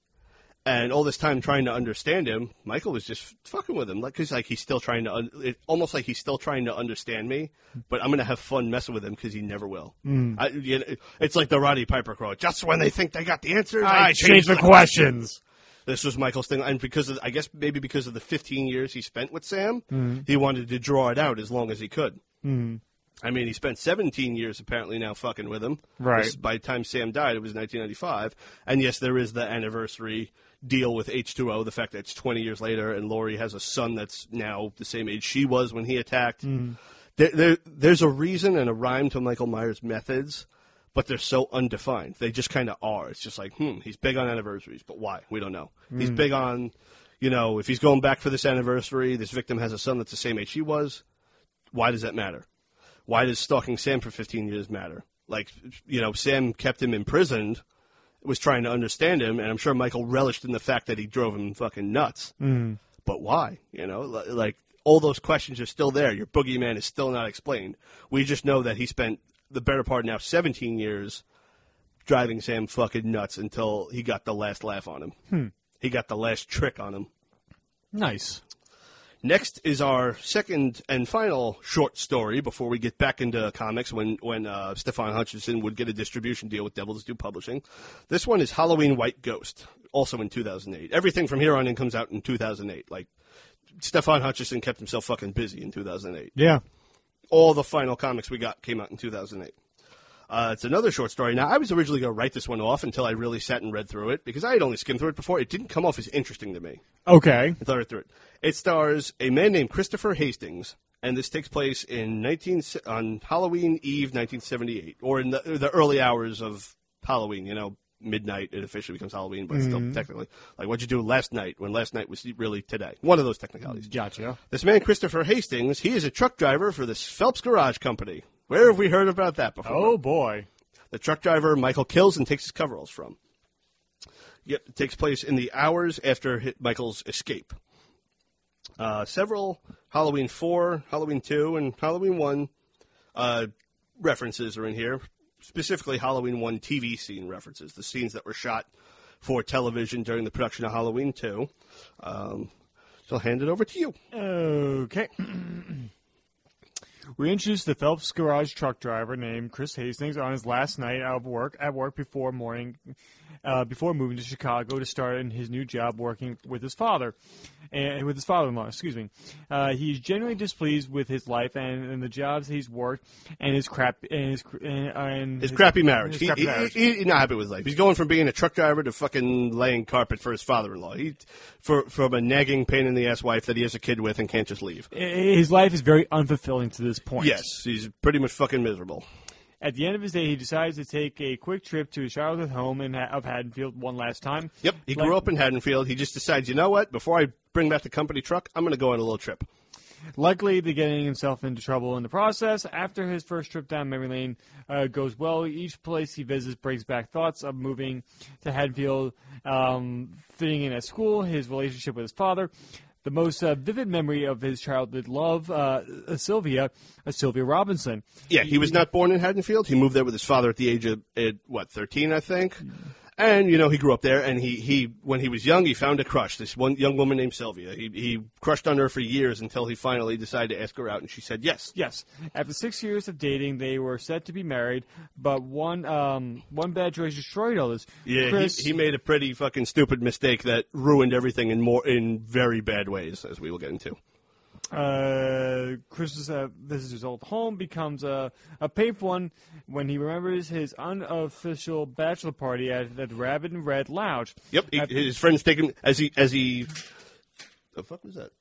And all this time trying to understand him, Michael was just fucking with him. Like, cause like he's still trying to, un- it, almost like he's still trying to understand me, but I'm going to have fun messing with him because he never will. Mm. I, you know, it's like the Roddy Piper quote. Just when they think they got the answers, I, change the questions. (laughs) this was Michael's thing, and because of, I guess maybe because of the 15 years he spent with Sam, he wanted to draw it out as long as he could. Mm. I mean, he spent 17 years apparently now fucking with him. Right. This- By the time Sam died, it was 1995, and yes, there is the anniversary deal with H2O, the fact that it's 20 years later, and Laurie has a son that's now the same age she was when he attacked. There, there, there's a reason and a rhyme to Michael Myers' methods but they're so undefined. They just kind of are. It's just like, hmm, he's big on anniversaries, but why? We don't know. He's big on, you know, if he's going back for this anniversary, this victim has a son that's the same age he was. Why does that matter? Why does stalking Sam for 15 years matter? Like, you know, Sam kept him imprisoned, was trying to understand him, and I'm sure Michael relished in the fact that he drove him fucking nuts. Mm. But why? You know, like, all those questions are still there. Your boogeyman is still not explained. We just know that he spent the better part now 17 years driving Sam fucking nuts until he got the last laugh on him. He got the last trick on him. Nice. Next is our second and final short story before we get back into comics when, when uh, Stefan Hutchinson would get a distribution deal with Devil's Due Publishing. This one is Halloween White Ghost, also in 2008. Everything from here on in comes out in 2008. Like, Stefan Hutchinson kept himself fucking busy in 2008 Yeah. all the final comics we got came out in 2008. Uh, it's another short story. Now, I was originally going to write this one off until I really sat and read through it because I had only skimmed through it before. It didn't come off as interesting to me Okay. until I read through it. It stars a man named Christopher Hastings, and this takes place in 19 on Halloween Eve, 1978, or in the, the early hours of Halloween. You know, midnight. It officially becomes Halloween, but still technically, like what'd you do last night when last night was really today? One of those technicalities. Gotcha. This man, Christopher Hastings, he is a truck driver for this Phelps Garage Company. Where have we heard about that before? Oh boy. The truck driver Michael kills and takes his coveralls from. Yep, it takes place in the hours after Michael's escape. Uh, several Halloween 4, Halloween 2, and Halloween 1 uh, references are in here. Specifically, Halloween 1 TV scene references, the scenes that were shot for television during the production of Halloween 2. Um, so I'll hand it over to you. Okay. (clears throat) we introduced the Phelps Garage truck driver named Chris Hastings on his last night out of work at work before morning, uh, before moving to Chicago to start in his new job working with his father, and with his father-in-law. Excuse me. Uh, he's genuinely displeased with his life and, and the jobs he's worked and his crap and his and, and His crappy marriage. his crappy he- marriage. he- he's not happy with his life. He's going from being a truck driver to fucking laying carpet for his father-in-law. He, for from a nagging pain in the ass wife that he has a kid with and can't just leave. his life is very unfulfilling to this point. Yes, he's pretty much fucking miserable. At the end of his day, he decides to take a quick trip to his childhood home in, of Haddonfield one last time. Yep, he Like- grew up in Haddonfield. He just decides, you know what? Before I bring back the company truck, I'm going to go on a little trip. Likely to getting himself into trouble in the process. After his first trip down memory lane uh, goes well, each place he visits brings back thoughts of moving to Haddonfield, um, fitting in at school, his relationship with his father. The most uh, vivid memory of his childhood love, uh, Sylvia, uh, Sylvia Robinson. Yeah, he was not born in Haddonfield. He moved there with his father at the age of at, what thirteen, I think. And you know, he grew up there, and he he when he was young, he found a crush. This one young woman named Sylvia. He he crushed on her for years until he finally decided to ask her out, and she said yes. Yes. After six years of dating, they were set to be married, but one um, one bad choice destroyed all this. Yeah, Chris, he, he made a pretty fucking stupid mistake that ruined everything in more in very bad ways, as we will get into. Uh, Chris's uh, visits his old home becomes a, a painful one when he remembers his unofficial bachelor party at, at Rabbit in Red Lounge. Yep, he, his friends take him as he as he. The fuck was that?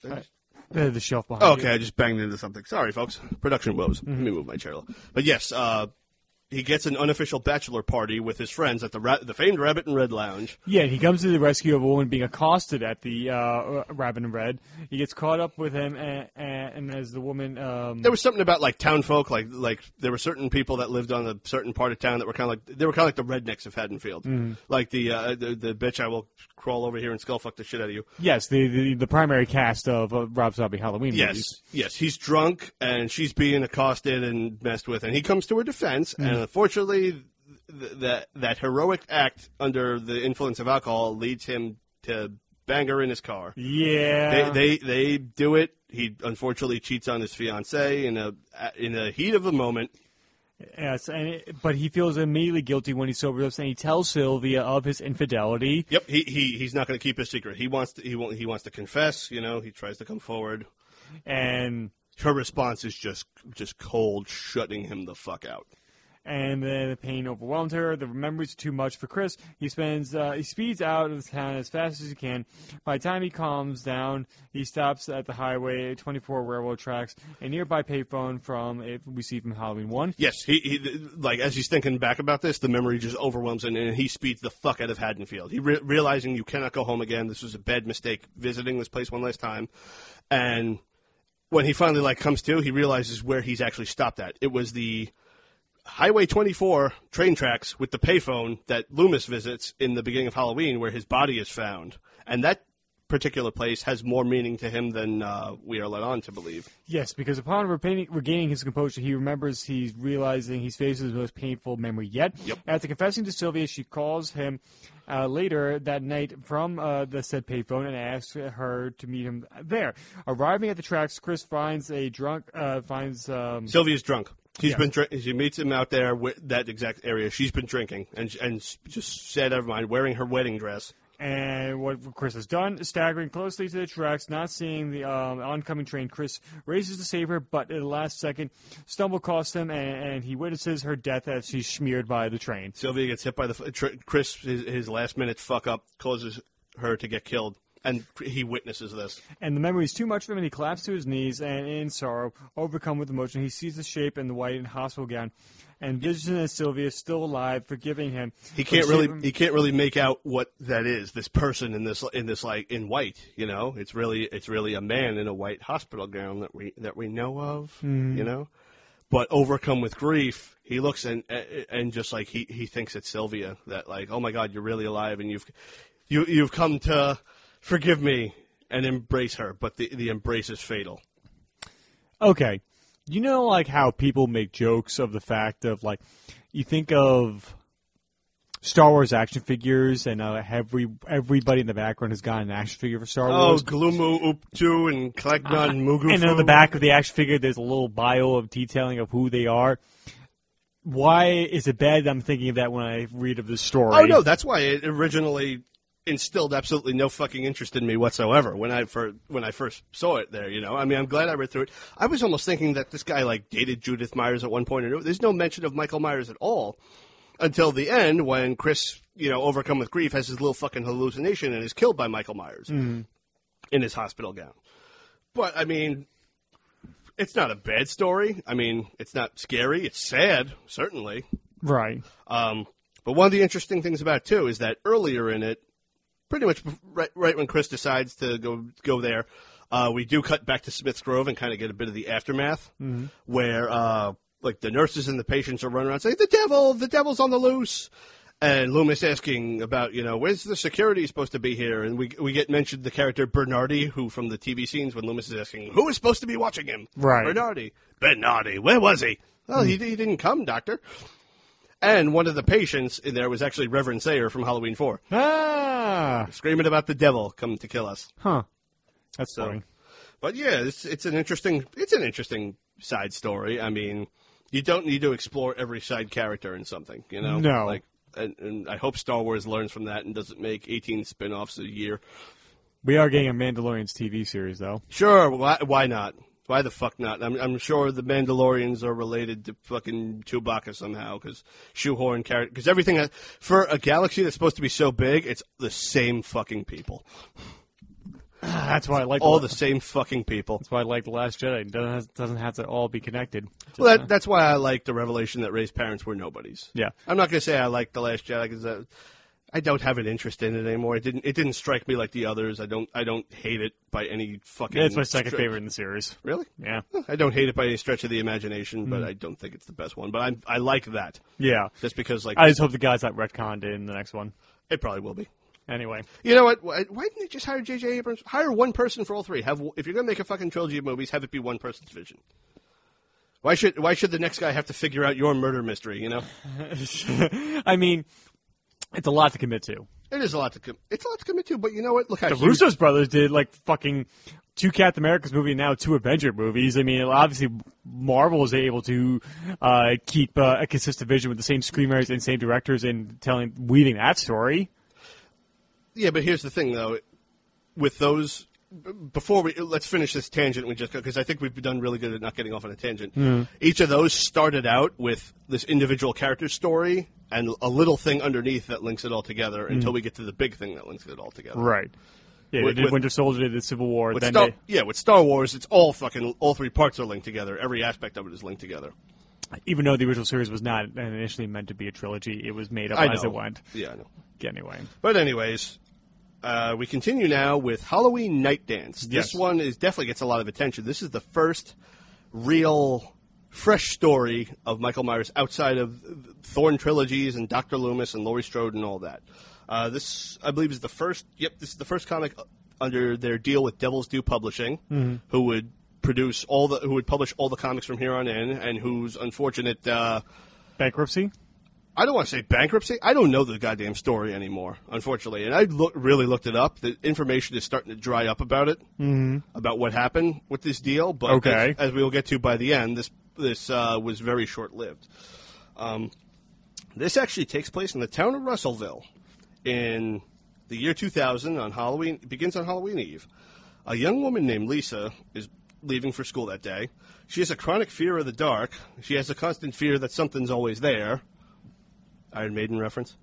uh, the shelf behind Oh, you. okay, I just banged into something. Sorry, folks. Production woes. Let me move my chair a little. But yes, uh, he gets an unofficial bachelor party with his friends at the ra- the famed Rabbit in Red Lounge. Yeah, he comes to the rescue of a woman being accosted at the uh, Rabbit and Red. He gets caught up with him, and, and as the woman, um, There was something about like town folk, like like there were certain people that lived on a certain part of town that were kind of like they were kind of like the rednecks of Haddonfield, like the, uh, the the bitch I will crawl over here and skull fuck the shit out of you. yes, the, the the primary cast of uh, Rob Zombie Halloween Yes, movies. yes, he's drunk and she's being accosted and messed with, and he comes to her defense, and unfortunately, th- that that heroic act under the influence of alcohol leads him to bang her in his car. Yeah, They, they they do it. He unfortunately cheats on his fiancee in a in the heat of the moment. yes, and it, but he feels immediately guilty when he sobers up, and he tells Sylvia of his infidelity. Yep, he, he he's not going to keep his secret. He wants to, he won't, he wants to confess. You know, he tries to come forward. and Her response is just just cold, shutting him the fuck out. And then the pain overwhelmed her. The memories are too much for Chris. He spends uh, he speeds out of the town as fast as he can. By the time he calms down, he stops at the highway 24 railroad tracks, a nearby payphone from we see from Halloween one. Yes, he, he like as he's thinking back about this, the memory just overwhelms him, and he speeds the fuck out of Haddonfield. He re- realizing you cannot go home again. This was a bad mistake visiting this place one last time, and when he finally like comes to, he realizes where he's actually stopped at. It was the Highway 24 train tracks with the payphone that Loomis visits in the beginning of Halloween, where his body is found, and that particular place has more meaning to him than uh, we are led on to believe. Yes, because upon regaining, regaining his composure, he remembers he's realizing he's faced his most painful memory yet. Yep. After confessing to Sylvia, she calls him uh, later that night from uh, the said payphone and asks her to meet him there. Arriving at the tracks, Chris finds a drunk, uh, finds um, Sylvia's drunk. He's Yeah. been she meets him out there with that exact area. She's been drinking and and just said, "Never mind," wearing her wedding dress. And what Chris has done, staggering closely to the tracks, not seeing the um, oncoming train, Chris races to save her, but at the last second, stumble costs him, and, and he witnesses her death as she's smeared by the train. Sylvia gets hit by the tr- Chris. His, his last minute fuck up causes her to get killed, and he witnesses this. And the memory is too much for him, and he collapses to his knees, and in sorrow, overcome with emotion, he sees the shape in the white hospital gown, and Vision of Sylvia still alive, forgiving him. He can't really he can't really make out what that is. This person in this in this like in white. You know, it's really it's really a man in a white hospital gown that we that we know of. Mm-hmm. You know, but overcome with grief, he looks and and just like he he thinks it's Sylvia that like oh my god you're really alive and you've you you've come to forgive me and embrace her, but the the embrace is fatal. Okay. You know, like how people make jokes of the fact of like, you think of Star Wars action figures, and uh, every everybody in the background has got an action figure for Star Wars. Oh, Wars. Glumu Uptu and Kleknon and Mugufu. and on the back of the action figure, there's a little bio of detailing of who they are. Why is it bad that I'm thinking of that when I read of the story? Oh no, that's why it originally instilled absolutely no fucking interest in me whatsoever when I first when I first saw it there. You know, I mean, I'm glad I read through it. I was almost thinking that this guy like dated Judith Myers at one point, and there's no mention of Michael Myers at all until the end when Chris, you know, overcome with grief, has his little fucking hallucination and is killed by Michael Myers in his hospital gown. But I mean. It's not a bad story. I mean, it's not scary. It's sad, certainly. Right. Um, but one of the interesting things about it, too is that earlier in it, pretty much right, right when Chris decides to go go there, uh, we do cut back to Smith's Grove and kind of get a bit of the aftermath, where uh, like the nurses and the patients are running around saying, "The devil, the devil's on the loose." And Loomis asking about, you know, where's the security supposed to be here? And we we get mentioned the character Bernardi, who from the TV scenes when Loomis is asking, who is supposed to be watching him? Right. Bernardi. Bernardi, where was he? Well, he, he didn't come, doctor. And one of the patients in there was actually Reverend Sayer from Halloween 4, Ah, screaming about the devil coming to kill us. huh. That's So-. But yeah, it's it's an interesting it's an interesting side story. I mean, you don't need to explore every side character in something, you know. No. Like, and, and I hope Star Wars learns from that and doesn't make 18 spin-offs a year. We are getting a Mandalorian's TV series, though. Sure, why why not? Why the fuck not? I'm I'm sure the Mandalorians are related to fucking Chewbacca somehow because shoehorn character because everything for a galaxy that's supposed to be so big, it's the same fucking people. (sighs) That's why I like All the, the same fucking people. That's why I like the Last Jedi. It doesn't have, doesn't have to all be connected. Just, Well, that, that's why I like the revelation that Rey's parents were nobodies. Yeah. I'm not going to say I like the Last Jedi because I don't have an interest in it anymore. It didn't. It didn't strike me like the others. I don't. I don't hate it by any fucking. it's my second stretch. favorite in the series. Really? Yeah. I don't hate it by any stretch of the imagination, but mm-hmm. I don't think it's the best one. But I I like that Yeah. just because like I just hope the guys that retconned in the next one. it probably will be. Anyway. You know what? Why why didn't they just hire J.J. Abrams? Hire one person for all three. Have if you're going to make a fucking trilogy of movies, have it be one person's vision. Why should Why should the next guy have to figure out your murder mystery? You know, (laughs) I mean, it's a lot to commit to. it is a lot to com- it's a lot to commit to. But you know what? Look how The huge- Russo's brothers did like fucking two Captain America's movie and now two Avenger movies. I mean, obviously Marvel is able to uh, keep uh, a consistent vision with the same screenwriters and same directors and telling weaving that story. Yeah, but here's the thing, though. With those, before we let's finish this tangent, we just because I think we've done really good at not getting off on a tangent. Each of those started out with this individual character story and a little thing underneath that links it all together mm. until we get to the big thing that links it all together. Right. Yeah, With- they did with- Winter Soldier, they did Civil War, With then Star, they, yeah, with Star Wars, it's all fucking all three parts are linked together. Every aspect of it is linked together. even though the original series was not initially meant to be a trilogy, it was made up as it went. Yeah, I know. Anyway. But anyways, uh, we continue now with Halloween Night Dance. Yes. This one is definitely gets a lot of attention. This is the first real fresh story of Michael Myers outside of Thorn trilogies and Doctor Loomis and Laurie Strode and all that. Uh, this, I believe, is the first. Yep, this is the first comic under their deal with Devil's Due Publishing, who would produce all the, who would publish all the comics from here on in, and whose unfortunate. Uh, Bankruptcy? I don't want to say bankruptcy. I don't know the goddamn story anymore, unfortunately. And I look, really looked it up. The information is starting to dry up about it, mm-hmm. about what happened with this deal. But Okay. as, as we will get to by the end, this this uh, was very short lived. Um, this actually takes place in the town of Russellville in the year 2000 on Halloween. It begins on Halloween Eve. A young woman named Lisa is leaving for school that day. She has a chronic fear of the dark. She has a constant fear that something's always there. Iron Maiden reference.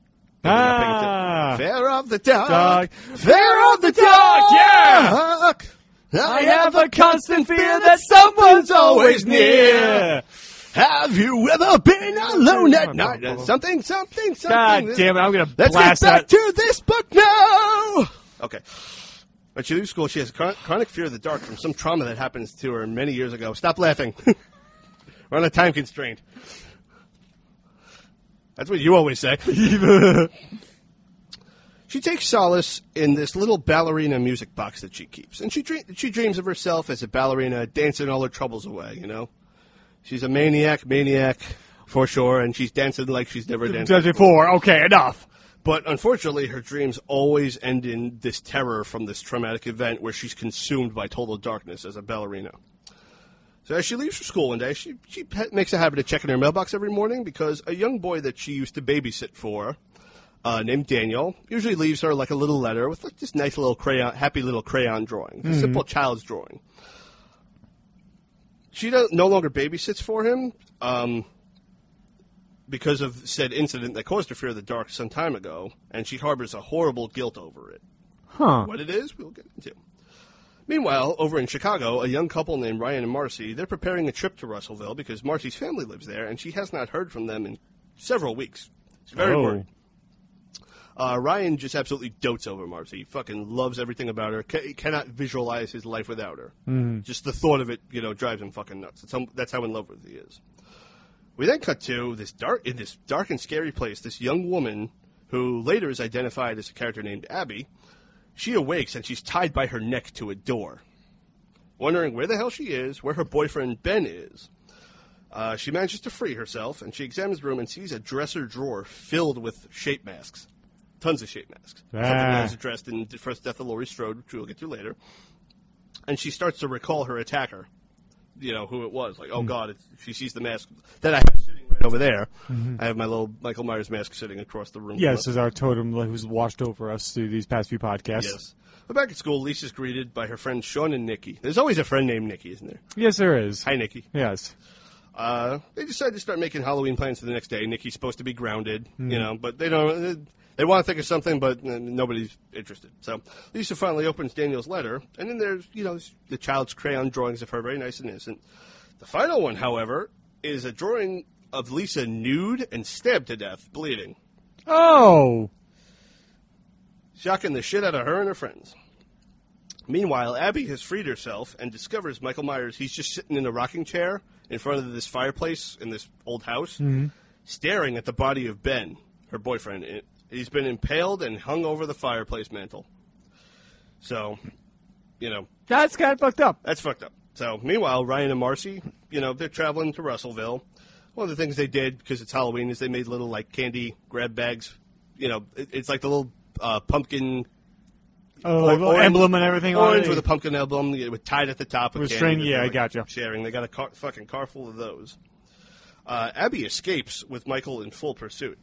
Maybe Ah. attention. Fear of the dark. Dark. Fear of the dark, dark. I have a constant fear that someone's always near. Have you ever been alone at night? Something, something, something. God damn it, I'm going to Let's blast get back that. to this book now. Okay. When she leaves school, she has chronic fear of the dark from some trauma that happens to her many years ago. Stop laughing. (laughs) We're on a time constraint. That's what you always say. (laughs) she takes solace in this little ballerina music box that she keeps, and she dream- she dreams of herself as a ballerina dancing all her troubles away. You know, she's a maniac, maniac for sure, and she's dancing like she's never danced. before. 74. Okay, enough. But unfortunately, her dreams always end in this terror from this traumatic event where she's consumed by total darkness as a ballerina. So as she leaves for school one day, she, she makes a habit of checking her mailbox every morning because a young boy that she used to babysit for, uh, named Daniel, usually leaves her like a little letter with like this nice little crayon, happy little crayon drawing, a simple child's drawing. She no longer babysits for him. Um, because of said incident that caused her fear of the dark some time ago, and she harbors a horrible guilt over it. Huh. What it is, we'll get into. Meanwhile, over in Chicago, a young couple named Ryan and Marcy, they're preparing a trip to Russellville because Marcy's family lives there, and she has not heard from them in several weeks. She's very Oh. worried. Uh, Ryan just absolutely dotes over Marcy. He fucking loves everything about her. He cannot visualize his life without her. Just the thought of it, you know, drives him fucking nuts. That's how, that's how in love with he is. We then cut to this dark, in this dark and scary place. This young woman, who later is identified as a character named Abby, she awakes and she's tied by her neck to a door, wondering where the hell she is, where her boyfriend Ben is. Uh, she manages to free herself, and she examines the room and sees a dresser drawer filled with shape masks, tons of shape masks. Something Ah. that was addressed in the first death of Laurie Strode, which we'll get to later. And she starts to recall her attacker, you know who it was. Like, oh Hmm. god, it's, she sees the mask that I have sitting over there. Mm-hmm. I have my little Michael Myers mask sitting across the room. Yeah, from this is our totem who's watched over us through these past few podcasts. Yes. But back at school, Lisa's greeted by her friends Sean and Nikki. There's always a friend named Nikki, isn't there? Yes, there is. Hi, Nikki. Yes. Uh, they decide to start making Halloween plans for the next day. Nikki's supposed to be grounded, Hmm. you know, but they don't. They want to think of something, but nobody's interested. So Lisa finally opens Daniel's letter, and then there's, you know, the child's crayon drawings of her, very nice and innocent. The final one, however, is a drawing of Lisa nude and stabbed to death, bleeding. Oh, shocking the shit out of her and her friends. Meanwhile, Abby has freed herself and discovers Michael Myers. He's just sitting in a rocking chair in front of this fireplace in this old house, mm-hmm. staring at the body of Ben, her boyfriend. It- He's been impaled and hung over the fireplace mantle. So, you know, that's kind of fucked up. that's fucked up. So, meanwhile, Ryan and Marcy, you know, they're traveling to Russellville. One of the things they did because it's Halloween is they made little like candy grab bags. You know, it, it's like the little uh, pumpkin Oh, Or- orange- emblem and everything orange it. with a pumpkin emblem with tied at the top. With With string, yeah, I got gotcha. Sharing, they got a car, fucking car full of those. Uh, Abby escapes with Michael in full pursuit.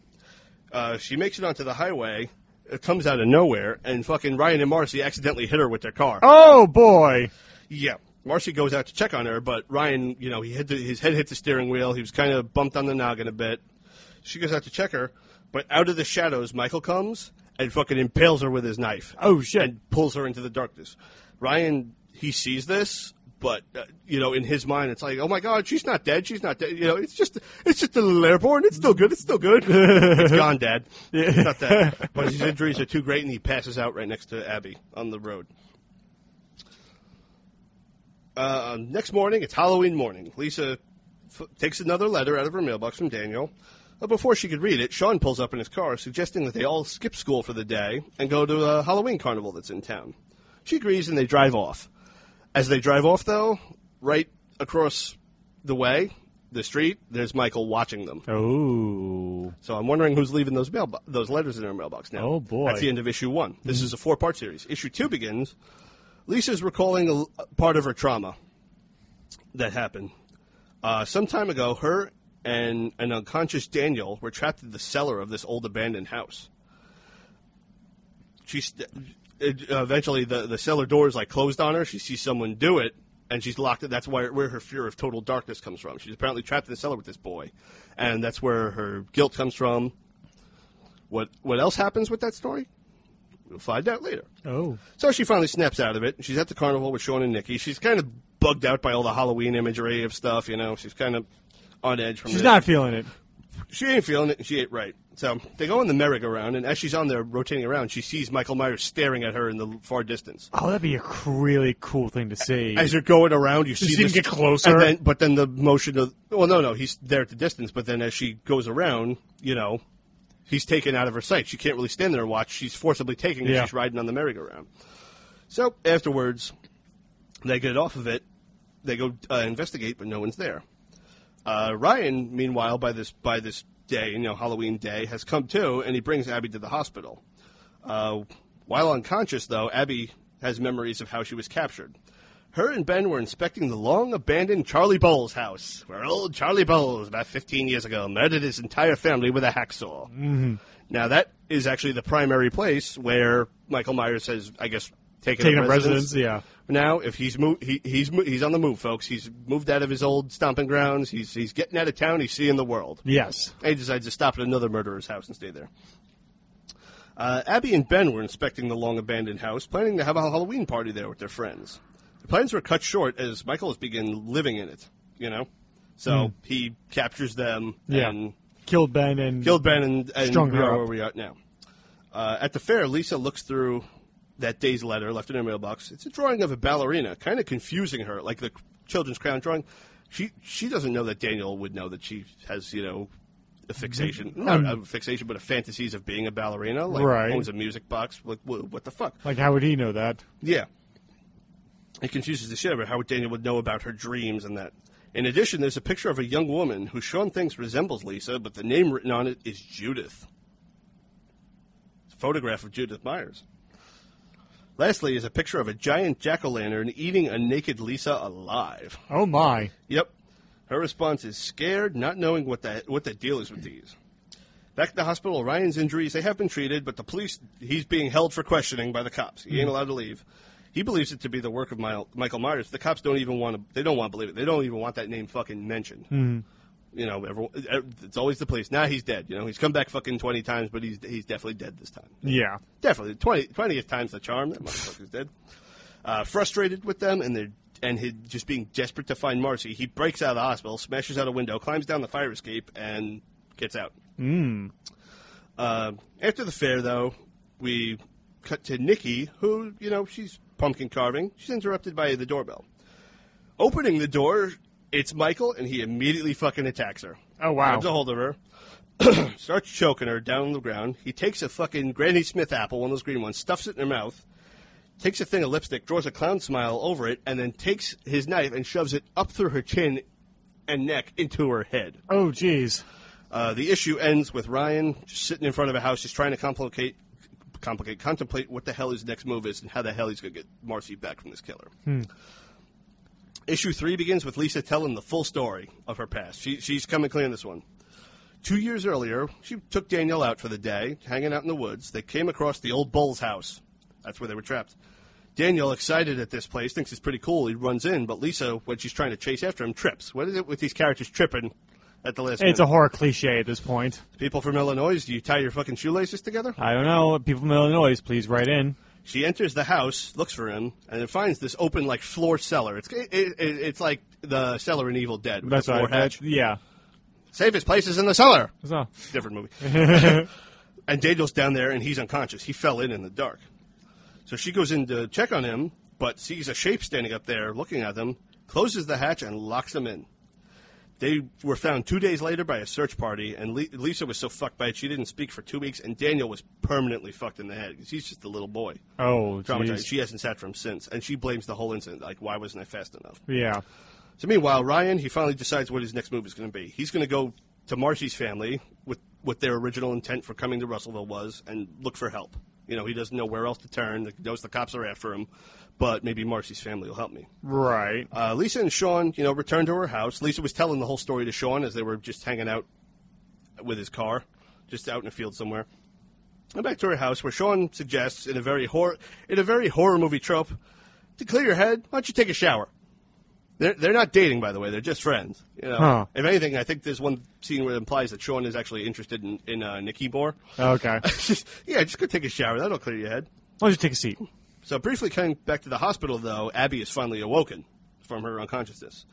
Uh, she makes it onto the highway. It comes out of nowhere, and fucking Ryan and Marcy accidentally hit her with their car. oh boy. Yeah. Marcy goes out to check on her, but Ryan, you know, he hit the, his head hit the steering wheel. He was kind of bumped on the noggin a bit. She goes out to check her, but out of the shadows, Michael comes and fucking impales her with his knife. Oh, shit. And pulls her into the darkness. Ryan, he sees this, but uh, you know, in his mind, it's like, oh my god, she's not dead. She's not dead. You know, it's just, it's just a little airborne. It's still good. It's still good. (laughs) it's gone, Dad. It's not that. (laughs) But his injuries are too great, and he passes out right next to Abby on the road. Uh, next morning, it's Halloween morning. Lisa f- takes another letter out of her mailbox from Daniel. But before she could read it, Sean pulls up in his car, suggesting that they all skip school for the day and go to a Halloween carnival that's in town. She agrees, and they drive off. As they drive off, though, right across the way, the street, there's Michael watching them. Oh. So I'm wondering who's leaving those mail those letters in her mailbox now. Oh, boy. That's the end of issue one. This is a four part series. Issue two begins. Lisa's recalling a, part of her trauma that happened uh, some time ago. Her and an unconscious Daniel were trapped in the cellar of this old abandoned house. She's it, eventually the the cellar door is like closed on her. She sees someone do it, and she's locked. That's where where her fear of total darkness comes from. She's apparently trapped in the cellar with this boy, and that's where her guilt comes from. What what else happens with that story? We'll find out later. Oh. So she finally snaps out of it. She's at the carnival with Sean and Nikki. She's kind of bugged out by all the Halloween imagery of stuff. You know, she's kind of on edge from. She's not feeling it. She ain't feeling it. and She ain't right. So they go in the merry-go-round, and as she's on there rotating around, she sees Michael Myers staring at her in the far distance. Oh, that'd be a really cool thing to see. As you're going around, you see see him this, get closer? and then, but then the motion of well, no, no, he's there at the distance. But then as she goes around, you know, he's taken out of her sight. She can't really stand there and watch. She's forcibly taken. Yeah. She's riding on the merry-go-round. So afterwards, they get off of it. They go uh, investigate, but no one's there. Uh, Ryan, meanwhile, by this by this day, you know, Halloween day, has come to, and he brings Abby to the hospital. Uh, while unconscious, though, Abby has memories of how she was captured. Her and Ben were inspecting the long abandoned Charlie Bowles house, where old Charlie Bowles, about 15 years ago, murdered his entire family with a hacksaw. Mm-hmm. Now, that is actually the primary place where Michael Myers has, I guess, taken, Taking up up residence, yeah. now, if he's mo- he, he's mo- he's on the move, folks. He's moved out of his old stomping grounds. He's he's getting out of town. He's seeing the world. Yes. And he decides to stop at another murderer's house and stay there. Uh, Abby and Ben were inspecting the long abandoned house, planning to have a Halloween party there with their friends. Plans were cut short as Michael has begun living in it. You know, so he captures them Yeah. and Killed Ben and killed Ben and, and Strung we her are where we are now. Uh, at the fair, Lisa looks through that day's letter left in her mailbox. It's a drawing of a ballerina, kind of confusing her, like the children's crown drawing. She she doesn't know that Daniel would know that she has you know a fixation, not a fixation, but a fantasies of being a ballerina. Like Um, Right. owns a music box. Like what the fuck? like how would he know that? Yeah. It confuses the shit out of her how Daniel would know about her dreams and that. In addition, there's a picture of a young woman who Sean thinks resembles Lisa, but the name written on it is Judith. It's a photograph of Judith Myers. Lastly, is a picture of a giant jack o' lantern eating a naked Lisa alive. Oh my. Yep. Her response is scared, not knowing what the what the deal is with these. Back at the hospital, Ryan's injuries they have been treated, but the police he's being held for questioning by the cops. He ain't hmm. allowed to leave. He believes it to be the work of My- Michael Myers. The cops don't even want to. They don't want to believe it. They don't even want that name fucking mentioned. You know, everyone, it's always the police. Now he's dead. You know, he's come back fucking twenty times, but he's he's definitely dead this time. Yeah. Definitely 20, 20th time's the charm. That motherfucker's dead. Uh, frustrated with them and they're and he just being desperate to find Marcy, he breaks out of the hospital, smashes out a window, climbs down the fire escape, and gets out. Mm. Uh, after the fair, though, we cut to Nikki, who you know she's pumpkin carving. She's interrupted by the doorbell. Opening the door, it's Michael, and he immediately fucking attacks her. Oh, wow. Grabs a hold of her, (clears throat) starts choking her down on the ground. He takes a fucking Granny Smith apple, one of those green ones, stuffs it in her mouth, takes a thing of lipstick, draws a clown smile over it, and then takes his knife and shoves it up through her chin and neck into her head. Oh, jeez. Uh, the issue ends with Ryan just sitting in front of a house, just trying to complicate, complicate, contemplate what the hell his next move is and how the hell he's going to get Marcy back from this killer. Hmm. Issue three begins with Lisa telling the full story of her past. She, she's coming clean on this one. Two years earlier, she took Daniel out for the day, hanging out in the woods. They came across the old bull's house. That's where they were trapped. Daniel, excited at this place, thinks it's pretty cool. He runs in, but Lisa, when she's trying to chase after him, trips. What is it with these characters tripping at the last It's minute? a horror cliche at this point. People from Illinois, do you tie your fucking shoelaces together? I don't know. People from Illinois, please write in. She enters the house, looks for him, and finds this open like floor cellar. It's it, it, it's like the cellar in Evil Dead. That's floor right. hatch. That- yeah. Safest place is in the cellar. So, Different movie. (laughs) and Daniel's down there, and he's unconscious. He fell in in the dark. So she goes in to check on him, but sees a shape standing up there looking at them, closes the hatch, and locks them in. They were found two days later by a search party, and Le- Lisa was so fucked by it she didn't speak for two weeks, and Daniel was permanently fucked in the head because he's just a little boy. oh, Traumatized. She hasn't sat for him since, and she blames the whole incident. Like, why wasn't I fast enough? Yeah. So meanwhile, Ryan he finally decides what his next move is going to be. He's going to go to Marcy's family with what their original intent for coming to Russellville was, and look for help. You know, he doesn't know where else to turn. He knows the cops are after him, but maybe Marcy's family will help me. Right. Uh, Lisa and Sean, you know, return to her house. Lisa was telling the whole story to Sean as they were just hanging out with his car, just out in a field somewhere. And back to her house, where Sean suggests, in a very horror, in a very horror movie trope, to clear your head, why don't you take a shower? They're they're not dating, by the way. They're just friends. You know, Huh. if anything, I think there's one scene where it implies that Sean is actually interested in in uh, Nikki more. Okay. (laughs) Just, yeah, just go take a shower. That'll clear your head. Why don't you take a seat? So briefly coming back to the hospital, though, Abby is finally awoken from her unconsciousness.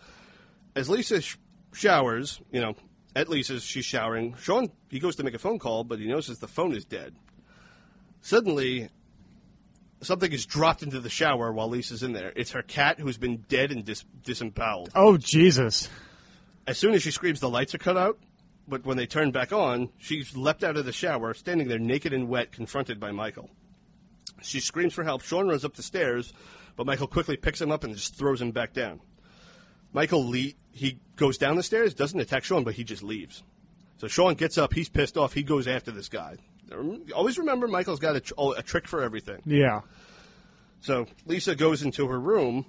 As Lisa sh- showers, you know, at Lisa's, she's showering. Sean, he goes to make a phone call, but he notices the phone is dead. Suddenly, something is dropped into the shower while Lisa's in there. It's her cat who's been dead and dis- disemboweled. Oh, Jesus. As soon as she screams, the lights are cut out. But when they turn back on, she's leapt out of the shower, standing there naked and wet, confronted by Michael. She screams for help. Sean runs up the stairs, but Michael quickly picks him up and just throws him back down. Michael le- he goes down the stairs, doesn't attack Sean, but he just leaves. So Sean gets up. He's pissed off. He goes after this guy. Always remember, Michael's got a, tr- oh, a trick for everything. Yeah. So Lisa goes into her room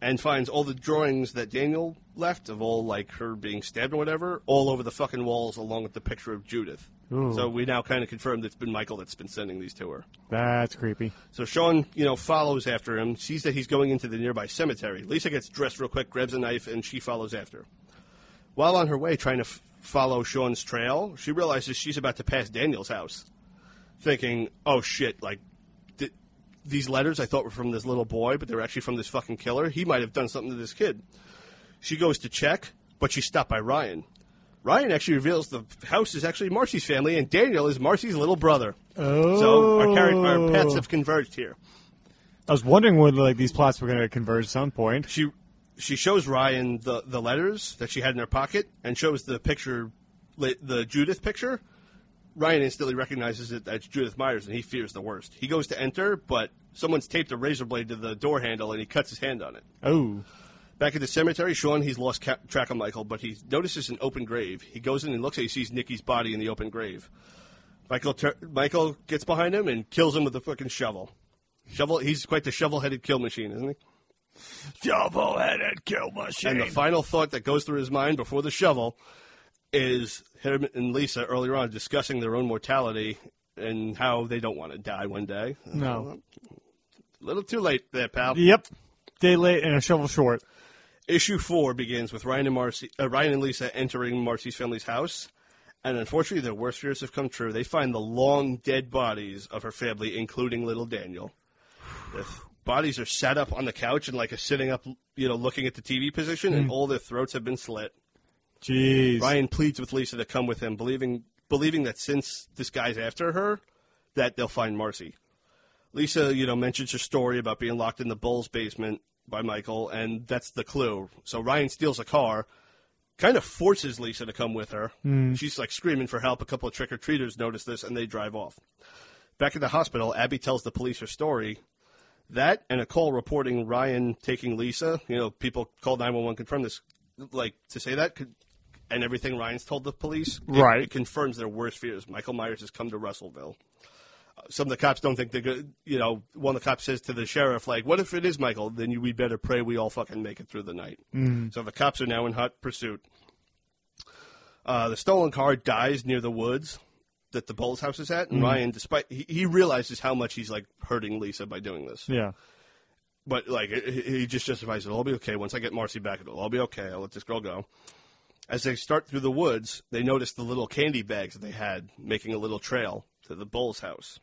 and finds all the drawings that Daniel left of all like her being stabbed or whatever, all over the fucking walls, along with the picture of Judith. Ooh. So we now kind of confirmed it's been Michael that's been sending these to her. That's creepy. So Sean, you know, follows after him, sees that he's going into the nearby cemetery. Lisa gets dressed real quick, grabs a knife, and she follows after. While on her way, trying to f- follow Sean's trail, she realizes she's about to pass Daniel's house, thinking, "Oh shit! Like th- these letters I thought were from this little boy, but they're actually from this fucking killer. He might have done something to this kid." She goes to check, but she's stopped by Ryan. Ryan actually reveals the house is actually Marcy's family, and Daniel is Marcy's little brother. Oh. So our, char- our paths have converged here. I was wondering when like these plots were going to converge at some point. she she shows Ryan the, the letters that she had in her pocket and shows the picture, the Judith picture. Ryan instantly recognizes it as Judith Myers and he fears the worst. He goes to enter, but someone's taped a razor blade to the door handle and he cuts his hand on it. Oh. Back at the cemetery, Sean he's lost ca- track of Michael, but he notices an open grave. He goes in and looks. and He sees Nikki's body in the open grave. Michael tur- Michael gets behind him and kills him with a fucking shovel. Shovel. He's quite the shovel-headed kill machine, isn't he? Shovel-headed kill machine. And the final thought that goes through his mind before the shovel is him and Lisa earlier on discussing their own mortality and how they don't want to die one day. No. A little too late there, pal. Yep. Day late and a shovel short. Issue four begins with Ryan and Marcy, uh, Ryan and Lisa entering Marcy's family's house, and unfortunately, their worst fears have come true. They find the long dead bodies of her family, including little Daniel. Bodies are sat up on the couch and like a sitting up, you know, looking at the TV position, and hmm. all their throats have been slit. Jeez. Ryan pleads with Lisa to come with him, believing believing that since this guy's after her, that they'll find Marcy. Lisa, you know, mentions her story about being locked in the Bulls basement by Michael, and that's the clue. So Ryan steals a car, kind of forces Lisa to come with her. Hmm. She's like screaming for help. A couple of trick or treaters notice this, and they drive off. Back at the hospital, Abby tells the police her story. That and a call reporting Ryan taking Lisa. You know, people called 911, confirm this, like to say that, could, and everything Ryan's told the police. it- Right. It, confirms their worst fears. Michael Myers has come to Russellville. Uh, Some of the cops don't think they're good. You know, one of the cops says to the sheriff, like, what if it is Michael? Then you, we better pray we all fucking make it through the night. So the cops are now in hot pursuit. Uh, the stolen car dies near the woods that the Bulls house is at, and mm-hmm. Ryan, despite he, he realizes how much he's like hurting Lisa by doing this, yeah. but like he just justifies it. It'll all be okay once I get Marcy back. It'll all be okay. I'll let this girl go. As they start through the woods, they notice the little candy bags that they had making a little trail to the Bulls house.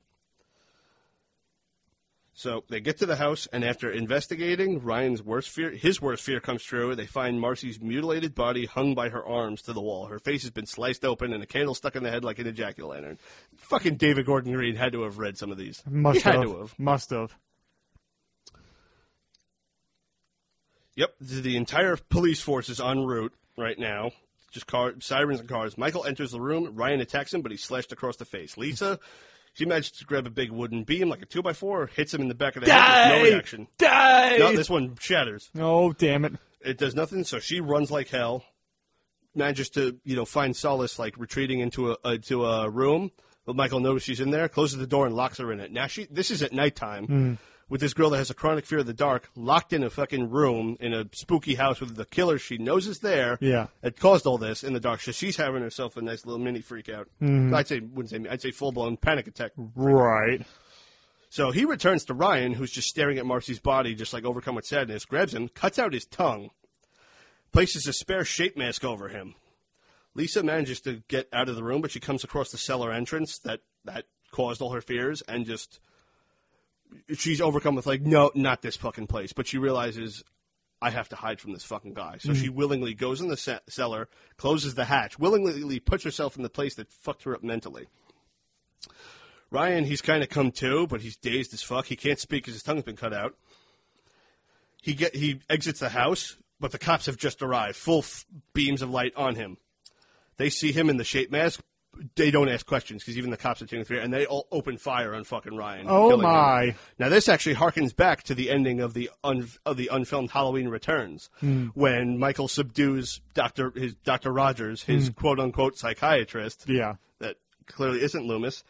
So they get to the house, and after investigating, Ryan's worst fear, his worst fear comes true. They find Marcy's mutilated body hung by her arms to the wall. Her face has been sliced open, and a candle stuck in the head like an jack o' lantern. Fucking David Gordon Green had to have read some of these. Must he had have. to have. Must have. Yep, the the entire police force is en route right now. Just car, sirens and cars. Michael enters the room. Ryan attacks him, but he's slashed across the face. Lisa, she manages to grab a big wooden beam like a two by four, hits him in the back of the head with no reaction. Die! No, this one shatters. Oh, damn it. It does nothing, so she runs like hell. Manages to, you know, find solace like retreating into a uh, into a room. But Michael knows she's in there, closes the door and locks her in it. Now she this is at nighttime hmm. With this girl that has a chronic fear of the dark, locked in a fucking room in a spooky house with the killer she knows is there. Yeah. That caused all this in the dark. So she's having herself a nice little mini freak out. Mm-hmm. I'd say wouldn't say I'd say full blown panic attack. Right. So he returns to Ryan, who's just staring at Marcy's body, just like overcome with sadness, grabs him, cuts out his tongue, places a spare shape mask over him. Lisa manages to get out of the room, but she comes across the cellar entrance that, that caused all her fears and just. She's overcome with, like, no, not this fucking place. But she realizes, I have to hide from this fucking guy. So she mm. willingly goes in the ce- cellar, closes the hatch, willingly puts herself in the place that fucked her up mentally. Ryan, he's kind of come to, but he's dazed as fuck. He can't speak because his tongue's been cut out. He get he exits the house, but the cops have just arrived, full f- beams of light on him. They see him in the shape mask. They don't ask questions because even the cops are taking three, and they all open fire on fucking Ryan. Oh, killing him. my. Now this actually harkens back to the ending of the un, of the unfilmed Halloween Returns, hmm. when Michael subdues Doctor his Doctor Rogers, his hmm. quote unquote psychiatrist Yeah. that clearly isn't Loomis.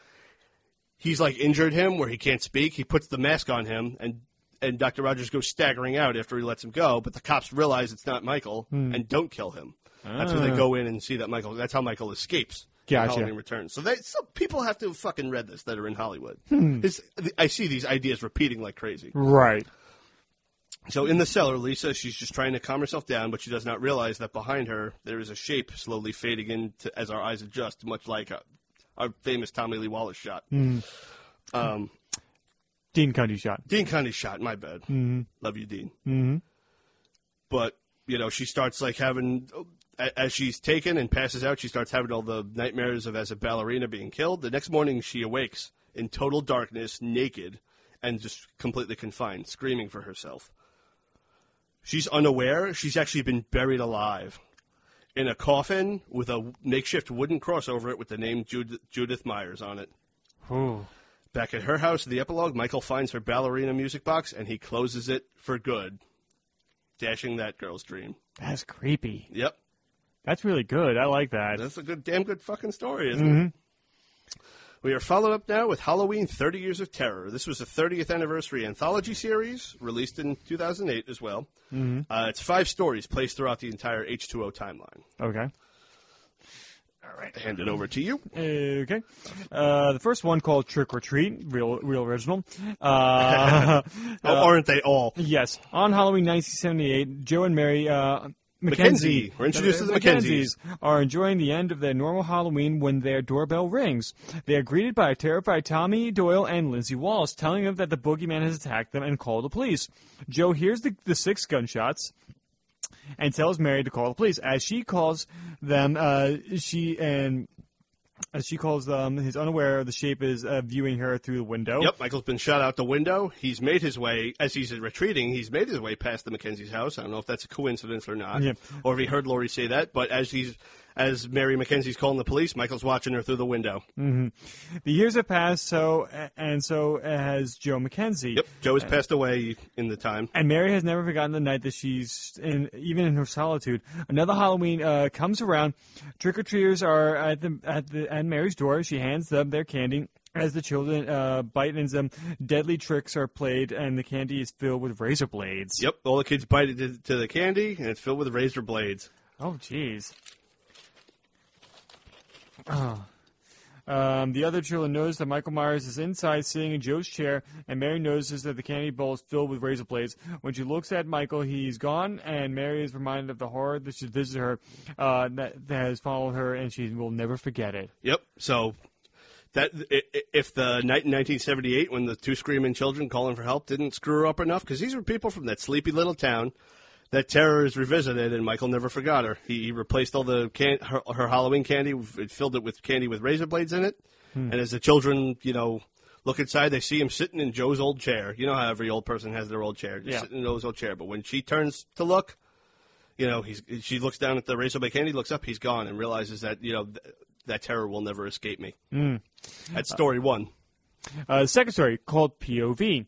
He's like injured him where he can't speak. He puts the mask on him, and and Doctor Rogers goes staggering out after he lets him go. But the cops realize it's not Michael hmm. and don't kill him. That's when they ah. go in and see that Michael. That's how Michael escapes. Gotcha. Halloween Returns. So they so people have to have fucking read this that are in Hollywood. It's- I see these ideas repeating like crazy. Right. So in the cellar, Lisa, she's just trying to calm herself down, but she does not realize that behind her there is a shape slowly fading in to, as our eyes adjust, much like uh our famous Tommy Lee Wallace shot. Um, Dean Cundey shot. Dean Cundey's shot. My bad. Mm-hmm. Love you, Dean. Mm-hmm. But you know, she starts like having a- as she's taken and passes out. She starts having all the nightmares of as a ballerina being killed. The next morning, she awakes in total darkness, naked, and just completely confined, screaming for herself. She's unaware. She's actually been buried alive in a coffin with a makeshift wooden cross over it with the name Judith, Judith Myers on it. Ooh. Back at her house, the epilogue, Michael finds her ballerina music box and he closes it for good, dashing that girl's dream. That's creepy. Yep. That's really good. I like that. That's a good, damn good fucking story, isn't it? We are followed up now with Halloween 30 Years of Terror. This was the 30th anniversary anthology series, released in 2008 as well. Uh, it's five stories placed throughout the entire H2O timeline. Okay. All right. Hand it over to you. Okay. Uh, the first one called Trick or Treat, real, real original. Uh, (laughs) Oh, aren't they all? yes. On Halloween 1978, Joe and Mary, uh, Mackenzie. We're introduced to the Mackenzies. are enjoying the end of their normal Halloween when their doorbell rings. They are greeted by a terrified Tommy Doyle and Lindsey Wallace, telling them that the boogeyman has attacked them and call the police. Joe hears the, the six gunshots and tells Mary to call the police. As she calls them, uh, she and as she calls them, he's unaware the shape is uh, viewing her through the window. Yep, Michael's been shot out the window. He's made his way, as he's retreating, he's made his way past the Mackenzie's house. I don't know if that's a coincidence or not, Yep. or if he heard Laurie say that, but as he's, as Mary Mackenzie's calling the police, Michael's watching her through the window. The years have passed, so and so has Joe Mackenzie. Yep, Joe has passed away in the time. And Mary has never forgotten the night that she's in, even in her solitude. Another Halloween uh, comes around. Trick or treaters are at the at the at Mary's door. She hands them their candy. As the children uh, bite into them, deadly tricks are played, and the candy is filled with razor blades. Yep, all the kids bite into to the candy, and it's filled with razor blades. Oh, jeez. Oh. Um, the other children notice that Michael Myers is inside sitting in Joe's chair, and Mary notices that the candy bowl is filled with razor blades. When she looks at Michael, he's gone, and Mary is reminded of the horror that should visit her, uh, that, that has followed her, and she will never forget it. Yep. So that if the night in 1978 when the two screaming children calling for help didn't screw her up enough, because these were people from that sleepy little town. That terror is revisited, and Michael never forgot her. He, he replaced all the can- her, her Halloween candy, it filled it with candy with razor blades in it. Hmm. And as the children, you know, look inside, they see him sitting in Joe's old chair. You know how every old person has their old chair, just Yeah. sitting in Joe's old chair. But when she turns to look, you know, he's she looks down at the razor blade candy, looks up, he's gone, and realizes that you know th- that terror will never escape me. Hmm. That's story one. Uh, the second story, called POV.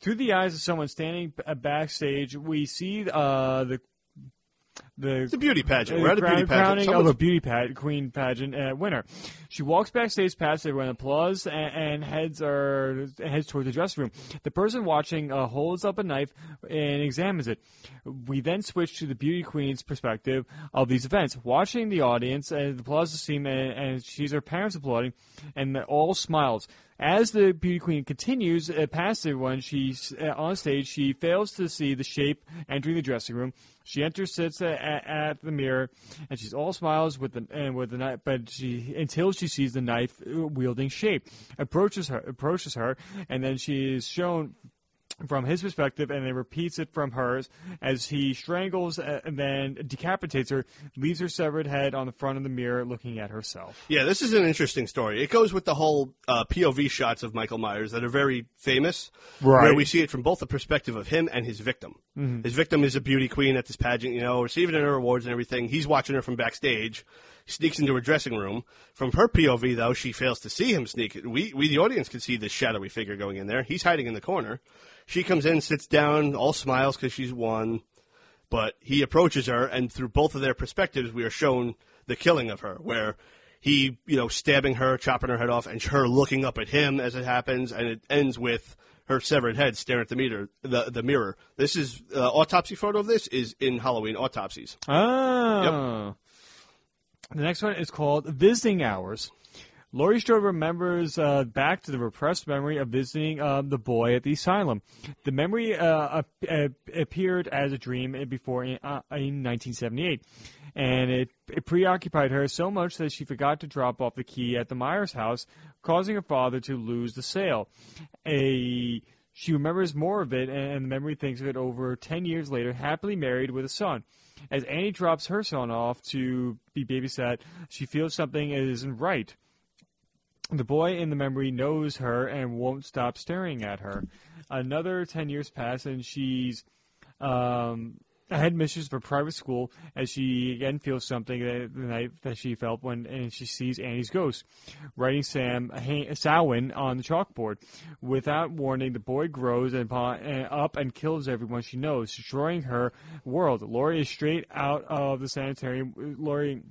Through the eyes of someone standing backstage, we see uh, the the It's a beauty pageant. Uh, We're at a beauty pageant. crowning of a beauty pa- queen pageant uh, winner. She walks backstage past everyone, applause, and, and heads are heads towards the dressing room. The person watching uh, holds up a knife and examines it. We then switch to the beauty queen's perspective of these events, watching the audience and the applause is seen, and, and she's her parents applauding, and all smiles. As the beauty queen continues uh, past everyone, she's uh, on stage. She fails to see the shape entering the dressing room. She enters, sits at, at, at the mirror, and she's all smiles with the and with the knife. But she until she sees the knife wielding shape approaches her approaches her, and then she is shown from his perspective, and then repeats it from hers as he strangles uh, and then decapitates her, leaves her severed head on the front of the mirror, looking at herself. Yeah, this is an interesting story. It goes with the whole uh, POV shots of Michael Myers that are very famous, Right. where we see it from both the perspective of him and his victim. His victim is a beauty queen at this pageant, you know, receiving her awards and everything. He's watching her from backstage. Sneaks into her dressing room. From her POV, though, she fails to see him sneak. We, we, the audience, can see this shadowy figure going in there. He's hiding in the corner. She comes in, sits down, all smiles because she's won. But he approaches her, and through both of their perspectives, we are shown the killing of her, where he, you know, stabbing her, chopping her head off, and her looking up at him as it happens, and it ends with her severed head staring at the meter, the the mirror. This is uh, autopsy photo of this is in Halloween Autopsis. Oh. The next one is called Visiting Hours. Laurie Strode remembers uh, back to the repressed memory of visiting uh, the boy at the asylum. The memory uh, ap- ap- appeared as a dream before in, uh, in 1978, and it, it preoccupied her so much that she forgot to drop off the key at the Myers house, causing her father to lose the sale. A she remembers more of it, and the memory thinks of it over 10 years later, happily married with a son. As Annie drops her son off to be babysat, she feels something isn't right. The boy in the memory knows her and won't stop staring at her. Another 10 years pass, and she's um, headmistress of a private school as she again feels something that, the night that she felt when and she sees Annie's ghost. Writing Sam Ha- Samhain on the chalkboard. Without warning, the boy grows and, up and kills everyone she knows, destroying her world. Laurie is straight out of the sanitarium. Laurie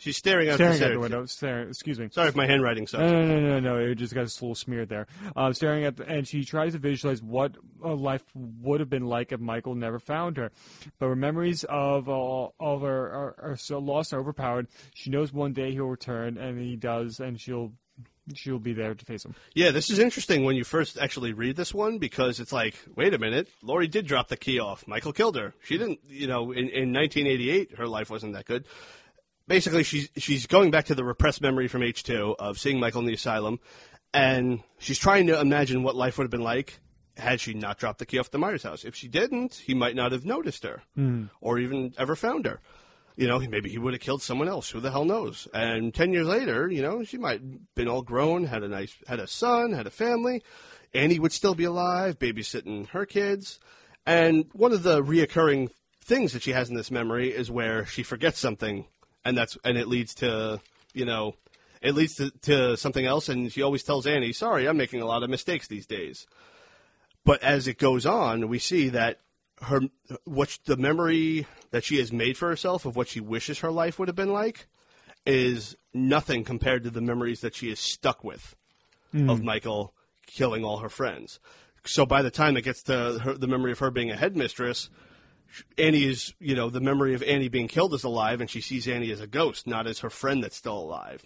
She's staring out staring the, at the window. Staring, excuse me. Sorry if my handwriting sucks. No, no, no, no, no. It just got a little smeared there. Uh, staring at, the, and she tries to visualize what uh, life would have been like if Michael never found her. But her memories of uh, of her are, are so lost and overpowered. She knows one day he'll return, and he does, and she'll she'll be there to face him. Yeah, this is interesting when you first actually read this one because it's like, wait a minute, Laurie did drop the key off. Michael killed her. She didn't, you know, in, in 1988, her life wasn't that good. Basically, she's she's going back to the repressed memory from H2 of seeing Michael in the asylum, and she's trying to imagine what life would have been like had she not dropped the key off the Myers house. If she didn't, he might not have noticed her hmm. or even ever found her. You know, maybe he would have killed someone else. Who the hell knows? And ten years later, you know, she might have been all grown, had a nice, had a son, had a family. Annie would still be alive, babysitting her kids. And one of the reoccurring things that she has in this memory is where she forgets something, and that's and it leads to, you know, it leads to, to something else. And she always tells Annie, "Sorry, I'm making a lot of mistakes these days." But as it goes on, we see that her what the memory that she has made for herself of what she wishes her life would have been like is nothing compared to the memories that she is stuck with hmm. of Michael killing all her friends. So by the time it gets to her, the memory of her being a headmistress, Annie is, you know, the memory of Annie being killed is alive, and she sees Annie as a ghost, not as her friend that's still alive.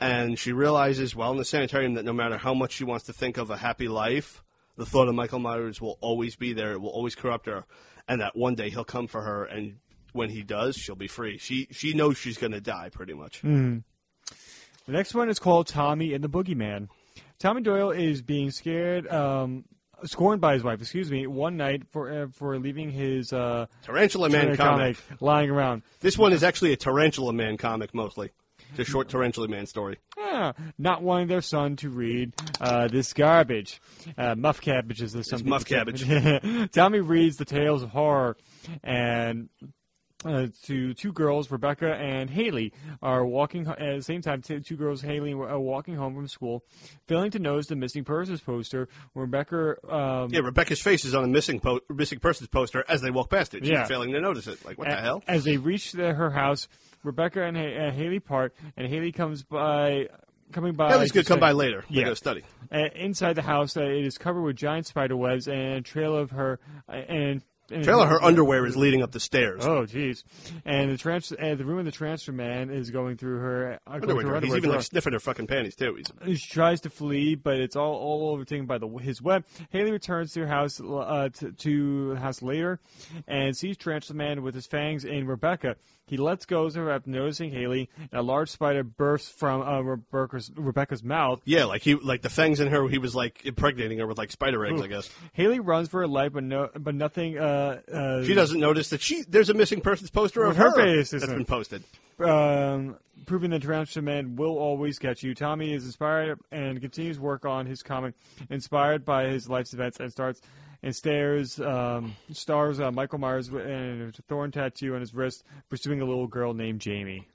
And she realizes, while in the sanitarium, that no matter how much she wants to think of a happy life, the thought of Michael Myers will always be there. It will always corrupt her, and that one day he'll come for her, and when he does, she'll be free. She she knows she's going to die, pretty much. The next one is called Tommy and the Boogeyman. Tommy Doyle is being scared, um, scorned by his wife. Excuse me, one night for uh, for leaving his uh, Tarantula Man comic. lying around. This one is actually a Tarantula Man comic, mostly. It's a short Tarantula Man story. Ah, not wanting their son to read uh, this garbage. Uh, muff cabbage is the some muff say. (laughs) Tommy reads the tales of horror, and uh, to two girls, Rebecca and Haley, are walking at the same time. T- two girls, Haley, are walking home from school, failing to notice the missing persons poster. Rebecca, um, Yeah, Rebecca's face is on a missing po- missing persons poster as they walk past it. She's Yeah. failing to notice it. Like, what the hell? As they reach the, her house, Rebecca and, ha- and Haley part, and Haley comes by. Coming by, Haley's going to come by later. Yeah. go study. Uh, inside the house, uh, it is covered with giant spider webs and a trail of her uh, and. And Trail of her underwear is leading up the stairs. Oh, jeez! And the trans- uh, the room of the transfer man is going through her. Uh, going underwear through her He's underwear even drawer. like sniffing her fucking panties too. He's She tries to flee, but it's all, all overtaken by the his web. Haley returns to her house uh, to, to the house later, and sees Tarantula Man with his fangs in Rebecca. He lets go of her after noticing Haley, and a large spider bursts from uh, Rebecca's, Rebecca's mouth. yeah, like he like the fangs in her. He was like impregnating her with like spider eggs. I guess Haley runs for her life, but no, but nothing. Uh, uh, she doesn't notice that she there's a missing persons poster of her her face, that's been posted. um, proving that Tarantula Man will always get you. Tommy is inspired and continues work on his comic, inspired by his life's events, and starts and stares um, stars uh, Michael Myers with- a thorn tattoo on his wrist, pursuing a little girl named Jamie.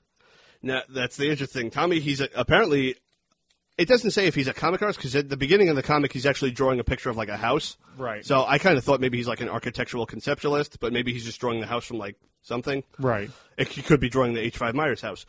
Now that's the interesting. Tommy, he's a, apparently. It doesn't say if he's a comic artist because at the beginning of the comic he's actually drawing a picture of like a house. Right. So I kind of thought maybe he's like an architectural conceptualist, but maybe he's just drawing the house from like something. Right. It, he could be drawing the H5 Myers house.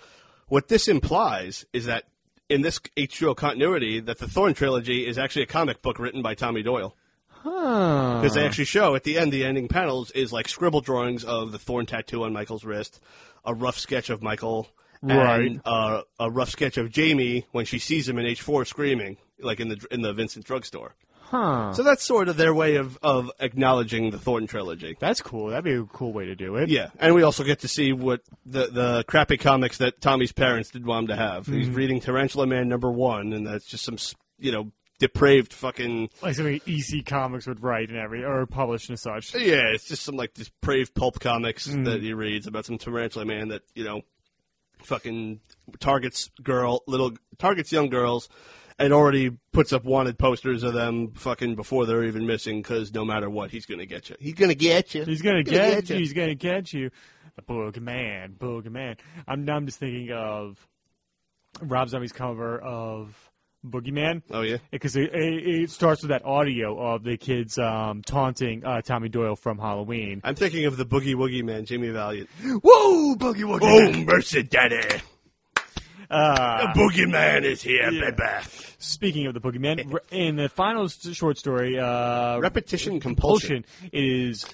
What this implies is that in this H2O continuity, that the Thorn trilogy is actually a comic book written by Tommy Doyle. Huh. Because they actually show at the end, the ending panels is like scribble drawings of the Thorn tattoo on Michael's wrist, a rough sketch of Michael, Right. and uh, a rough sketch of Jamie when she sees him in H4 screaming, like in the in the Vincent drugstore. Huh. So that's sort of their way of, of acknowledging the Thornton trilogy. That's cool. That'd be a cool way to do it. Yeah, and we also get to see what the the crappy comics that Tommy's parents did want him to have. Mm-hmm. He's reading Tarantula Man number one, and that's just some you know depraved fucking Like something EC Comics would write and every or publish and such. yeah. It's just some like depraved pulp comics Mm-hmm. that he reads about some Tarantula Man that you know fucking targets girl little targets young girls. And already puts up wanted posters of them fucking before they're even missing because no matter what, he's gonna get you. He's gonna get you. He's gonna Gonna get, get you. ya. He's gonna get you. Boogeyman, Boogeyman. I'm now I'm just thinking of Rob Zombie's cover of Boogeyman. Oh yeah. Because it, it, it starts with that audio of the kids um, taunting uh, Tommy Doyle from Halloween. I'm thinking of the Boogie Woogie Man, Jimmy Valiant. Whoa, Boogie Woogie! Oh, mercy, daddy. the boogeyman is here, Yeah. baby. Speaking of the boogeyman, r- in the final short story, uh, Repetition compulsion. Compulsion is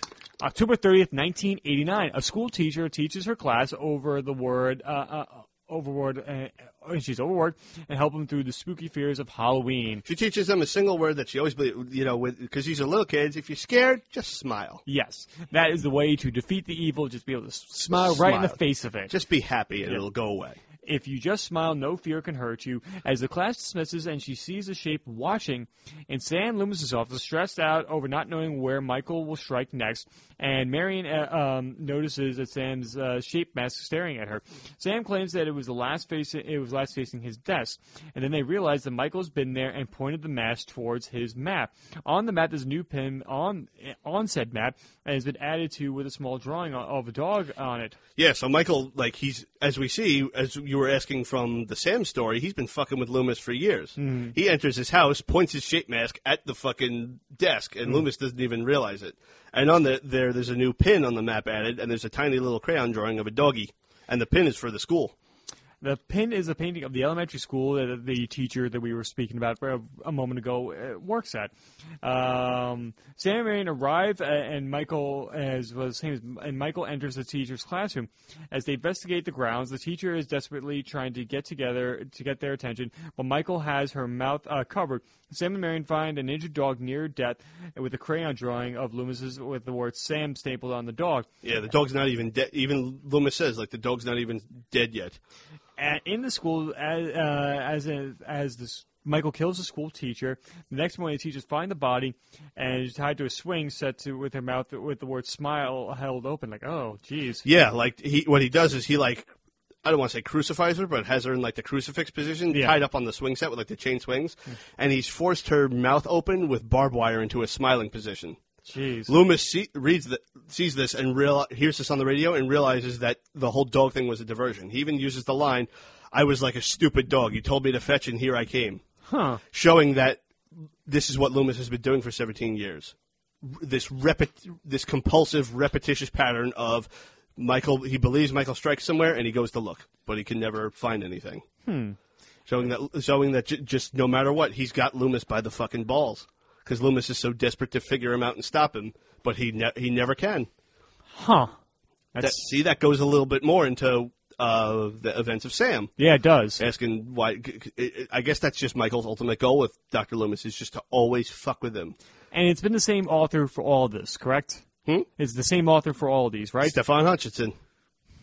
October 30th, 1989. A school teacher teaches her class over the word, uh, uh, overword, uh, uh, she's overword, and help them through the spooky fears of Halloween. She teaches them a single word that she always, believe, you know, because these are little kids. If you're scared, just smile. Yes, that is the way to defeat the evil. Just be able to s- smile, right in the face of it. Just be happy, and it'll go away. If you just smile, no fear can hurt you. As the class dismisses and she sees a shape watching, in Sam Loomis's office, stressed out over not knowing where Michael will strike next, and Marion uh, um, notices that Sam's uh, shape mask staring at her. Sam claims that it was the last facing it was last facing his desk, and then they realize that Michael's been there and pointed the mask towards his map. On the map, there's a new pin on on said map, and has been added to with a small drawing of a dog on it. Yeah, so Michael, like he's as we see, as you were asking from the Sam story, he's been fucking with Loomis for years. Mm-hmm. He enters his house, points his shape mask at the fucking desk, and mm-hmm. Loomis doesn't even realize it. And on the, there, there's a new pin on the map added, and there's a tiny little crayon drawing of a doggy, and the pin is for the school. The pin is a painting of the elementary school that the teacher that we were speaking about a, a moment ago uh, works at. Um, Sam and Marion arrive, uh, and Michael, as was same as, and Michael enters the teacher's classroom. As they investigate the grounds, the teacher is desperately trying to get together to get their attention, but Michael has her mouth uh, covered. Sam and Marion find an injured dog near death with a crayon drawing of Loomis's with the word Sam stapled on the dog. Yeah, the dog's not even dead. Even Loomis says, like, the dog's not even dead yet. At, in the school as uh, as a, as this Michael kills the school teacher. The next morning, the teachers find the body and is tied to a swing set to with her mouth with the word "smile" held open. Like, oh, jeez. Yeah, like he what he does is he like I don't want to say crucifies her, but has her in like the crucifix position, Yeah. tied up on the swing set with like the chain swings, and he's forced her mouth open with barbed wire into a smiling position. Jeez. Loomis see, reads the, sees this and real, hears this on the radio and realizes that the whole dog thing was a diversion. He even uses the line, "I was like a stupid dog. You told me to fetch, and here I came," Huh. showing that this is what Loomis has been doing for 17 years. This repet- this compulsive, repetitious pattern of Michael. He believes Michael strikes somewhere, and he goes to look, but he can never find anything. Hmm. Showing that, showing that j- just no matter what, he's got Loomis by the fucking balls because Loomis is so desperate to figure him out and stop him, but he ne- he never can. Huh. That, see, that goes a little bit more into uh, the events of Sam. yeah, it does. Asking why, I guess that's just Michael's ultimate goal with Doctor Loomis is just to always fuck with him. And it's been the same author for all of this, correct? Hmm? It's the same author for all of these, right? Stefan Hutchinson.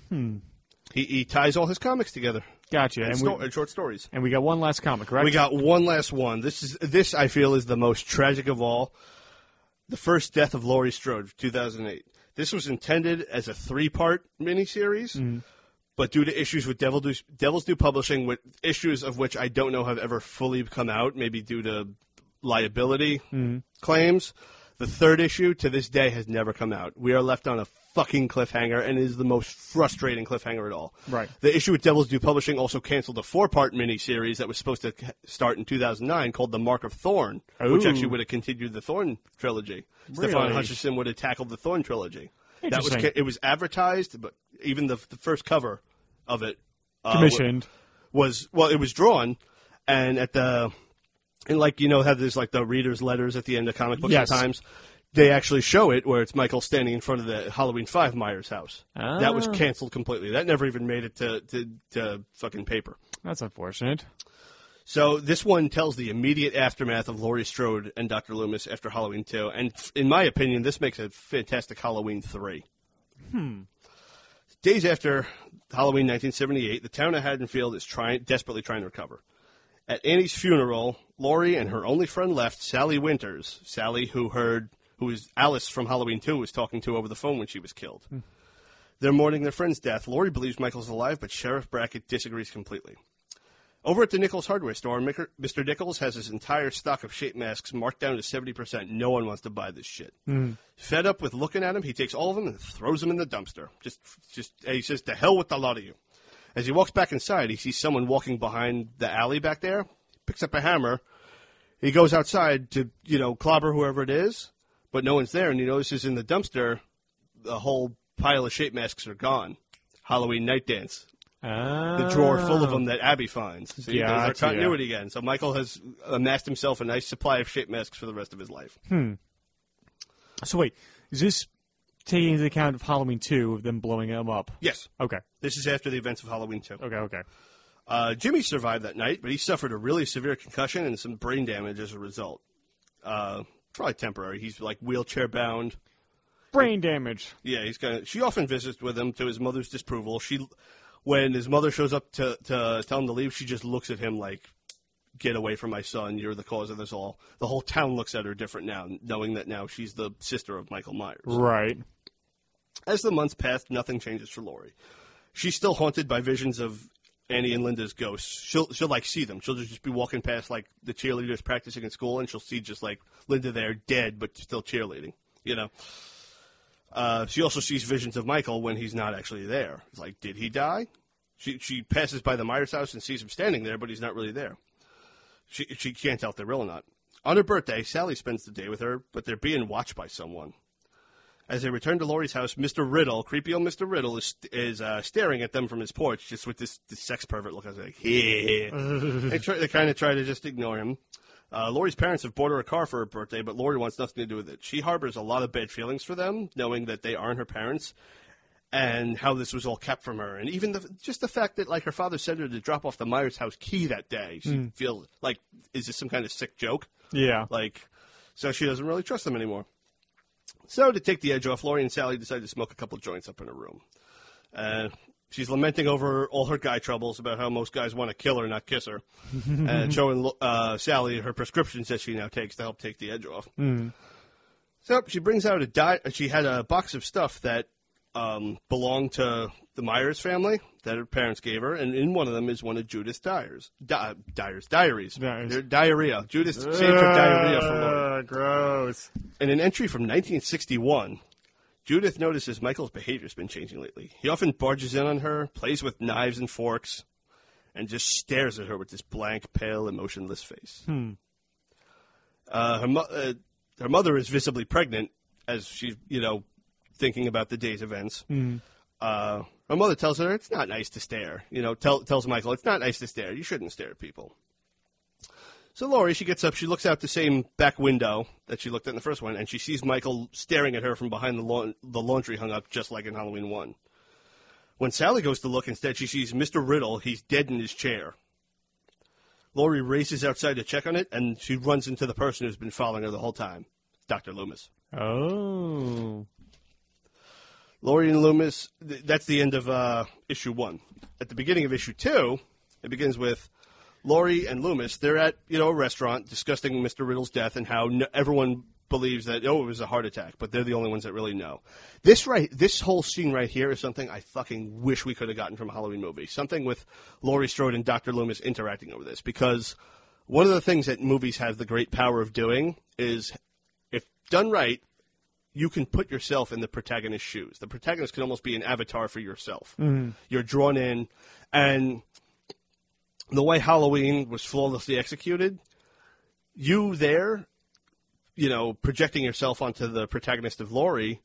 Hmm. He, he ties all his comics together Gotcha. and, And sto- we, and short stories. and we got one last comic, correct? We got one last one. This is this I feel is the most tragic of all. The first death of Laurie Strode, 2008. This was intended as a three-part miniseries, mm-hmm. but due to issues with Devil do, Devil's Due Publishing, with issues of which I don't know have ever fully come out, maybe due to liability mm-hmm. claims, the third issue to this day has never come out. We are left on a fucking cliffhanger, and is the most frustrating cliffhanger at all. Right. The issue with Devil's Due Publishing also canceled a four-part miniseries that was supposed to start in 2009 called The Mark of Thorn, which actually would have continued the Thorn trilogy. Stefan Really? Hutchinson would have tackled the Thorn trilogy. That was it was advertised, but even the, the first cover of it uh, Commissioned. was well, it was drawn, and at the and like you know, have there's like the readers' letters at the end of comic books Yes. sometimes. They actually show it where it's Michael standing in front of the Halloween Five Myers house. That was Ah. canceled completely. That never even made it to, to, to fucking paper. That's unfortunate. So this one tells the immediate aftermath of Laurie Strode and Dr. Loomis after Halloween 2. And in my opinion, this makes a fantastic Halloween 3. Hmm. Days after Halloween 1978, the town of Haddonfield is trying, desperately trying to recover. At Annie's funeral, Laurie and her only friend left, Sally Winters, Sally who heard, who was Alice from Halloween 2 was talking to over the phone when she was killed. Hmm. They're mourning their friend's death. Laurie believes Michael's alive, but Sheriff Brackett disagrees completely. Over at the Nichols hardware store, Mr. Nichols has his entire stock of shape masks marked down to 70%. No one wants to buy this shit. Hmm. Fed up with looking at him, he takes all of them and throws them in the dumpster. Just, just, he says, to hell with the lot of you. As he walks back inside, he sees someone walking behind the alley back there, picks up a hammer. He goes outside to, you know, clobber whoever it is, but no one's there, and he notices in the dumpster, the whole pile of shape masks are gone. Halloween night dance the drawer full of them that Abby finds. See, there's our continuity again. So Michael has amassed himself a nice supply of shape masks for the rest of his life. Hmm. So wait, is this taking into account of Halloween two of them blowing him up? Yes, Okay. this is after the events of Halloween 2. Okay. Okay. Uh, Jimmy survived that night, but he suffered a really severe concussion and some brain damage as a result. Uh, probably temporary. He's like wheelchair bound. Brain damage. Yeah, he's kind of. She often visits with him to his mother's disapproval. She, when his mother shows up to to tell him to leave, she just looks at him like, "Get away from my son! You're the cause of this all." The whole town looks at her different now, knowing that now she's the sister of Michael Myers. Right. As the months passed, nothing changes for Laurie. She's still haunted by visions of Annie and Linda's ghosts. She'll she'll like see them. She'll just be walking past like the cheerleaders practicing in school, and she'll see just like Linda there, dead but still cheerleading. You know. Uh, she also sees visions of Michael when he's not actually there. It's like, did he die? She she passes by the Myers house and sees him standing there, but he's not really there. She she can't tell if they're real or not. On her birthday, Sally spends the day with her, but they're being watched by someone. As they return to Laurie's house, Mr. Riddle, creepy old Mr. Riddle, is is uh, staring at them from his porch, just with this, this sex pervert look. I was like, yeah. (laughs) they try, they kind of try to just ignore him. Uh, Laurie's parents have bought her a car for her birthday, but Laurie wants nothing to do with it. She harbors a lot of bad feelings for them, knowing that they aren't her parents, and how this was all kept from her, and even the, just the fact that like her father sent her to drop off the Myers house key that day. She feels like, is this some kind of sick joke? Yeah. Like, so she doesn't really trust them anymore. So to take the edge off, Laurie and Sally decide to smoke a couple joints up in her room. Uh, she's lamenting over all her guy troubles about how most guys want to kill her, not kiss her, (laughs) and showing uh, Sally her prescriptions that she now takes to help take the edge off. So she brings out a di- She had a box of stuff that um, belonged to the Myers family that her parents gave her, and in one of them is one of Judith Dyer's Di- Dyer's diaries. Diaries. They're diarrhea. Judith saved her diarrhea for Laurie. Uh, gross. In an entry from 1961, Judith notices Michael's behavior's been changing lately. He often barges in on her, plays with knives and forks, and just stares at her with this blank, pale, emotionless face. Uh, her, mo- uh, her mother is visibly pregnant as she, you know, thinking about the day's events. Uh, her mother tells her it's not nice to stare. You know, tell, tells Michael it's not nice to stare. You shouldn't stare at people. So Laurie, she gets up, she looks out the same back window that she looked at in the first one, and she sees Michael staring at her from behind the, laun- the laundry hung up, just like in Halloween 1. When Sally goes to look, instead she sees Mr. Riddle. He's dead in his chair. Laurie races outside to check on it, and she runs into the person who's been following her the whole time, Dr. Loomis. Oh. Laurie and Loomis, th- that's the end of uh, issue one. At the beginning of issue two, it begins with Laurie and Loomis. They're at you know a restaurant discussing Mr. Riddle's death and how no, everyone believes that oh it was a heart attack, but they're the only ones that really know. This right, this whole scene right here is something I fucking wish we could have gotten from a Halloween movie. Something with Laurie Strode and Dr. Loomis interacting over this because one of the things that movies have the great power of doing is if done right you can put yourself in the protagonist's shoes. The protagonist can almost be an avatar for yourself. Mm-hmm. You're drawn in, and the way Halloween was flawlessly executed, you there, you know, projecting yourself onto the protagonist of Laurie,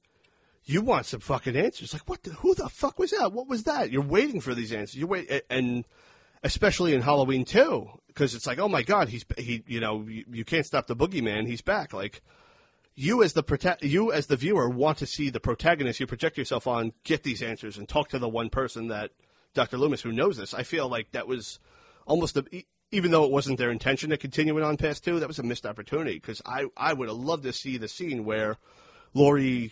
you want some fucking answers. Like, what? The, who the fuck was that? What was that? You're waiting for these answers. You wait, and especially in Halloween too, because it's like, oh my god, he's he, you know, you, you can't stop the boogeyman. He's back. Like you as the prota- you as the viewer want to see the protagonist you project yourself on get these answers and talk to the one person that Dr. Loomis who knows this. I feel like that was almost a even though it wasn't their intention to continue it on past two, that was a missed opportunity because I I would have loved to see the scene where Laurie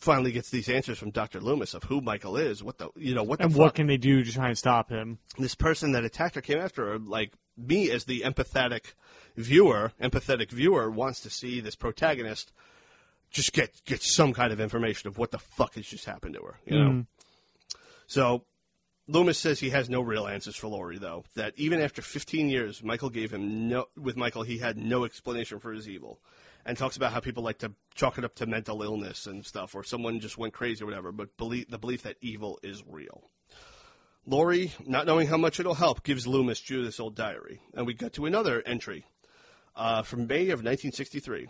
finally gets these answers from Dr. Loomis of who Michael is, what the you know what the And fuck what can they do to try and stop him? this person that attacked her came after her. Like me as the empathetic viewer, empathetic viewer wants to see this protagonist just get get some kind of information of what the fuck has just happened to her. You know. Mm. So Loomis says he has no real answers for Laurie, though. That even after 15 years, Michael gave him no. With Michael, he had no explanation for his evil, and talks about how people like to chalk it up to mental illness and stuff, or someone just went crazy or whatever. But believe the belief that evil is real. Laurie, not knowing how much it'll help, gives Loomis Judith's old diary, and we get to another entry uh, from May of 1963.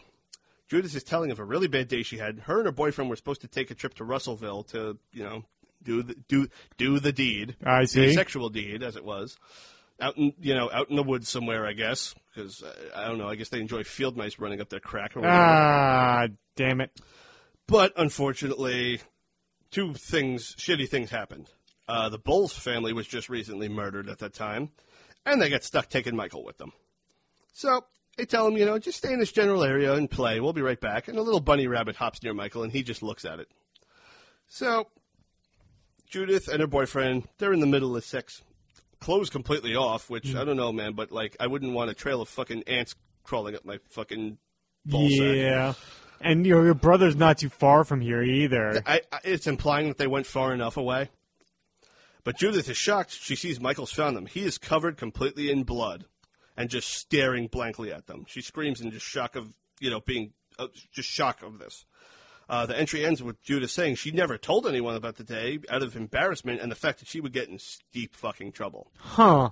Judith is telling of a really bad day she had. Her and her boyfriend were supposed to take a trip to Russellville to, you know, do the do do the deed. I the see. sexual deed, as it was, out in you know out in the woods somewhere, I guess, because uh, I don't know. I guess they enjoy field mice running up their crack or whatever. Ah, damn it. But unfortunately, two things, shitty things happened. Uh, the Bowles family was just recently murdered at that time, and they got stuck taking Michael with them. So they tell him, you know, just stay in this general area and play. We'll be right back. And a little bunny rabbit hops near Michael, and he just looks at it. So Judith and her boyfriend, they're in the middle of sex, clothes completely off, which I don't know, man, but like I wouldn't want a trail of fucking ants crawling up my fucking ball sack. Yeah. And your, your brother's not too far from here either. I, I, it's implying that they went far enough away. But Judith is shocked. She sees Michael's found them. He is covered completely in blood and just staring blankly at them. She screams in just shock of, you know, being uh, just shock of this. Uh, the entry ends with Judith saying she never told anyone about the day out of embarrassment and the fact that she would get in deep fucking trouble. Huh.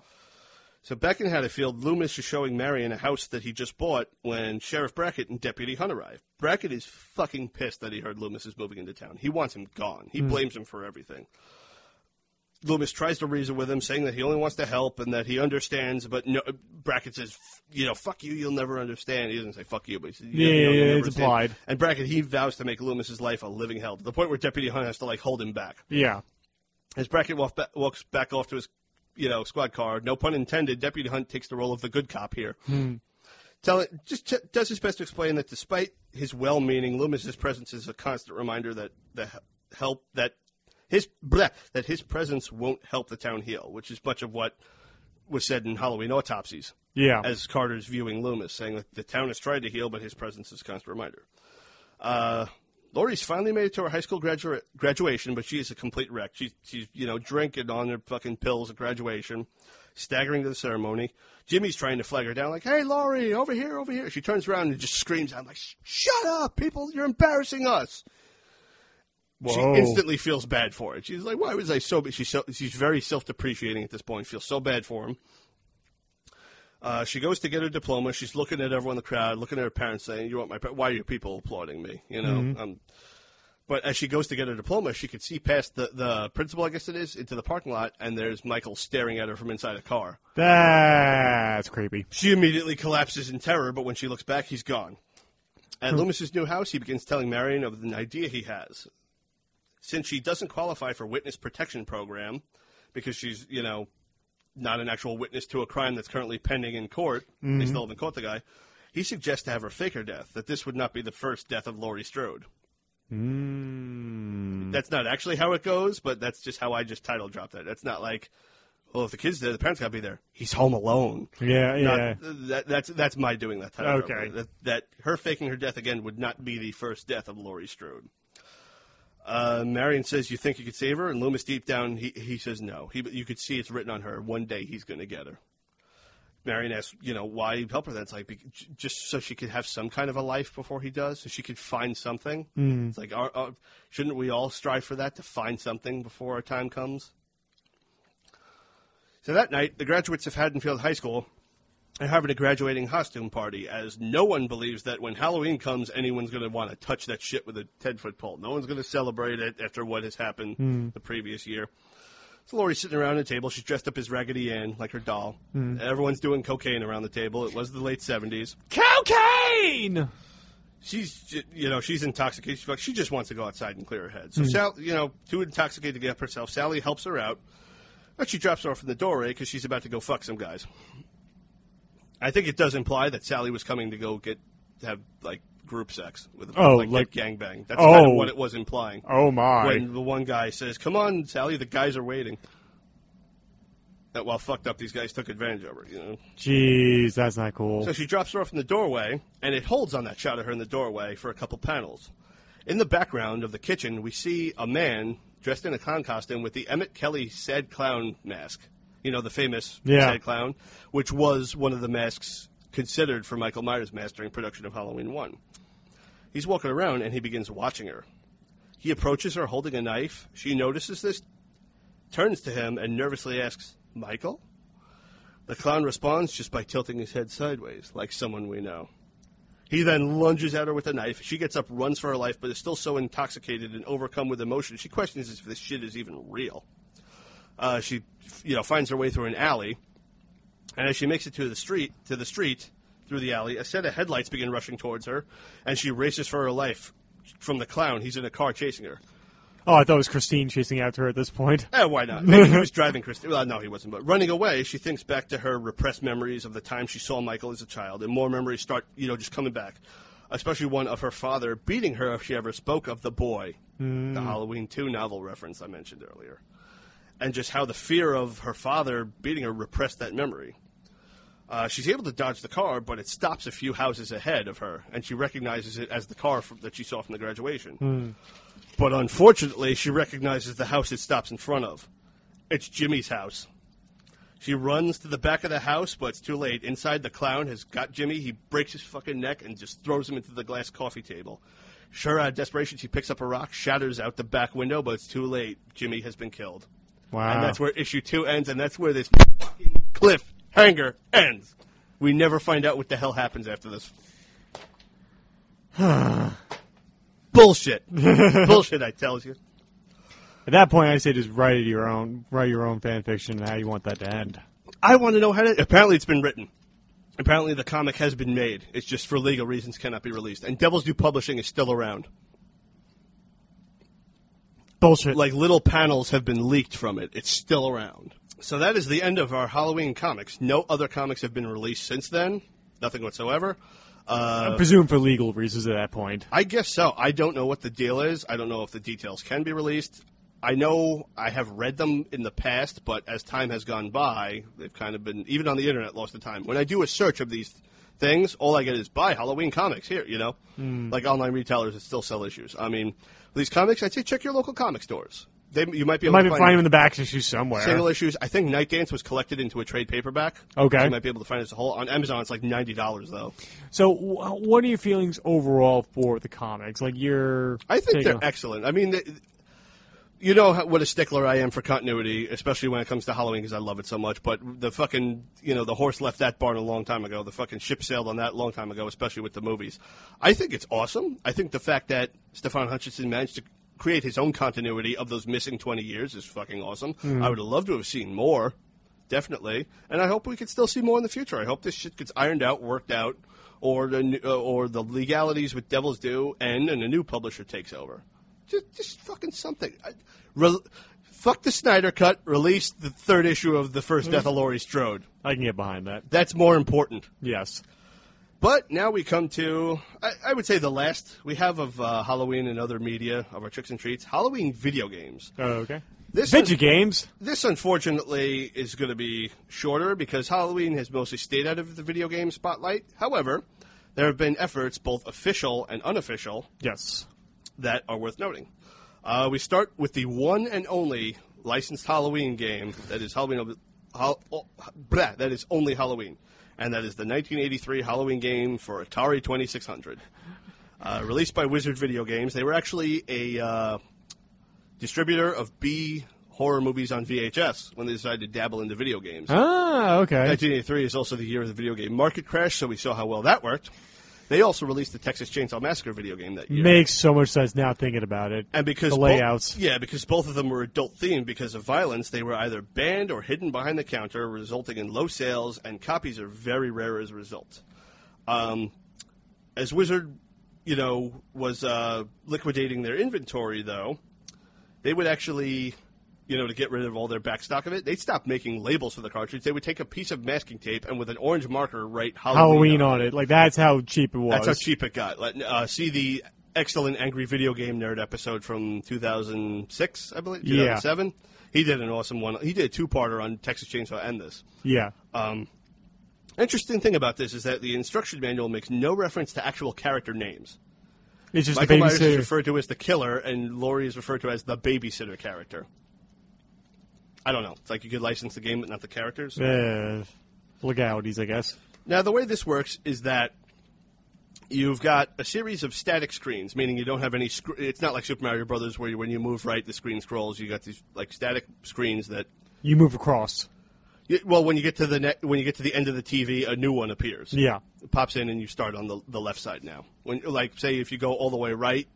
So back in Haddonfield, Loomis is showing Marion a house that he just bought when Sheriff Brackett and Deputy Hunt arrive. Brackett is fucking pissed that he heard Loomis is moving into town. He wants him gone. He blames him for everything. Loomis tries to reason with him, saying that he only wants to help and that he understands, but no, Brackett says, you know, fuck you, you'll never understand. He doesn't say fuck you, but he says, Yeah, you know, yeah, yeah, it's understand. And Brackett, he vows to make Loomis's life a living hell, to the point where Deputy Hunt has to, like, hold him back. Yeah. As Brackett walk walks back off to his, you know, squad car, no pun intended, Deputy Hunt takes the role of the good cop here. Hmm. Tell it, just t- does his best to explain that despite his well-meaning, Loomis's presence is a constant reminder that the help that his bleh, that his presence won't help the town heal, which is much of what was said in Halloween Autopsis. Yeah. As Carter's viewing Loomis, saying that the town has tried to heal, but his presence is a constant reminder. Uh, Laurie's finally made it to her high school gradua- graduation, but she is a complete wreck. She's, she's, you know, drinking on her fucking pills at graduation, staggering to the ceremony. Jimmy's trying to flag her down, like, hey, Laurie, over here, over here. She turns around and just screams out, like, shut up, people, you're embarrassing us. She instantly feels bad for it. She's like, why was I so bad? She's, so, she's very self depreciating at this point, feels so bad for him. Uh, she goes to get her diploma. She's looking at everyone in the crowd, looking at her parents, saying, "You want my? pa- Why are you people applauding me?" You know. Um, but as she goes to get her diploma, she could see past the the principal, I guess it is, into the parking lot, and there's Michael staring at her from inside a car. That's creepy. She immediately collapses in terror, but when she looks back, he's gone. At Loomis's new house, he begins telling Marion of an idea he has. Since she doesn't qualify for witness protection program, because she's, you know, not an actual witness to a crime that's currently pending in court, they still haven't caught the guy, he suggests to have her fake her death, that this would not be the first death of Laurie Strode. Mm. That's not actually how it goes, but that's just how I just title dropped that. That's not like, well, if the kid's there, the parents got to be there. He's home alone. Yeah, Not- yeah. that, that's that's my doing that title. Okay. That, that her faking her death again would not be the first death of Laurie Strode. Uh, Marion says, "You think you could save her?" And Loomis, deep down, he he says no. He you could see it's written on her. One day he's going to get her. Marion asks, you know, why help her? That's like just so she could have some kind of a life before he does, so she could find something. It's like, shouldn't we all strive for that to find something before our time comes? So that night, the graduates of Haddonfield High School are having a graduating costume party, as no one believes that when Halloween comes, anyone's going to want to touch that shit with a 10 foot pole. No one's going to celebrate it after what has happened hmm. the previous year. So Laurie's sitting around the table. She's dressed up as Raggedy Ann, like her doll. Hmm. Everyone's doing cocaine around the table. It was the late 70s. Cocaine! She's, you know, she's intoxicated. She's like, She just wants to go outside and clear her head. So, hmm. Sal, you know, too intoxicated to get up herself. Sally helps her out, but she drops her off in the doorway because she's about to go fuck some guys. I think it does imply that Sally was coming to go get have like group sex with Oh, like, like- gang bang. That's kind Oh. of what it was implying. Oh, my. When the one guy says, "Come on, Sally, the guys are waiting." That while fucked up, these guys took advantage of her. You know. Jeez, that's not cool. So she drops her off in the doorway, and it holds on that shot of her in the doorway for a couple panels. In the background of the kitchen, we see a man dressed in a clown costume with the Emmett Kelly sad clown mask. You know, the famous Yeah. sad clown, which was one of the masks considered for Michael Myers' mask during production of Halloween 1. He's walking around, and he begins watching her. He approaches her holding a knife. She notices this, turns to him, and nervously asks, Michael? The clown responds just by tilting his head sideways, like someone we know. He then lunges at her with a knife. She gets up, runs for her life, but is still so intoxicated and overcome with emotion, she questions if this shit is even real. Uh, she, you know, finds her way through an alley, and as she makes it to the street, to the street through the alley, a set of headlights begin rushing towards her, and she races for her life from the clown. He's in a car chasing her. Oh, I thought it was Christine chasing after her at this point. Eh, why not? (laughs) Maybe he was driving Christine. Well, no, he wasn't. But running away, she thinks back to her repressed memories of the time she saw Michael as a child, and more memories start, you know, just coming back. Especially one of her father beating her if she ever spoke of the boy, the Halloween 2 novel reference I mentioned earlier. And just how the fear of her father beating her repressed that memory. Uh, she's able to dodge the car, but it stops a few houses ahead of her, and she recognizes it as the car from, that she saw from the graduation. But unfortunately, she recognizes the house it stops in front of. It's Jimmy's house. She runs to the back of the house, but it's too late. Inside, the clown has got Jimmy. He breaks his fucking neck and just throws him into the glass coffee table. Sure, out of desperation, she picks up a rock, shatters out the back window, but it's too late. Jimmy has been killed. Wow. And that's where issue two ends, and that's where this fucking cliffhanger ends. We never find out what the hell happens after this. (sighs) Bullshit. (laughs) Bullshit, I tells you. At that point, I say just write it your own, write your own fan fiction and how you want that to end. I want to know how to. Apparently, it's been written. Apparently, the comic has been made. It's just for legal reasons cannot be released. And Devil's Due Publishing is still around. Bullshit. Like little panels have been leaked from it. It's still around. So that is the end of our Halloween comics. No other comics have been released since then. Nothing whatsoever. Uh, I presume for legal reasons at that point. I guess so. I don't know what the deal is. I don't know if the details can be released. I know I have read them in the past, but as time has gone by, they've kind of been even on the internet lost the time. When I do a search of these things, all I get is buy Halloween comics here. You know, like online retailers that still sell issues. I mean, these comics, I'd say check your local comic stores. They, you might be You able might to be find them in the back issues somewhere. single issues. I think Nightdance was collected into a trade paperback. Okay. So you might be able to find it as a whole on Amazon. It's like ninety dollars though. So, wh- what are your feelings overall for the comics? Like, you're. I think they're excellent. I mean, they, you know what a stickler I am for continuity, especially when it comes to Halloween because I love it so much. But the fucking, you know, the horse left that barn a long time ago. The fucking ship sailed on that a long time ago, especially with the movies. I think it's awesome. I think the fact that Stefan Hutchinson managed to create his own continuity of those missing 20 years is fucking awesome. I would have loved to have seen more, definitely. And I hope we could still see more in the future. I hope this shit gets ironed out, worked out, or the uh, or the legalities with Devil's Due end and a new publisher takes over. Just, just fucking something. I, re- fuck the Snyder Cut. Release the third issue of the first Death of Laurie Strode. I can get behind that. That's more important. Yes. But now we come to, I, I would say, the last we have of uh, Halloween and other media of our tricks and treats. Halloween video games. Oh, okay. This Video games. This, unfortunately, is going to be shorter because Halloween has mostly stayed out of the video game spotlight. However, there have been efforts, both official and unofficial, Yes. That are worth noting. Uh, we start with the one and only licensed Halloween game that is Halloween. Of, Hall, oh, blah, that is only Halloween, and that is the 1983 Halloween game for Atari 2600. Uh, released by Wizard Video Games, they were actually a uh, distributor of B horror movies on VHS when they decided to dabble into video games. Ah, okay. 1983 is also the year of the video game market crash, so we saw how well that worked. They also released the Texas Chainsaw Massacre video game that year. Makes so much sense now thinking about it. And because the layouts. yeah, because both of them were adult themed because of violence, they were either banned or hidden behind the counter, resulting in low sales, and copies are very rare as a result. Um, as Wizard, you know, was uh, liquidating their inventory, though, they would actually, you know, to get rid of all their back stock of it, they'd stop making labels for the cartridge. They would take a piece of masking tape and with an orange marker write Halloween, Halloween on it. Like, that's how cheap it was. that's how cheap it got. Let, uh, see the excellent Angry Video Game Nerd episode from 2006, I believe, Yeah. 2007. He did an awesome one. He did a two-parter on Texas Chainsaw and this. Yeah. Interesting thing about this is that the instruction manual makes no reference to actual character names. It's just Michael Myers is referred to as the killer, and Laurie is referred to as the babysitter character. I don't know. It's like you could license the game, but not the characters. Uh, legalities, I guess. Now, the way this works is that you've got a series of static screens, meaning you don't have any. Sc- it's not like Super Mario Brothers, where you, when you move right, the screen scrolls. You got these like static screens that You move across. Y- Well, when you get to the ne- when you get to the end of the TV, a new one appears. Yeah. It pops in and you start on the the left side now. When like say if you go all the way right,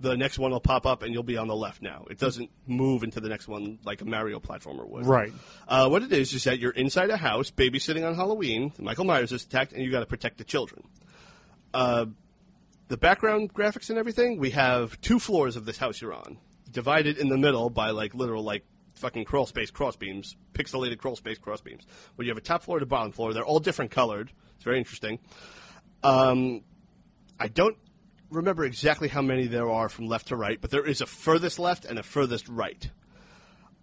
the next one will pop up and you'll be on the left now. It doesn't move into the next one like a Mario platformer would. Right. Uh, what it is is that you're inside a house, babysitting on Halloween. Michael Myers is attacked, and you got to protect the children. Uh, the background graphics and everything. We have two floors of this house you're on, divided in the middle by like literal like fucking crawl space cross beams, pixelated crawl space cross beams. Where you have a top floor and a bottom floor. They're all different colored. It's very interesting. Um, I don't remember exactly how many there are from left to right, but there is a furthest left and a furthest right.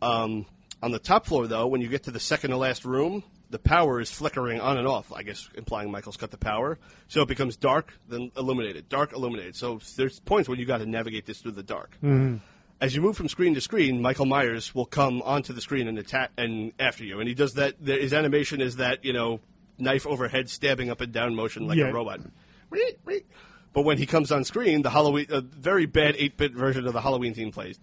Um, on the top floor, though, when you get to the second to last room, the power is flickering on and off. I guess implying Michael's cut the power, so it becomes dark, then illuminated, dark, illuminated. So there's points where you got to navigate this through the dark. As you move from screen to screen, Michael Myers will come onto the screen and attack and after you, and he does that. His animation is that you know knife overhead stabbing up and down motion like Yeah. a robot. But when he comes on screen, the Halloween, a very bad 8-bit version of the Halloween theme plays.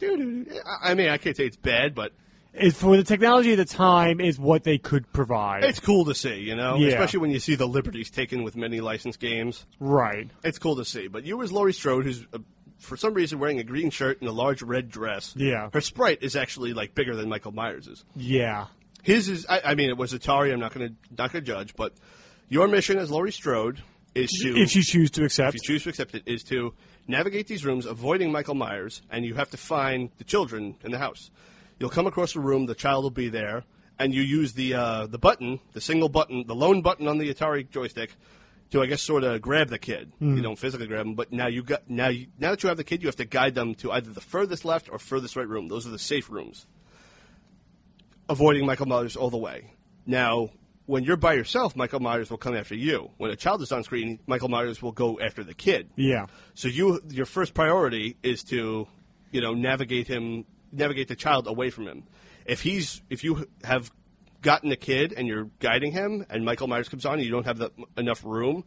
I mean, I can't say it's bad, but It, for the technology of the time, is what they could provide. it's cool to see, you know? Yeah. Especially when you see the liberties taken with many licensed games. right. It's cool to see. But you as Laurie Strode, who's uh, for some reason wearing a green shirt and a large red dress. Yeah. Her sprite is actually like bigger than Michael Myers's. Yeah. His is, I, I mean, it was Atari. I'm not going to not to judge, but your mission as Laurie Strode is to If you choose to accept. if you choose to accept it, is to navigate these rooms, avoiding Michael Myers, and you have to find the children in the house. You'll come across a room, the child will be there, and you use the uh, the button, the single button, the lone button on the Atari joystick, to I guess sort of grab the kid. You don't physically grab him, but now you got now you, now that you have the kid, you have to guide them to either the furthest left or furthest right room. Those are the safe rooms. Avoiding Michael Myers all the way. Now, when you're by yourself, Michael Myers will come after you. When a child is on screen, Michael Myers will go after the kid. yeah. So you, your first priority is to, you know, navigate him, navigate the child away from him. If he's, if you have gotten a kid and you're guiding him, and Michael Myers comes on, and you don't have the, enough room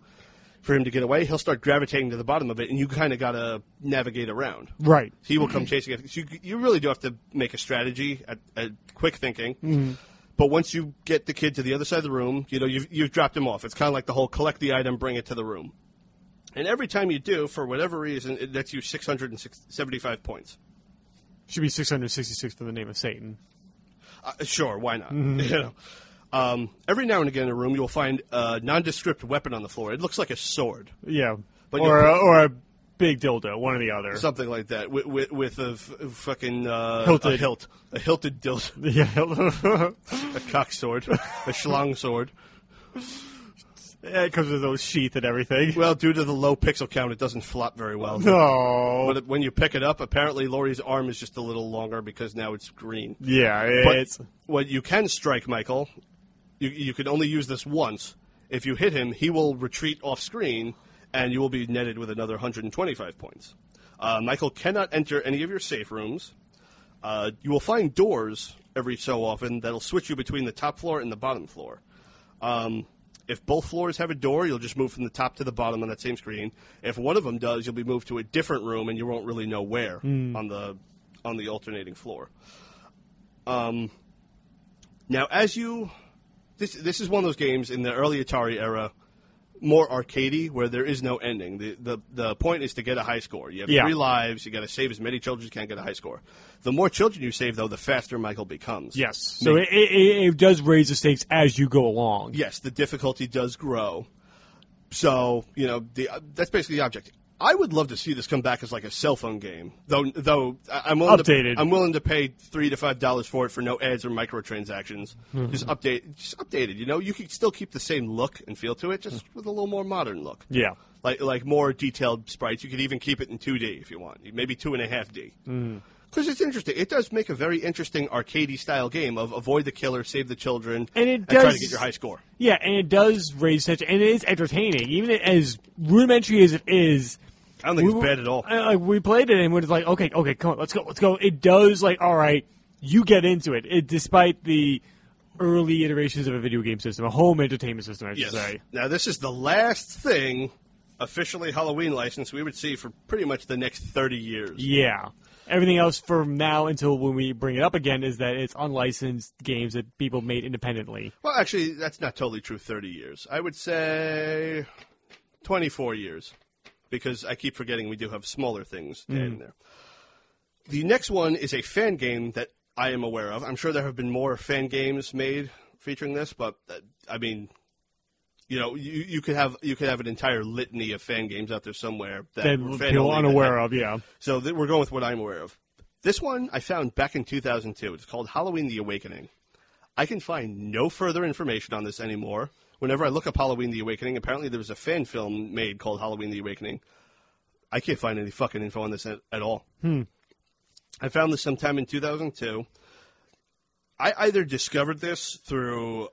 for him to get away, he'll start gravitating to the bottom of it, and you kind of got to navigate around. Right. He will come chasing. So you, you really do have to make a strategy, at, at quick thinking. Mm-hmm. But once you get the kid to the other side of the room, you know you've, you've dropped him off. It's kind of like the whole collect the item, bring it to the room. And every time you do, for whatever reason, it nets you 675 points. Should be 666 for the name of Satan. Uh, sure, why not? (laughs) You know. Um, every now and again in a room, you'll find a nondescript weapon on the floor. It looks like a sword, Yeah. But or, a, or a big dildo, one or the other. something like that, with, with, with a f- fucking uh, Hilted. a hilt, a hilted dildo, (laughs) Yeah. a cock sword, a schlong sword. yeah, it comes with those sheath and everything. Well, due to the low pixel count, it doesn't flop very well. no. But it- when you pick it up, apparently Laurie's arm is just a little longer because now it's green. yeah, But it's. what you can strike Michael, you, you can only use this once. If you hit him, he will retreat off screen, and you will be netted with another 125 points. Uh, Michael cannot enter any of your safe rooms. Uh, you will find doors every so often that'll switch you between the top floor and the bottom floor. Um, if both floors have a door, you'll just move from the top to the bottom on that same screen. If one of them does, you'll be moved to a different room, and you won't really know where on the on the alternating floor. Um, now, as you this this is one of those games in the early Atari era, more arcadey, where there is no ending. The the the point is to get a high score. You have Yeah. three lives. You got to save as many children as you can get a high score. The more children you save, though, the faster Michael becomes. Yes. So it, it, it does raise the stakes as you go along. yes, the difficulty does grow. So you know the uh, that's basically the object. I would love to see this come back as like a cell phone game, though. Though I'm willing Updated. To, I'm willing to pay three to five dollars for it for no ads or microtransactions. Mm-hmm. Just update, just updated. You know, you could still keep the same look and feel to it, just with a little more modern look. Yeah. like like more detailed sprites. You could even keep it in 2D if you want, maybe two and a half D. Mm-hmm. Because it's interesting. It does make a very interesting arcadey style game of avoid the killer, save the children, And it does try to get your high score. Yeah, and it does raise such, and it is entertaining, even as rudimentary as it is. I don't think we it's bad at all. Like we played it and we're just like, okay, okay, come on, let's go, let's go. It does like, all right, you get into it. It despite the early iterations of a video game system, a home entertainment system, I should Yes. say. Now this is the last thing officially Halloween license we would see for pretty much the next 30 years. Yeah, Everything else from now until when we bring it up again is that it's unlicensed games that people made independently. Well, actually, that's not totally true. Thirty years, I would say, twenty-four years, because I keep forgetting we do have smaller things add in there. The next one is a fan game that I am aware of. I'm sure there have been more fan games made featuring this, but uh, I mean, you know, you, you could have you could have an entire litany of fan games out there somewhere that That people unaware of, yeah. So th- we're going with what I'm aware of. This one I found back in 2002. It's called Halloween: The Awakening. I can find no further information on this anymore. Whenever I look up Halloween: The Awakening, apparently there was a fan film made called Halloween: The Awakening. I can't find any fucking info on this at, at all. Hmm. I found this sometime in 2002. I either discovered this through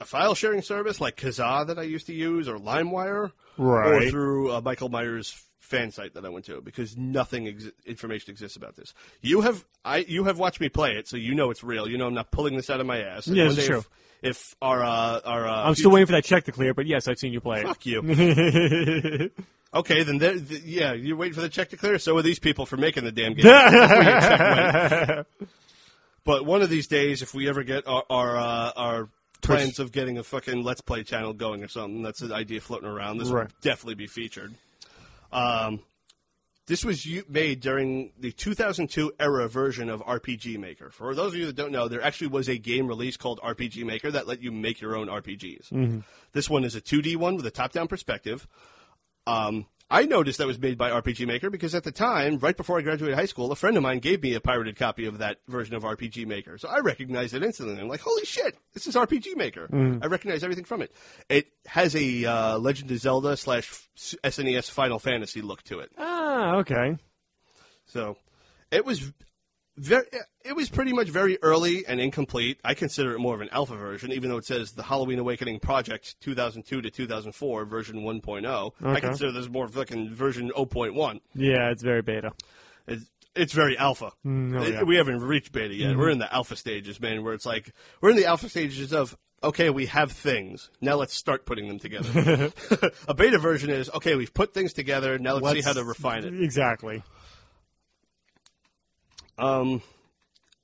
a file sharing service like Kazaa that I used to use or LimeWire, or through Michael Myers fan site that I went to because nothing ex- information exists about this. You have I you have watched me play it, so you know it's real. You know I'm not pulling this out of my ass. And Yeah, one this is day true. If, if our uh, our uh, I'm still waiting for that check to clear, but yes, I've seen you play it. Fuck you. (laughs) Okay, then th- yeah, you're waiting for the check to clear. So are these people for making the damn game. That's where your check went. (laughs) But one of these days, if we ever get our our, uh, our plans of getting a fucking Let's Play channel going or something, that's an idea floating around. This Right. will definitely be featured. Um, this was made during the 2002 era version of RPG Maker. For those of you that don't know, there actually was a game release called RPG Maker that let you make your own RPGs. This one is a 2D one with a top-down perspective. Um, I noticed that was made by RPG Maker because at the time, right before I graduated high school, a friend of mine gave me a pirated copy of that version of RPG Maker. So I recognized it instantly. I'm like, holy shit, this is RPG Maker. I recognize everything from it. It has a uh, Legend of Zelda slash SNES Final Fantasy look to it. ah, okay. So it was very, it was pretty much very early and incomplete. I consider it more of an alpha version, even though it says the Halloween Awakening Project 2002 to 2004 version 1.0. I consider this more fucking version 0.1. Yeah, it's very beta. It's, it's very alpha. oh, It- yeah. Mm-hmm. We haven't reached beta yet. We're in the alpha stages, man, where it's like we're in the alpha stages of okay, we have things. Now let's start putting them together. (laughs) (laughs) a beta version is okay, we've put things together. Now let's, see how to refine it. Exactly. Um,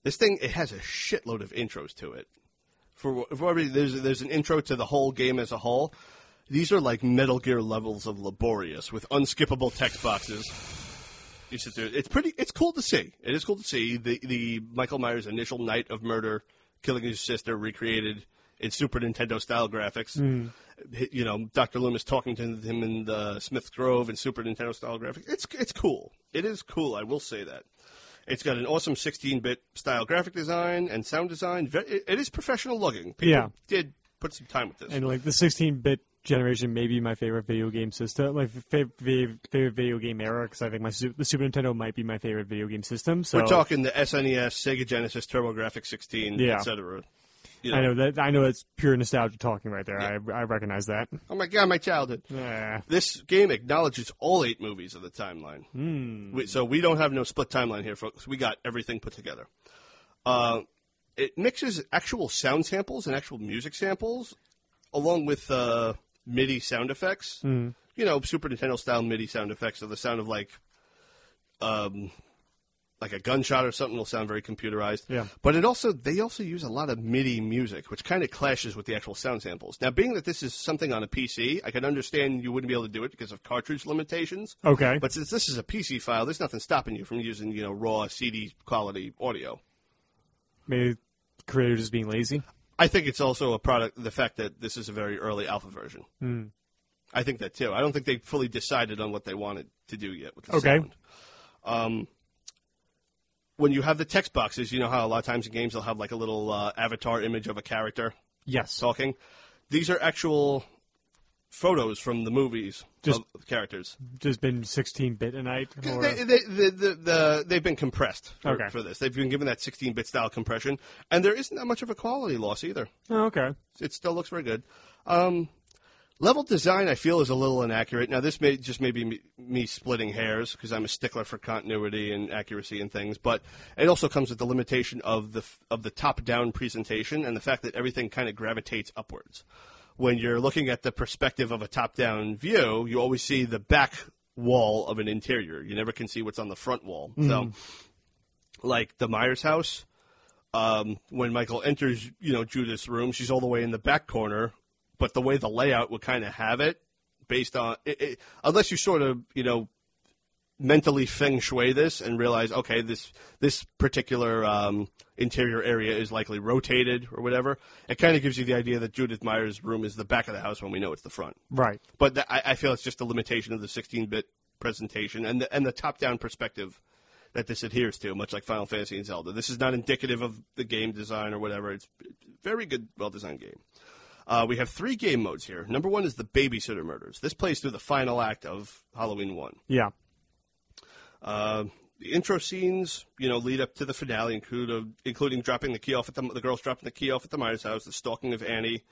this thing it has a shitload of intros to it. For, for there's there's an intro to the whole game as a whole. These are like Metal Gear levels of laborious with unskippable text boxes. You sit there. It's pretty. It's cool to see. It is cool to see the the Michael Myers initial night of murder, killing his sister, recreated in Super Nintendo style graphics. You know, Doctor Loomis talking to him in the Smith Grove in Super Nintendo style graphics. It's it's cool. It is cool. I will say that. It's got an awesome 16-bit style graphic design and sound design. It is professional looking. People Yeah. did put some time with this. And like the 16-bit generation may be my favorite video game system, my favorite, favorite video game era, because I think my the Super Nintendo might be my favorite video game system. So We're talking the SNES, Sega Genesis, TurboGrafx 16, Yeah. etc. You I know that I know it's pure nostalgia talking right there. I, I recognize that. Oh my god, my childhood. Yeah. This game acknowledges all eight movies of the timeline. We, so we don't have no split timeline here, folks. We got everything put together. Uh, it mixes actual sound samples and actual music samples, along with uh, MIDI sound effects. You know, Super Nintendo style MIDI sound effects. So the sound of like, um, like a gunshot or something will sound very computerized. Yeah. But it also they also use a lot of MIDI music, which kind of clashes with the actual sound samples. Now, being that this is something on a PC, I can understand you wouldn't be able to do it because of cartridge limitations. Okay. But since this is a PC file, there's nothing stopping you from using you know raw CD quality audio. Maybe creators being lazy. I think it's also a product the fact that this is a very early alpha version. Hmm. I think that too. I don't think they fully decided on what they wanted to do yet with the Okay. sound. Um, when you have the text boxes, you know how a lot of times in games they'll have like a little uh, avatar image of a character Yes. talking. These are actual photos from the movies Just- of characters. Just been 16-bit a night. Or, They, they, the, the, the, they've been compressed for, Okay. for this. They've been given that 16-bit style compression, and there isn't that much of a quality loss either. oh, okay. It still looks very good. Um, level design, I feel, is a little inaccurate. Now, this may just may be me, me splitting hairs because I'm a stickler for continuity and accuracy and things, but it also comes with the limitation of the of the top-down presentation and the fact that everything kind of gravitates upwards. When you're looking at the perspective of a top-down view, you always see the back wall of an interior. You never can see what's on the front wall. So like the Myers house. Um, when Michael enters, you know, Judith's room, she's all the way in the back corner, but the way the layout would kind of have it, based on it, it, unless you sort of, you know, mentally feng shui this and realize, okay, this this particular um, interior area is likely rotated or whatever. It kind of gives you the idea that Judith Myers' room is the back of the house when we know it's the front. Right. But th- I, I feel it's just a limitation of the 16-bit presentation and the, and the top-down perspective that this adheres to, much like Final Fantasy and Zelda. This is not indicative of the game design or whatever. It's a very good, well-designed game. Uh, we have three game modes here. Number one is the Babysitter Murders. This plays through the final act of Halloween 1. Yeah. Uh, the intro scenes, you know, lead up to the finale, include, including dropping the key off at the, the girls dropping the key off at the Myers house, the stalking of Annie,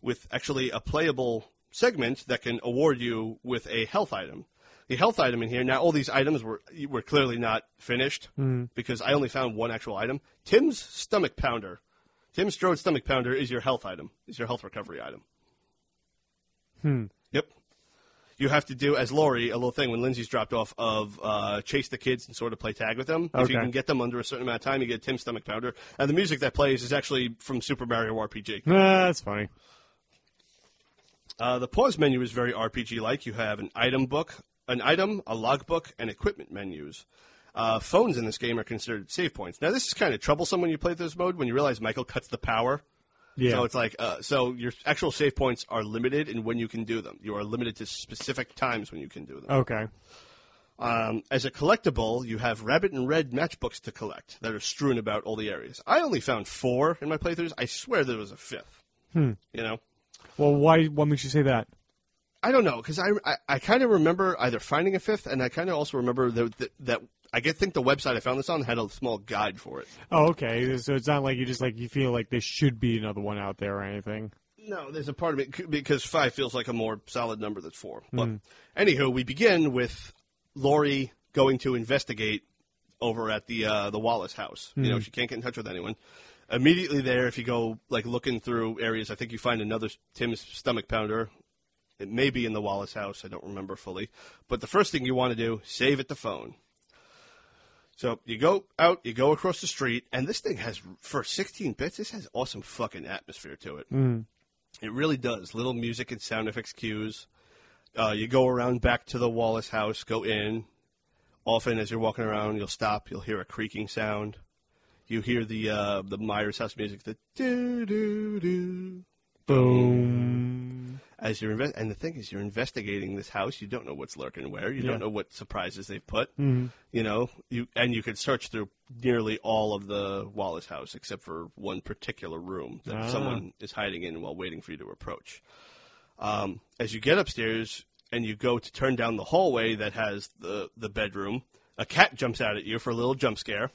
with actually a playable segment that can award you with a health item. The health item in here. Now, all these items were were clearly not finished because I only found one actual item. Tim's stomach pounder. Tim Strode's stomach pounder is your health item. Is your health recovery item. Hmm. Yep. You have to do as Laurie a little thing when Lindsey's dropped off of uh, chase the kids and sort of play tag with them. Okay. If you can get them under a certain amount of time, you get Tim's stomach pounder. And the music that plays is actually from Super Mario RPG. Ah, that's funny. Uh, the pause menu is very RPG like. You have an item book, an item, a logbook, and equipment menus. Uh, phones in this game are considered save points. Now, this is kind of troublesome when you play this mode when you realize Michael cuts the power. Yeah. So it's like, uh, so your actual save points are limited in when you can do them. You are limited to specific times when you can do them. okay. Um, as a collectible, you have Rabbit in Red matchbooks to collect that are strewn about all the areas. I only found four in my playthroughs. I swear there was a fifth. Hmm. You know, Well, why? What makes you say that? I don't know because I I, I kind of remember either finding a fifth, and I kind of also remember that, that that I get think the website I found this on had a small guide for it. Oh, okay. So it's not like you just like you feel like there should be another one out there or anything. No, there's a part of it because five feels like a more solid number than four. But anywho, we begin with Laurie going to investigate over at the uh, the Wallace house. You know, she can't get in touch with anyone. Immediately there, if you go like looking through areas, I think you find another Tim's stomach pounder. It may be in the Wallace house. I don't remember fully. But the first thing you want to do, save at the phone. So you go out, you go across the street, and this thing has, for 16 bits, this has awesome fucking atmosphere to it. It really does. Little music and sound effects cues. Uh, you go around back to the Wallace house, go in. Often, as you're walking around, you'll stop. You'll hear a creaking sound. You hear the uh, the Myers house music, the do do do. Boom. As you're inve- and the thing is, you're investigating this house. You don't know what's lurking where. You Yeah. don't know what surprises they've put. Mhm. You know, you and you could search through nearly all of the Wallace house except for one particular room that Ah. someone is hiding in while waiting for you to approach. Um, as you get upstairs and you go to turn down the hallway that has the the bedroom, a cat jumps out at you for a little jump scare.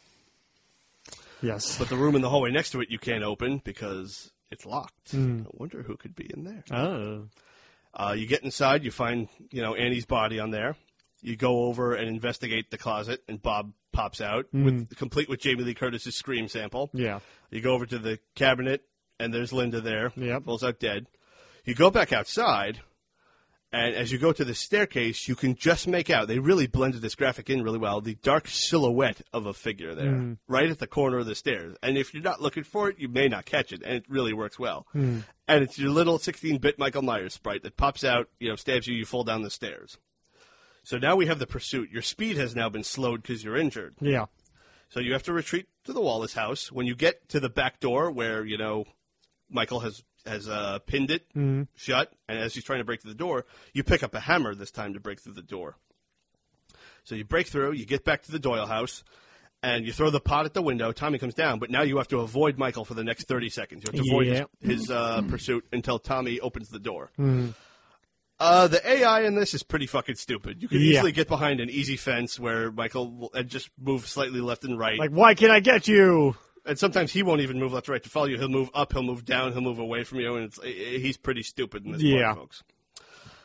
Yes. But the room in the hallway next to it you can't open because it's locked. I wonder who could be in there. Oh. Uh, you get inside, you find you know Annie's body on there. You go over and investigate the closet, and Bob pops out with complete with Jamie Lee Curtis's scream sample. Yeah. You go over to the cabinet, and there's Linda there. Yep. Falls out dead. You go back outside, and as you go to the staircase, you can just make out, they really blended this graphic in really well, the dark silhouette of a figure there, hmm. right at the corner of the stairs. And if you're not looking for it, you may not catch it, and it really works well. Hmm. And it's your little 16 bit Michael Myers sprite that pops out, you know, stabs you, you fall down the stairs. So now we have the pursuit. Your speed has now been slowed because you're injured. Yeah. So you have to retreat to the Wallace house. When you get to the back door where, you know, Michael has has uh, pinned it shut, and as he's trying to break through the door, you pick up a hammer this time to break through the door. So you break through, you get back to the Doyle house, and you throw the pot at the window. Tommy comes down, but now you have to avoid Michael for the next 30 seconds. You have to avoid Yeah. his, his uh, pursuit until Tommy opens the door. Uh, the AI in this is pretty fucking stupid. You can Yeah. easily get behind an easy fence where Michael will and just move slightly left and right. Like, why can't I get you? And sometimes he won't even move left or right to follow you. He'll move up, he'll move down, he'll move away from you, and it's, eh, he's pretty stupid in this Yeah. part, folks.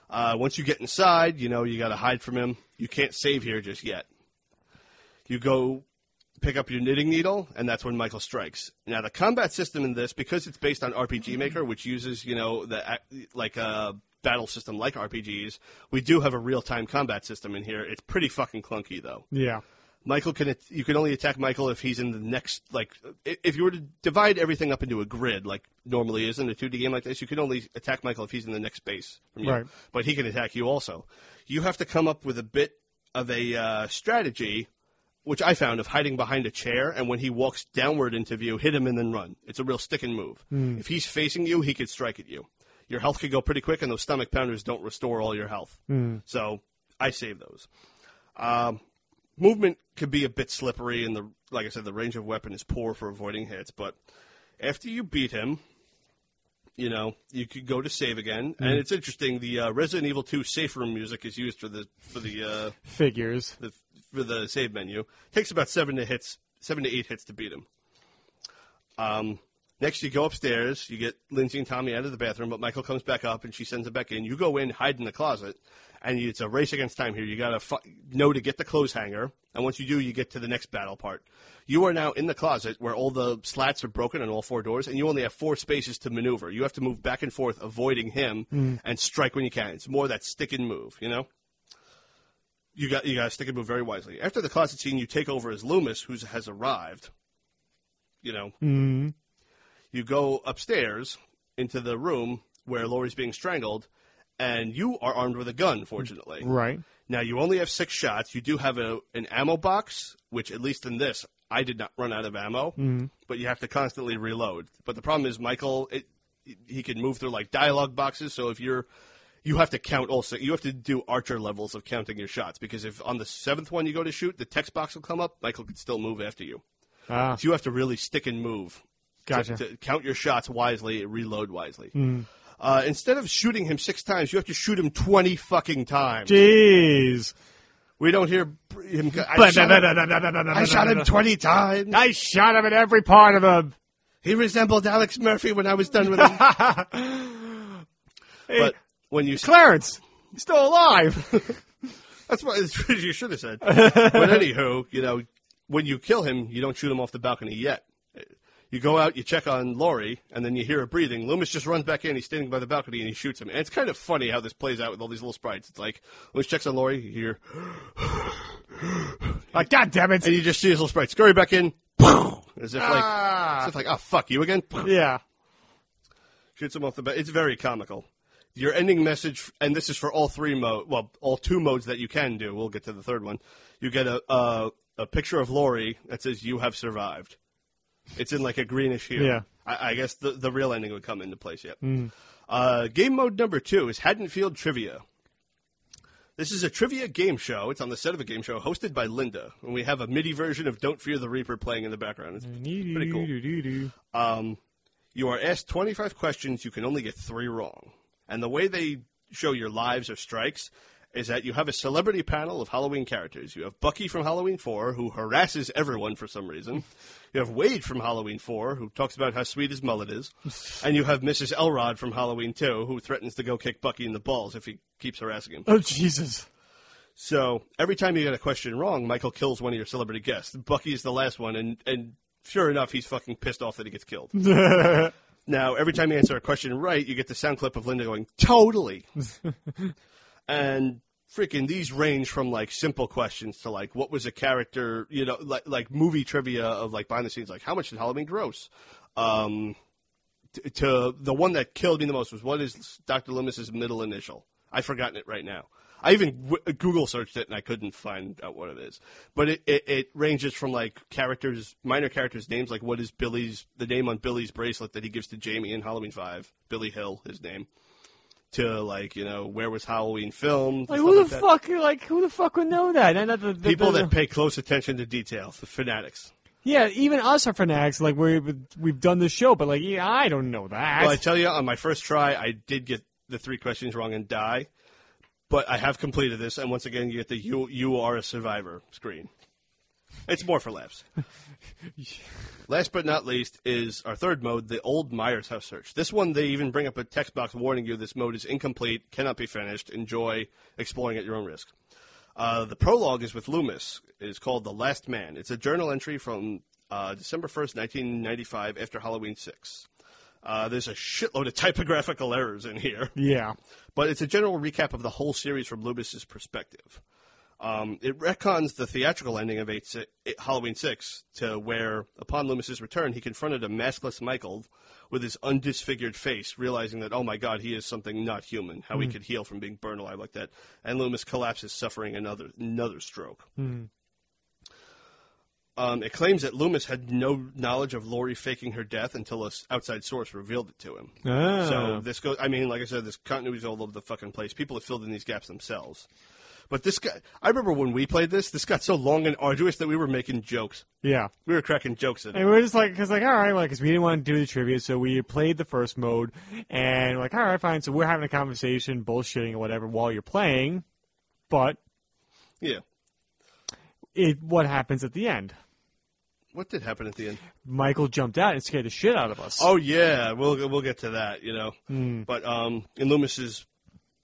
Uh, once you get inside, you know you got to hide from him. You can't save here just yet. You go pick up your knitting needle, and that's when Michael strikes. Now the combat system in this, because it's based on RPG Maker, which uses you know the like a battle system like RPGs, we do have a real time combat system in here. It's pretty fucking clunky though. Yeah. Michael can you can only attack Michael if he's in the next like if you were to divide everything up into a grid like normally is in a 2D game like this, you can only attack Michael if he's in the next base from you. Right. But he can attack you also. You have to come up with a bit of a uh, strategy, which I found of hiding behind a chair, and when he walks downward into view, hit him and then run. It's a real stick and move. If he's facing you, he could strike at you. Your health could go pretty quick, and those stomach pounders don't restore all your health. So I save those. Um, movement could be a bit slippery, and the like I said, the range of weapon is poor for avoiding hits. But after you beat him, you know you could go to save again, and it's interesting. The uh, Resident Evil 2 safe room music is used for the for the, uh, Figures. the for the save menu. takes about seven to hits, seven to eight hits to beat him. Um, next, you go upstairs. You get Lindsey and Tommy out of the bathroom, but Michael comes back up and she sends him back in. You go in, hide in the closet, and it's a race against time here. You got to fu- know to get the clothes hanger, and once you do, you get to the next battle part. You are now in the closet where all the slats are broken on all four doors, and you only have four spaces to maneuver. You have to move back and forth, avoiding him, and strike when you can. It's more that stick and move, you know you got you got to stick and move very wisely. After the closet scene, you take over as Loomis, who has arrived. You know, Mm. you go upstairs into the room where Laurie's being strangled, and you are armed with a gun. Fortunately, Right. now you only have six shots. You do have a an ammo box, which at least in this, I did not run out of ammo, but you have to constantly reload. But the problem is, Michael, it, he can move through like dialogue boxes. So if you're you have to count also. You have to do archer levels of counting your shots because if on the seventh one you go to shoot, the text box will come up. Michael can still move after you. Ah, So you have to really stick and move. Gotcha. To, count your shots wisely, reload wisely. Uh, instead of shooting him six times, you have to shoot him twenty fucking times. jeez. We don't hear him. I shot him, I shot him twenty times. I shot him at every part of him. He resembled Alex Murphy when I was done with him. (laughs) but when you Clarence, he's still alive. (laughs) That's what you should have said. but anywho, you know, when you kill him, you don't shoot him off the balcony yet. You go out, you check on Laurie, and then you hear her breathing. Loomis just runs back in. He's standing by the balcony, and he shoots him. And it's kind of funny how this plays out with all these little sprites. It's like Loomis checks on Laurie, you hear, like, God damn it. and you just see his little sprite scurry back in, as if like, ah. as if like, oh fuck you again. Yeah. shoots him off the bat. It's very comical. Your ending message, and this is for all three mode, well, all two modes that you can do. We'll get to the third one. You get a a, a picture of Laurie that says "You have survived." It's in like a greenish hue. Yeah. I, I guess the the real ending would come into place yet. Uh, game mode number two is Haddonfield Trivia. This is a trivia game show. It's on the set of a game show hosted by Linda, and we have a MIDI version of "Don't Fear the Reaper" playing in the background. It's pretty cool. Um, you are asked 25 questions. You can only get three wrong. And the way they show your lives or strikes is that you have a celebrity panel of Halloween characters. You have Bucky from Halloween 4, who harasses everyone for some reason. You have Wade from Halloween 4, who talks about how sweet his mullet is. (laughs) And you have Mrs. Elrod from Halloween 2, who threatens to go kick Bucky in the balls if he keeps harassing him. Oh, Jesus. So every time you get a question wrong, Michael kills one of your celebrity guests. Bucky is the last one, and, and sure enough, he's fucking pissed off that he gets killed. (laughs) now, every time you answer a question right, you get the sound clip of Linda going, totally. (laughs) and freaking these range from like simple questions to like what was a character, you know, like like movie trivia of like behind the scenes, like how much did Halloween gross? Um, t- to the one that killed me the most was what is Dr. Loomis's middle initial? I've forgotten it right now. I even w- Google searched it and I couldn't find out what it is. But it, it, it ranges from like characters, minor characters' names, like what is Billy's the name on Billy's bracelet that he gives to Jamie in Halloween Five, Billy Hill, his name, to like you know where was Halloween filmed. Like, who the that. fuck, like, who the fuck would know that? And the, the, People the- that pay close attention to detail, the fanatics. Yeah, even us are fanatics. Like, we we've done this show, but, like, yeah, I don't know that. Well, I tell you, on my first try, I did get the three questions wrong and die. But I have completed this, and once again, you get the "you you are a survivor" screen. It's more for laughs. (laughs) Last but not least is our third mode, the old Myers house search. This one, they even bring up a text box warning you this mode is incomplete, cannot be finished. Enjoy exploring at your own risk. Uh, the prologue is with Loomis. It is called The Last Man. It's a journal entry from uh, December 1st, 1995, after Halloween 6. Uh, there's a shitload of typographical errors in here, yeah. but it's a general recap of the whole series from Loomis's perspective. Um, it retcons the theatrical ending of eight, eight- Halloween 6 to where, upon Loomis's return, he confronted a maskless Michael with his undisfigured face, realizing that, oh my god, he is something not human, how he could heal from being burned alive like that. And Loomis collapses, suffering another, another stroke. Um, it claims that Loomis had no knowledge of Laurie faking her death until an outside source revealed it to him. Ah. So this goes. I mean, like I said, this continuity is all over the fucking place. People have filled in these gaps themselves. But this guy, I remember when we played this. This got so long and arduous that we were making jokes. yeah. We were cracking jokes at it. And we were just like, because like, all right, well, because we didn't want to do the trivia, so we played the first mode, and we're like, all right, fine. So we're having a conversation, bullshitting or whatever while you're playing, but Yeah. it what happens at the end? What did happen at the end? Michael jumped out and scared the shit out of us. Oh yeah, we'll we'll get to that. You know, but um, in Loomis's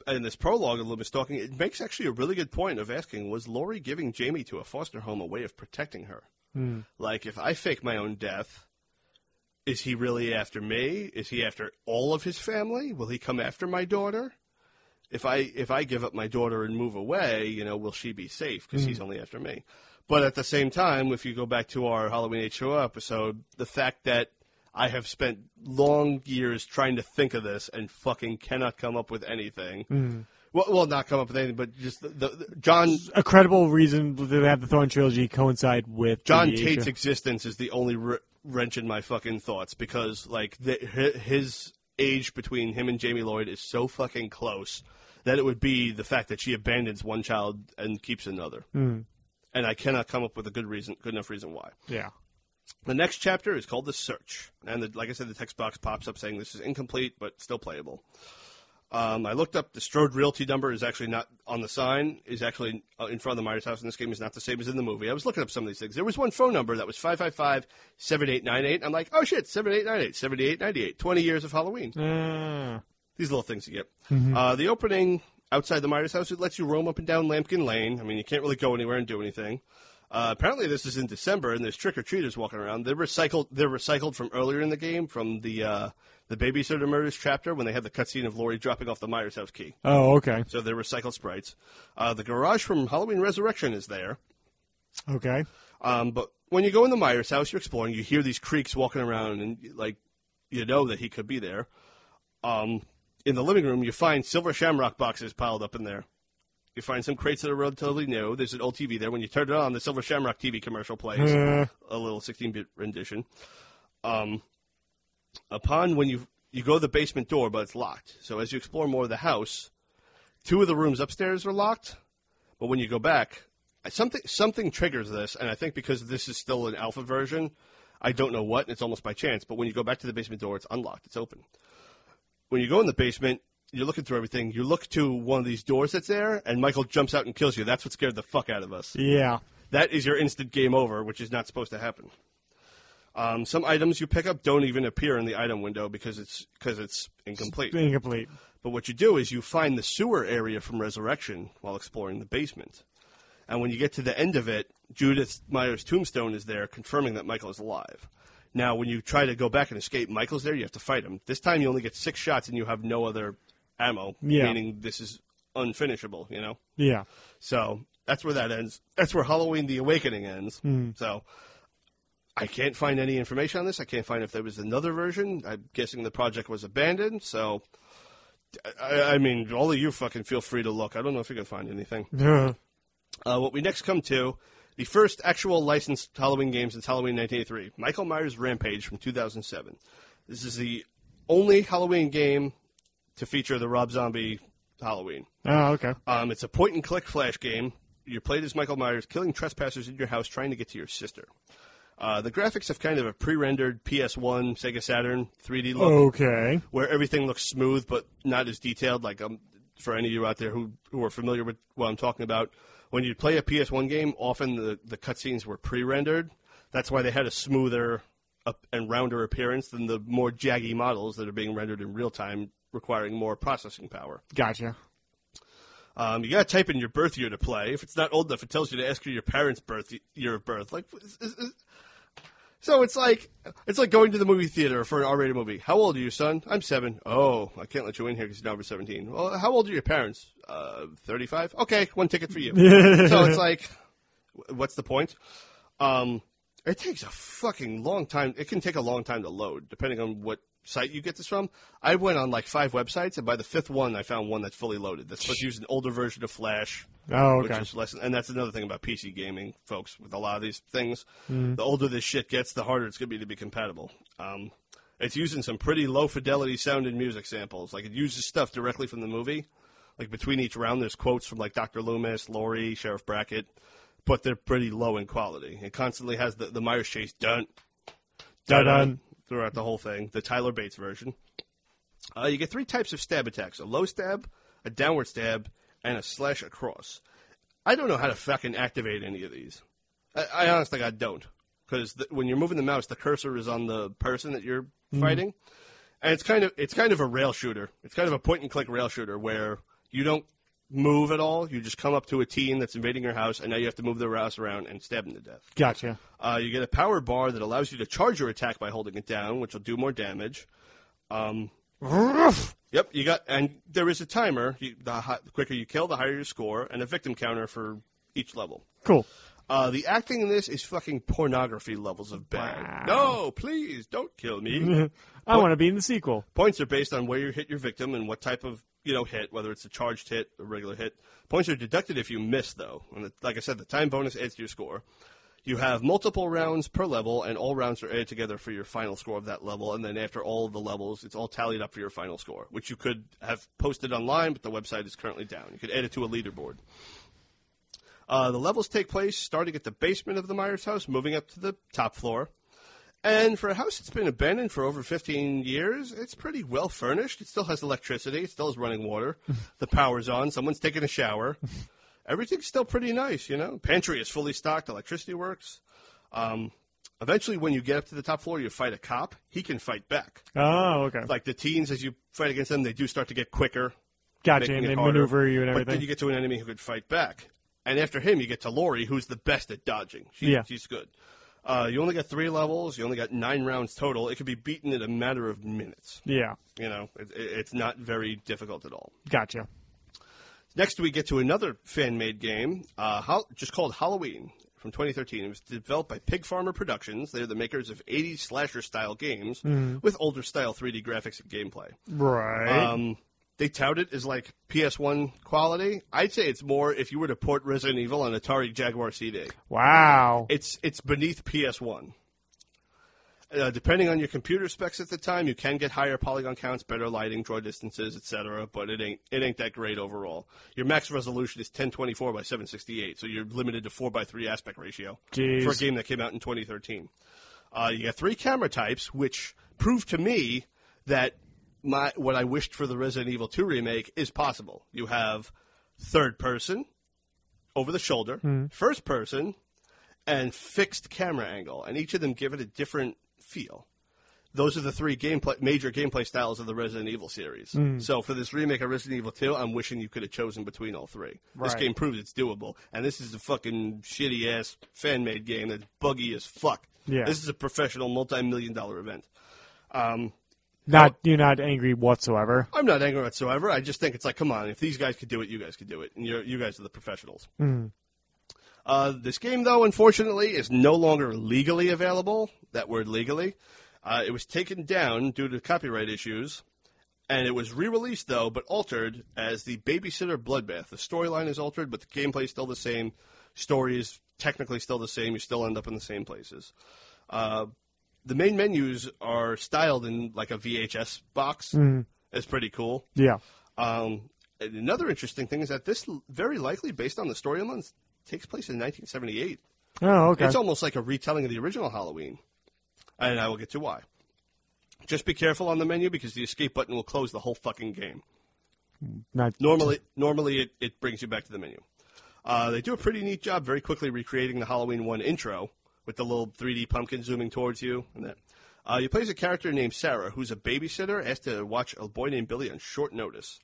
in this prologue of Loomis talking, it makes actually a really good point of asking: Was Laurie giving Jamie to a foster home a way of protecting her? Hmm. Like, if I fake my own death, is he really after me? Is he after all of his family? Will he come after my daughter? If I if I give up my daughter and move away, you know, will she be safe? Because hmm. he's only after me. But at the same time, if you go back to our Halloween H2O episode, the fact that I have spent long years trying to think of this and fucking cannot come up with anything. Well, well, not come up with anything, but just the, the, the- John A credible reason to have the Thorn trilogy coincide with John the Tate's H- existence is the only r- wrench in my fucking thoughts because like the, his age between him and Jamie Lloyd is so fucking close that it would be the fact that she abandons one child and keeps another. Mm. And I cannot come up with a good reason, good enough reason why. Yeah. The next chapter is called The Search. And the, like I said, the text box pops up saying this is incomplete but still playable. Um, I looked up the Strode Realty number is actually not on the sign, is actually uh, in front of the Myers house in this game is not the same as in the movie. I was looking up some of these things. There was one phone number that was 555 7898. I'm like, oh shit, 7898, 7898, 20 years of Halloween. Ah. These little things you get. Uh, the opening outside the Myers house, it lets you roam up and down Lampkin Lane. I mean, you can't really go anywhere and do anything. Uh, apparently, this is in December, and there's trick or treaters walking around. They're recycled. They're recycled from earlier in the game, from the uh, the babysitter murders chapter when they have the cutscene of Laurie dropping off the Myers house key. Oh, okay. So they're recycled sprites. Uh, the garage from Halloween Resurrection is there. Okay. Um, but when you go in the Myers house, you're exploring. You hear these creaks walking around, and like you know that he could be there. Um, in the living room, you find silver shamrock boxes piled up in there. You find some crates that are relatively new. There's an old TV there. When you turn it on, the silver shamrock TV commercial plays, Uh. a little 16-bit rendition. Um, upon when you you go to the basement door, but it's locked. So as you explore more of the house, two of the rooms upstairs are locked. But when you go back, something something triggers this, and I think because this is still an alpha version, I don't know what. And it's almost by chance. But when you go back to the basement door, it's unlocked. It's open. When you go in the basement, you're looking through everything. You look to one of these doors that's there, and Michael jumps out and kills you. That's what scared the fuck out of us. Yeah. That is your instant game over, which is not supposed to happen. Um, some items you pick up don't even appear in the item window because it's because it's incomplete. Incomplete. But what you do is you find the sewer area from Resurrection while exploring the basement. And when you get to the end of it, Judith Myers' tombstone is there, confirming that Michael is alive. Now, when you try to go back and escape, Michael's there. You have to fight him. This time, you only get six shots, and you have no other ammo. Yeah. Meaning this is unfinishable. You know. Yeah. So that's where that ends. That's where Halloween: The Awakening ends. So I can't find any information on this. I can't find if there was another version. I'm guessing the project was abandoned. So I, I mean, all of you fucking feel free to look. I don't know if you can find anything. (laughs) Uh, Uh, what we next come to, the first actual licensed Halloween game since Halloween 1983, Michael Myers Rampage from 2007. This is the only Halloween game to feature the Rob Zombie Halloween. oh, okay. Um, it's a point and click flash game. You're played as Michael Myers, killing trespassers in your house, trying to get to your sister. Uh, the graphics have kind of a pre-rendered PS1, Sega Saturn 3D look, Okay. where everything looks smooth but not as detailed. Like um, for any of you out there who who are familiar with what I'm talking about, when you play a PS1 game, often the the cutscenes were pre-rendered. That's why they had a smoother and rounder appearance than the more jaggy models that are being rendered in real time, requiring more processing power. Gotcha. Um, you gotta type in your birth year to play. If it's not old enough, it tells you to ask you your parents' birth year of birth. Like, is- is- is- So it's like it's like going to the movie theater for an R-rated movie. How old are you, son? I'm seven. Oh, I can't let you in here because you're not over seventeen. Well, how old are your parents? Uh, thirty-five. Okay, one ticket for you. (laughs) so it's like, what's the point? Um, it takes a fucking long time. It can take a long time to load, depending on what site you get this from. I went on like five websites, and by the fifth one, I found one that's fully loaded. That's supposed to use an older version of Flash. Oh, Which okay. is less, and that's another thing about PC gaming, folks. With a lot of these things, Mm. the older this shit gets, the harder it's going to be to be compatible. Um, it's using some pretty low fidelity sound and music samples. Like it uses stuff directly from the movie. Like between each round, there's quotes from like Dr. Loomis, Laurie, Sheriff Brackett, but they're pretty low in quality. It constantly has the, the Myers chase dun Dun, dun dun. Throughout the whole thing. The Tyler Bates version. Uh, you get three types of stab attacks: a low stab, a downward stab, and a slash across. I don't know how to fucking activate any of these. I, I honestly, God, don't. Because when you're moving the mouse, the cursor is on the person that you're fighting, and it's kind of it's kind of a rail shooter. It's kind of a point and click rail shooter where you don't move at all. You just come up to a teen that's invading your house, and now you have to move their house around and stab them to death. Gotcha. Uh, you get a power bar that allows you to charge your attack by holding it down, which will do more damage. Um, yep, you got, and there is a timer. You, the, hi- the quicker you kill, the higher your score, and a victim counter for each level. Cool. Uh, the acting in this is fucking pornography levels of bad. No, please don't kill me. (laughs) I want to be in the sequel. Points are based on where you hit your victim and what type of you know hit, whether it's a charged hit, a regular hit. Points are deducted if you miss, though. And the, like I said, the time bonus adds to your score. You have multiple rounds per level, and all rounds are added together for your final score of that level. And then after all of the levels, it's all tallied up for your final score, which you could have posted online, but the website is currently down. You could add it to a leaderboard. Uh, the levels take place starting at the basement of the Myers house, moving up to the top floor. And for a house that's been abandoned for over 15 years, it's pretty well furnished. It still has electricity. It still has running water. (laughs) the power's on. Someone's taking a shower. Everything's still pretty nice, you know. Pantry is fully stocked. Electricity works. Um, eventually, when you get up to the top floor, you fight a cop. He can fight back. Oh, okay. Like the teens, as you fight against them, they do start to get quicker. Gotcha. And they harder. maneuver you and everything. But then you get to an enemy who could fight back. And after him, you get to Laurie, who's the best at dodging. She, Yeah. She's good. Uh, you only got three levels. You only got nine rounds total. It could be beaten in a matter of minutes. yeah. You know, it, it, it's not very difficult at all. Gotcha. Next, we get to another fan-made game, uh, hol- just called Halloween from 2013. It was developed by Pig Farmer Productions. They're the makers of 80s slasher-style games with older-style 3D graphics and gameplay. Right. Um, they tout it as like PS1 quality. I'd say it's more if you were to port Resident Evil on Atari Jaguar CD. wow. It's it's beneath PS1. Uh, depending on your computer specs at the time, you can get higher polygon counts, better lighting, draw distances, etc. But it ain't it ain't that great overall. Your max resolution is 1024 by 768, so you're limited to four by three aspect ratio Jeez. for a game that came out in 2013. Uh, you got three camera types, which prove to me that my what I wished for the Resident Evil 2 remake is possible. You have third person, over the shoulder, first person, and fixed camera angle, and each of them give it a different feel. Those are the three gameplay, major gameplay styles of the Resident Evil series. So for this remake of Resident Evil 2, I'm wishing you could have chosen between all three. This game proves it's doable, and this is a fucking shitty ass fan made game that's buggy as fuck. Yeah. This is a professional multi million dollar event. Um, Not you're not angry whatsoever. I'm not angry whatsoever. I just think it's like, come on, if these guys could do it, you guys could do it, and you're, you guys are the professionals. Uh, this game, though, unfortunately, is no longer legally available. That word legally. Uh, it was taken down due to copyright issues, and it was re-released though, but altered as the Babysitter Bloodbath. The storyline is altered, but the gameplay is still the same. Story is technically still the same. You still end up in the same places. Uh, the main menus are styled in like a VHS box. It's pretty cool. Yeah. Um, another interesting thing is that this very likely, based on the storylines, takes place in 1978. Oh, okay. It's almost like a retelling of the original Halloween, and I will get to why. Just be careful on the menu because the escape button will close the whole fucking game. not Normally, normally it, it brings you back to the menu. Uh, they do a pretty neat job, very quickly recreating the Halloween one intro with the little 3D pumpkin zooming towards you and that. Uh, you play as a character named Sarah, who's a babysitter, asked to watch a boy named Billy on short notice.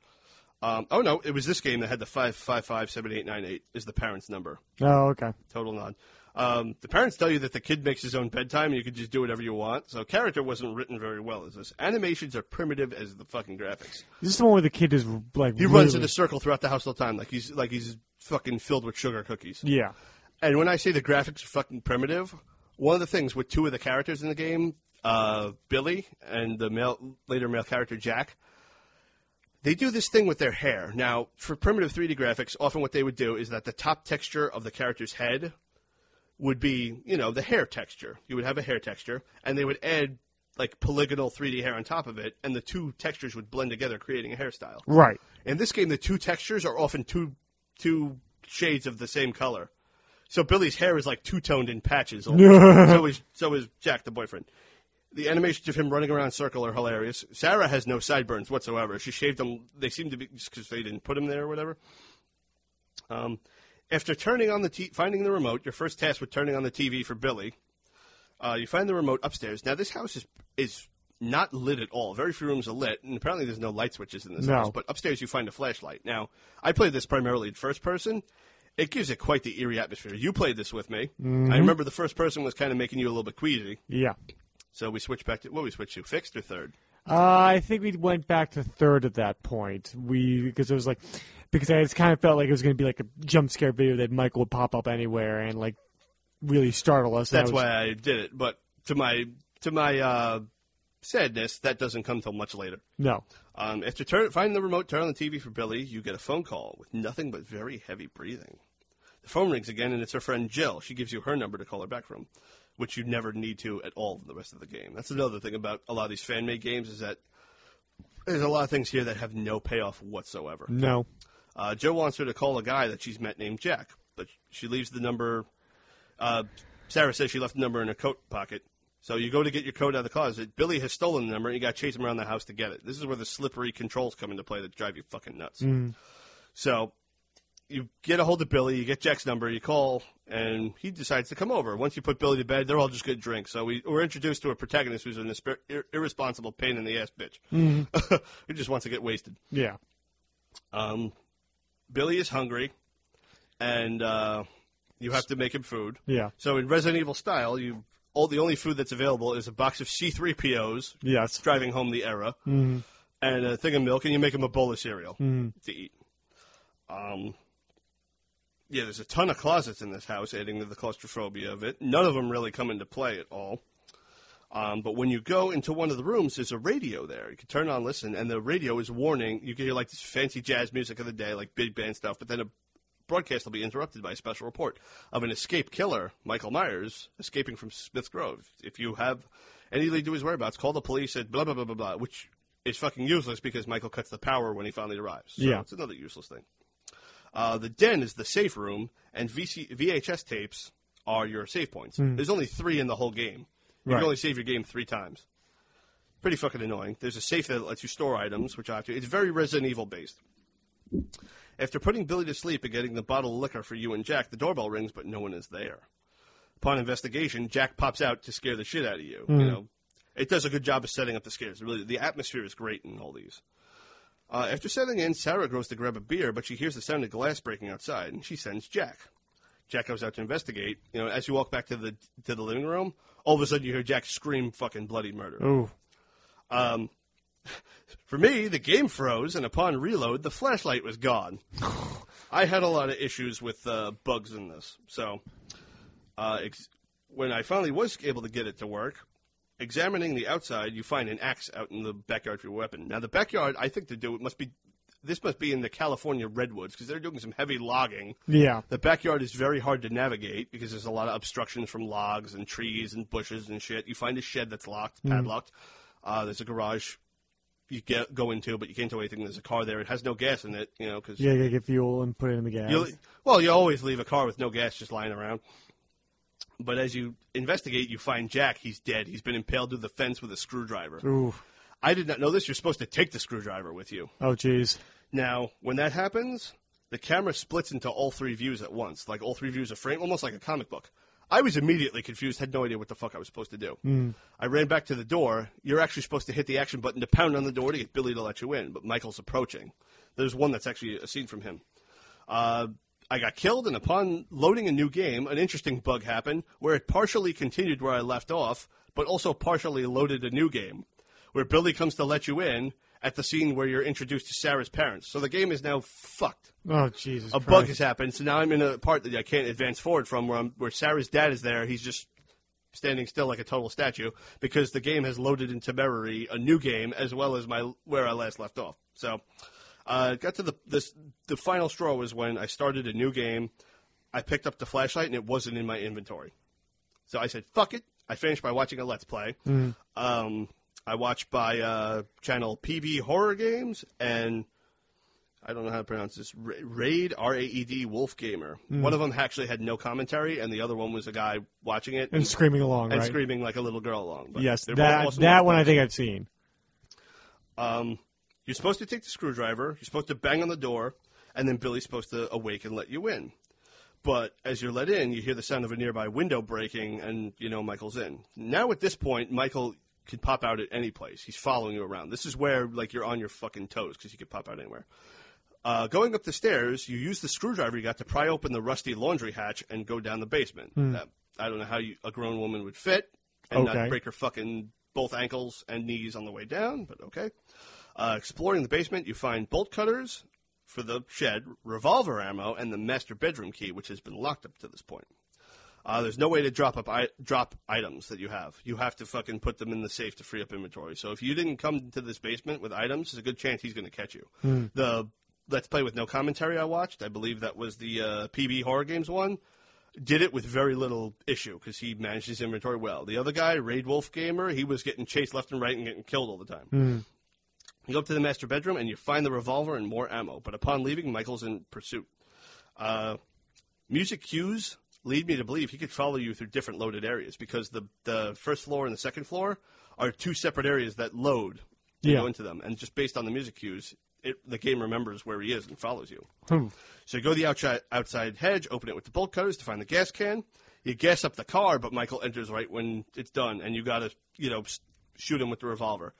Um, oh no, it was this game that had the five five five seven eight nine eight is the parents' number. Oh, okay. Total nod. Um, the parents tell you that the kid makes his own bedtime and you can just do whatever you want. So character wasn't written very well as this. Animations are primitive as the fucking graphics. This is the one where the kid is like He runs in a circle throughout the house all the time, like he's like he's fucking filled with sugar cookies. Yeah. And when I say the graphics are fucking primitive, one of the things with two of the characters in the game, uh, Billy and the male later male character Jack, they do this thing with their hair. Now, for primitive 3D graphics, often what they would do is that the top texture of the character's head would be, you know, the hair texture. You would have a hair texture, and they would add like polygonal 3D hair on top of it, and the two textures would blend together, creating a hairstyle. Right. In this game, the two textures are often two two shades of the same color. So Billy's hair is like two toned in patches. (laughs) so is so is Jack, the boyfriend. The animations of him running around in circle are hilarious. Sarah has no sideburns whatsoever. She shaved them. They seem to be because they didn't put them there or whatever. Um, after turning on the t- finding the remote, your first task with turning on the TV for Billy, uh, you find the remote upstairs. Now this house is is not lit at all. Very few rooms are lit, and apparently there's no light switches in this No. house. But upstairs you find a flashlight. Now I played this primarily in first person. It gives it quite the eerie atmosphere. You played this with me. I remember the first person was kind of making you a little bit queasy. Yeah. So we switched back to what we switched to fixed or third. Uh, I think we went back to third at that point. We because it was like because I just kind of felt like it was going to be like a jump scare video that Michael would pop up anywhere and like really startle us. and I That's was- why I did it. But to my to my uh, sadness, that doesn't come till much later. No. Um, after turn, find the remote, turn on the TV for Billy, you get a phone call with nothing but very heavy breathing. The phone rings again, and it's her friend Jill. She gives you her number to call her back from, which you never need to at all in the rest of the game. That's another thing about a lot of these fan made games is that there's a lot of things here that have no payoff whatsoever. No. Uh, Joe wants her to call a guy that she's met named Jack, but she leaves the number. Uh, Sarah says she left the number in her coat pocket. So you go to get your coat out of the closet. Billy has stolen the number, and you got to chase him around the house to get it. This is where the slippery controls come into play that drive you fucking nuts. So you get a hold of Billy, you get Jack's number, you call, and he decides to come over. Once you put Billy to bed, they're all just good drinks. So we, we're introduced to a protagonist who's an ir- irresponsible pain in the ass bitch (laughs) who just wants to get wasted. Yeah. Um, Billy is hungry, and uh, you have to make him food. Yeah. So in Resident Evil style, you all the only food that's available is a box of C3POs Yes. driving home the era, and a thing of milk, and you make him a bowl of cereal to eat. Um, yeah, there's a ton of closets in this house, adding to the claustrophobia of it. None of them really come into play at all. Um, but when you go into one of the rooms, there's a radio there. You can turn on, listen, and the radio is warning. You can hear like this fancy jazz music of the day, like big band stuff. But then a broadcast will be interrupted by a special report of an escaped killer, Michael Myers, escaping from Smith Grove. If you have any lead to his whereabouts, call the police at blah blah blah blah blah, which is fucking useless because Michael cuts the power when he finally arrives. So Yeah. it's another useless thing. Uh, the den is the safe room, and VC- VHS tapes are your save points. There's only three in the whole game. You Right. can only save your game three times. Pretty fucking annoying. There's a safe that lets you store items, which I have to. It's very Resident Evil based. After putting Billy to sleep and getting the bottle of liquor for you and Jack, the doorbell rings, but no one is there. Upon investigation, Jack pops out to scare the shit out of you. You know, it does a good job of setting up the scares. Really, the atmosphere is great in all these. Uh, after settling in, Sarah goes to grab a beer, but she hears the sound of glass breaking outside, and she sends Jack. Jack goes out to investigate. You know, as you walk back to the to the living room, all of a sudden you hear Jack scream "fucking bloody murder." Ooh. Um, (laughs) For me, the game froze, and upon reload, the flashlight was gone. I had a lot of issues with uh, bugs in this, so uh, ex- when I finally was able to get it to work, examining the outside, you find an axe out in the backyard for your weapon. Now, the backyard, I think to do it must be this must be in the California redwoods because they're doing some heavy logging. Yeah. The backyard is very hard to navigate because there's a lot of obstructions from logs and trees and bushes and shit. You find a shed that's locked, padlocked. Uh, there's a garage you get go into, but you can't do anything. There's a car there. It has no gas in it, you know, because Yeah, you gotta get fuel and put it in the gas. well, you always leave a car with no gas just lying around. But as you investigate, you find Jack. He's dead. He's been impaled through the fence with a screwdriver. Ooh. I did not know this. You're supposed to take the screwdriver with you. Oh, jeez. Now, when that happens, the camera splits into all three views at once, like all three views of frame, almost like a comic book. I was immediately confused, had no idea what the fuck I was supposed to do. I ran back to the door. You're actually supposed to hit the action button to pound on the door to get Billy to let you in, but Michael's approaching. There's one that's actually a scene from him. Uh, I got killed, and upon loading a new game, an interesting bug happened where it partially continued where I left off, but also partially loaded a new game, where Billy comes to let you in at the scene where you're introduced to Sarah's parents. So the game is now fucked. Oh Jesus! A bug has happened, so now I'm in a part that I can't advance forward from, where I'm, where Sarah's dad is there. He's just standing still like a total statue because the game has loaded into memory a new game as well as my where I last left off. So, uh, got to the this the final straw was when I started a new game. I picked up the flashlight and it wasn't in my inventory. So I said, "Fuck it." I finished by watching a let's play. Um, I watched by uh, channel PB Horror Games and I don't know how to pronounce this. Raid R A E D Wolf Gamer. One of them actually had no commentary, and the other one was a guy watching it and screaming along, and right? screaming like a little girl along. But Yes, that that one I think I've seen. Um, you're supposed to take the screwdriver. You're supposed to bang on the door, and then Billy's supposed to awake and let you in. But as you're let in, you hear the sound of a nearby window breaking, and you know Michael's in. Now at this point, Michael could pop out at any place. He's following you around. This is where like you're on your fucking toes because he could pop out anywhere. Uh, going up the stairs, you use the screwdriver you got to pry open the rusty laundry hatch and go down the basement. That, I don't know how you, a grown woman would fit and Okay. not break her fucking both ankles and knees on the way down, but okay. Uh, exploring the basement, you find bolt cutters for the shed, revolver ammo, and the master bedroom key, which has been locked up to this point. Uh, there's no way to drop up I- drop items that you have. You have to fucking put them in the safe to free up inventory. So if you didn't come to this basement with items, there's a good chance he's going to catch you. The Let's Play with no commentary I watched, I believe that was the uh, PB Horror Games one, did it with very little issue because he managed his inventory well. The other guy, Raed Wolf Gamer, he was getting chased left and right and getting killed all the time. You go up to the master bedroom and you find the revolver and more ammo. But upon leaving, Michael's in pursuit. Uh, music cues lead me to believe he could follow you through different loaded areas because the the first floor and the second floor are two separate areas that load. You Yeah. go into them, and just based on the music cues, it, the game remembers where he is and follows you. Hmm. So you go to the outside outside hedge, open it with the bolt cutters to find the gas can. You gas up the car, but Michael enters right when it's done, and you got to you know shoot him with the revolver.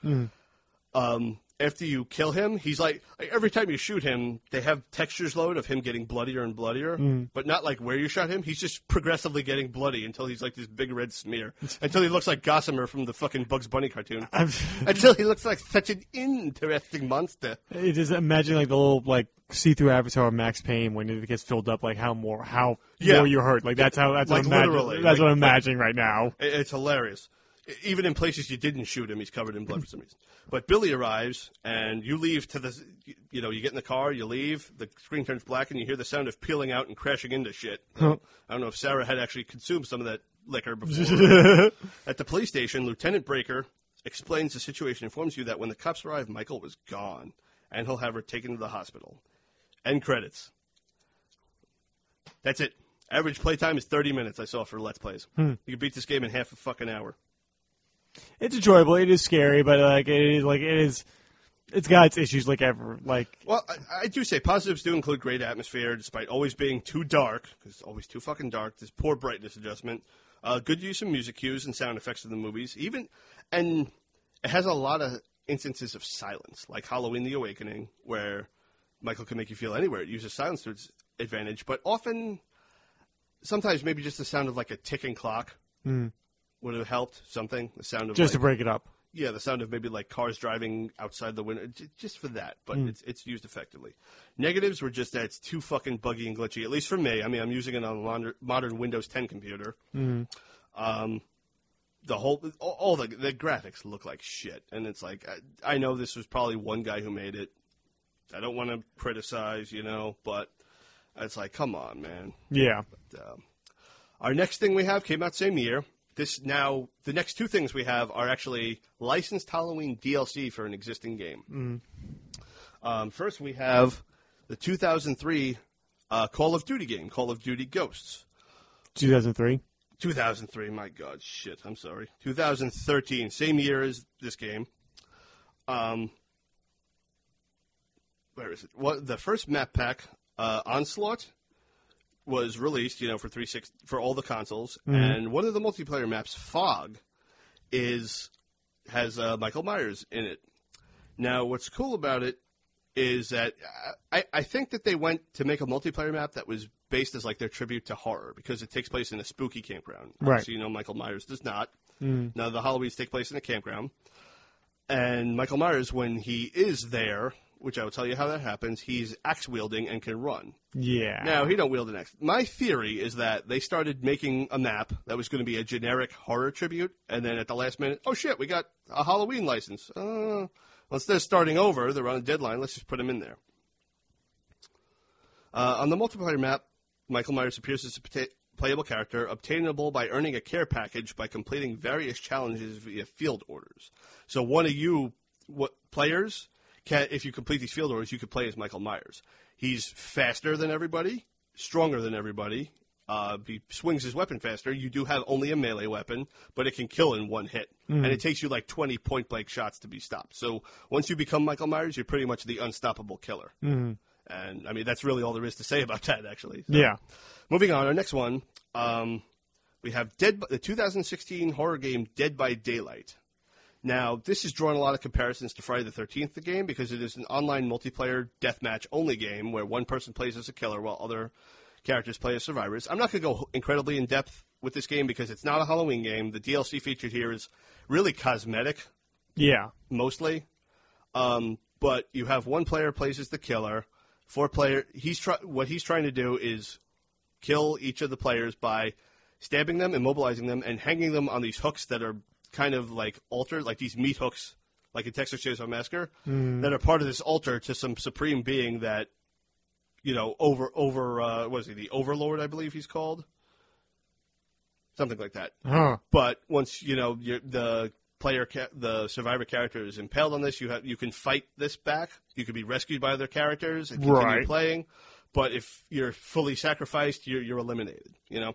Um, after you kill him, he's like, every time you shoot him, they have textures load of him getting bloodier and bloodier, mm. but not like where you shot him. He's just progressively getting bloody until he's like this big red smear, (laughs) until he looks like Gossamer from the fucking Bugs Bunny cartoon, (laughs) (laughs) until he looks like such an interesting monster. It just imagine like the little like see-through avatar of Max Payne when it gets filled up, like how more how Yeah. more you hurt. Like that's how that's Like what I'm literally, imagining. That's like- what I'm imagining right now. It's hilarious. Even in places you didn't shoot him, he's covered in blood for some reason. But Billy arrives, and you leave to the, you know, you get in the car, you leave, the screen turns black, and you hear the sound of peeling out and crashing into shit. I don't know if Sarah had actually consumed some of that liquor before. (laughs) At the police station, Lieutenant Breaker explains the situation, informs you that when the cops arrive, Michael was gone, and he'll have her taken to the hospital. End credits. That's it. Average playtime is 30 minutes, I saw for Let's Plays. Hmm. You can beat this game in half a fucking hour. It's enjoyable. It is scary, but like it is like it is. It's got its issues, like ever. Like Well, I, I do say positives do include great atmosphere, despite always being too dark, because it's always too fucking dark. There's poor brightness adjustment. Uh, good use of music cues and sound effects in the movies. Even, and it has a lot of instances of silence, like Halloween the Awakening, where Michael can make you feel anywhere. It uses silence to its advantage, but often, sometimes maybe just the sound of like a ticking clock would have helped something. The sound of just like, to break it up. yeah, the sound of maybe like cars driving outside the window, just for that. But it's it's used effectively. Negatives were just that it's too fucking buggy and glitchy. At least for me. I mean, I'm using it on a modern, Windows 10 computer. Um, the whole, all, the the graphics look like shit, and it's like I, I know this was probably one guy who made it. I don't want to criticize, you know, but it's like, come on, man. Yeah. Um, our next thing we have came out same year. This now the next two things we have are actually licensed Halloween DLC for an existing game. Um, first, we have the 2003 uh, Call of Duty game, Call of Duty Ghosts. 2003. 2003, my God, shit, I'm sorry. 2013, same year as this game. Um, where is it? What the first map pack, uh, Onslaught, was released, you know, for three six for all the consoles, and one of the multiplayer maps, Fog, is has uh, Michael Myers in it. Now, what's cool about it is that I, I think that they went to make a multiplayer map that was based as like their tribute to horror because it takes place in a spooky campground. Right. So you know Michael Myers does not. None of the Halloweens take place in a campground. And Michael Myers, when he is there, which I will tell you how that happens, he's axe wielding and can run. Yeah. Now he don't wield an axe. My theory is that they started making a map that was going to be a generic horror tribute, and then at the last minute, oh shit, we got a Halloween license. Uh, well, instead of starting over, they're on a deadline. Let's just put him in there. Uh, on the multiplayer map, Michael Myers appears as a pota- playable character, obtainable by earning a care package by completing various challenges via field orders. So one of you what, players can, if you complete these field orders, you could play as Michael Myers. He's faster than everybody, stronger than everybody. Uh, he swings his weapon faster. You do have only a melee weapon, but it can kill in one hit, and it takes you like twenty point blank shots to be stopped. So once you become Michael Myers, you're pretty much the unstoppable killer. Mm-hmm. And I mean that's really all there is to say about that, actually. So, Yeah. Moving on, our next one, um, we have Dead, the 2016 horror game Dead by Daylight. Now, this has drawn a lot of comparisons to Friday the 13th, the game, because it is an online multiplayer deathmatch only game where one person plays as a killer while other characters play as survivors. I'm not going to go incredibly in depth with this game because it's not a Halloween game. The DLC featured here is really cosmetic, Yeah. mostly. Um, but you have one player plays as the killer. Four player. He's try, what he's trying to do is kill each of the players by stabbing them, immobilizing them, and hanging them on these hooks that are kind of like altar, like these meat hooks, like in Texas Chainsaw Massacre, that are part of this altar to some supreme being that, you know, over over uh, what is he? The Overlord, I believe he's called. Something like that. Huh. But once you know you're, the player, ca- the survivor character is impaled on this, you have you can fight this back. You can be rescued by other characters and continue Right. playing. But if you're fully sacrificed, you're you're eliminated. You know.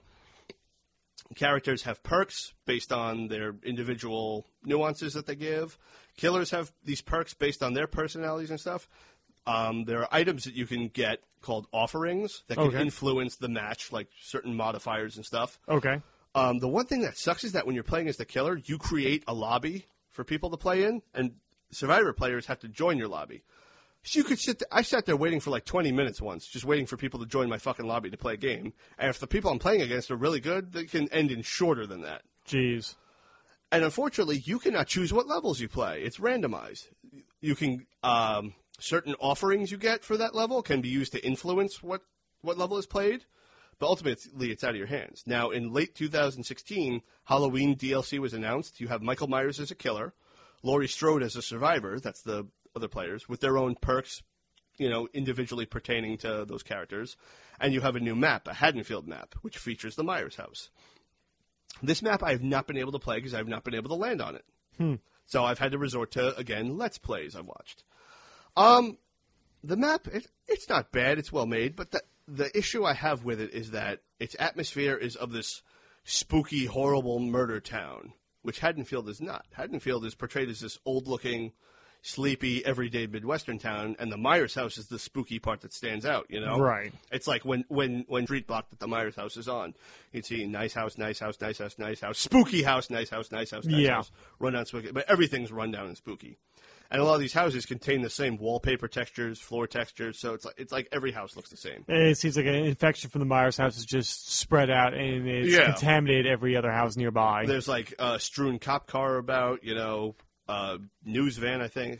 Characters have perks based on their individual nuances that they give. Killers have these perks based on their personalities and stuff. Um, there are items that you can get called offerings that can Okay. influence the match, like certain modifiers and stuff. Okay. Um, the one thing that sucks is that when you're playing as the killer, you create a lobby for people to play in, and survivor players have to join your lobby. So you could sit. There, I sat there waiting for like 20 minutes once, just waiting for people to join my fucking lobby to play a game. And if the people I'm playing against are really good, they can end in shorter than that. Jeez. And unfortunately, you cannot choose what levels you play. It's randomized. You can um, certain offerings you get for that level can be used to influence what what level is played, but ultimately it's out of your hands. Now, in late 2016, Halloween DLC was announced. You have Michael Myers as a killer, Laurie Strode as a survivor. That's the other players with their own perks, you know, individually pertaining to those characters, and you have a new map, a Haddonfield map, which features the Myers house. This map I have not been able to play because I have not been able to land on it. So I've had to resort to again let's plays I've watched. Um, the map it, it's not bad. It's well made, but the the issue I have with it is that its atmosphere is of this spooky, horrible murder town, which Haddonfield is not. Haddonfield is portrayed as this old looking, sleepy, everyday Midwestern town, and the Myers house is the spooky part that stands out. You know, Right. It's like when when when street block that the Myers house is on, you'd see nice house, nice house, nice house, nice house, spooky house, nice house, nice house, nice Yeah. house, run down spooky, but everything's run down and spooky. And a lot of these houses contain the same wallpaper textures, floor textures, so it's like it's like every house looks the same. And It seems like an infection from the Myers house is just spread out and it's Yeah. contaminated every other house nearby. There's like a strewn cop car about, you know, uh, news van, I think.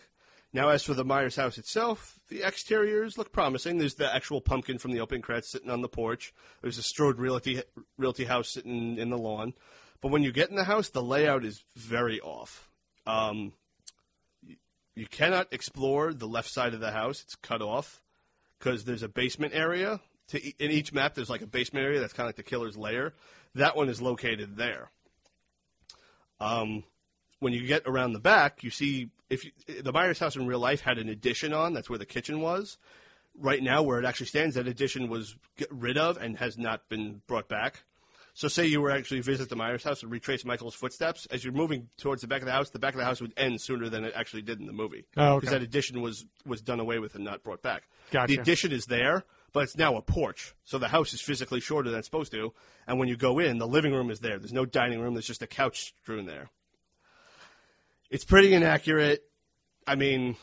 Now, as for the Myers house itself, the exteriors look promising. There's the actual pumpkin from the opening credits sitting on the porch. There's a Strode Realty Realty house sitting in the lawn. But when you get in the house, the layout is very off. Um, you, cannot explore the left side of the house; it's cut off because there's a basement area. To e- in each map, there's like a basement area that's kind of like the killer's lair. That one is located there. Um, when you get around the back, you see if you, the Myers house in real life had an addition on. That's where the kitchen was. Right now, where it actually stands, that addition was get rid of and has not been brought back. So, say you were actually visit the Myers house and retrace Michael's footsteps. As you're moving towards the back of the house, the back of the house would end sooner than it actually did in the movie. Oh, okay. Because that addition was was done away with and not brought back. Gotcha. The addition is there, but it's now a porch. So the house is physically shorter than it's supposed to. And when you go in, the living room is there. There's no dining room. There's just a couch strewn there. It's pretty inaccurate. I mean,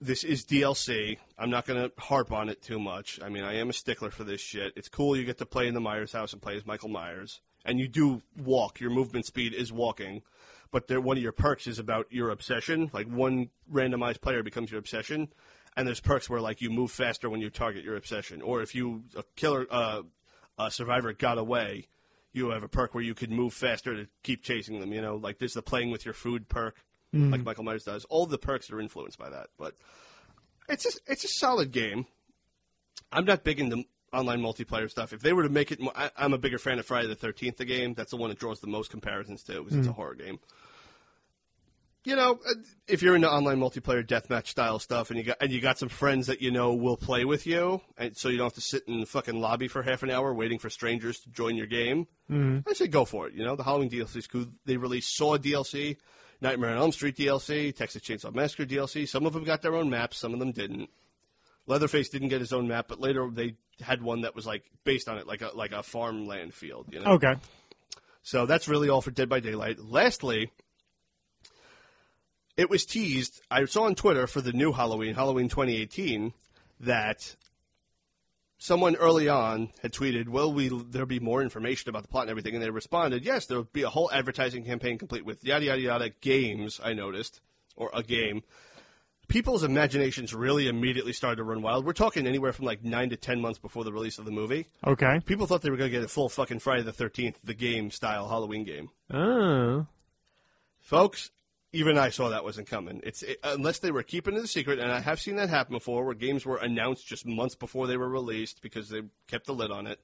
this is DLC. I'm not going to harp on it too much. I mean, I am a stickler for this shit. It's cool you get to play in the Myers house and play as Michael Myers, and you do walk. Your movement speed is walking, but one of your perks is about your obsession. Like one randomized player becomes your obsession, and there's perks where like you move faster when you target your obsession, or if you a killer uh, a survivor got away, you have a perk where you could move faster to keep chasing them. You know, like there's the playing with your food perk, Mm. like Michael Myers does. All the perks are influenced by that, but it's just, it's a solid game. I'm not big into online multiplayer stuff. If they were to make it, more, I, I'm a bigger fan of Friday the Thirteenth. The game that's the one that draws the most comparisons to because it's a mm. horror game. You know, uh, if you're into online multiplayer deathmatch style stuff, and you got and you got some friends that you know will play with you, and so you don't have to sit in the fucking lobby for half an hour waiting for strangers to join your game, mm. I say go for it. You know, the Halloween DLC is cool. They released Saw DLC, Nightmare on Elm Street DLC, Texas Chainsaw Massacre DLC. Some of them got their own maps, some of them didn't. Leatherface didn't get his own map, but later they had one that was like based on it, like a like a farmland field. You know. Okay. So that's really all for Dead by Daylight. Lastly, it was teased. I saw on Twitter for the new Halloween, Halloween 2018, that someone early on had tweeted, "Will we there be more information about the plot and everything?" And they responded, "Yes, there will be a whole advertising campaign complete with yada yada yada games." I noticed, or a game. People's imaginations really immediately started to run wild. We're talking anywhere from like nine to ten months before the release of the movie. Okay. People thought they were going to get a full fucking Friday the Thirteenth, the game style Halloween game. Oh. Folks, even I saw that wasn't coming. It's it, unless they were keeping it a secret, and I have seen that happen before, where games were announced just months before they were released because they kept the lid on it.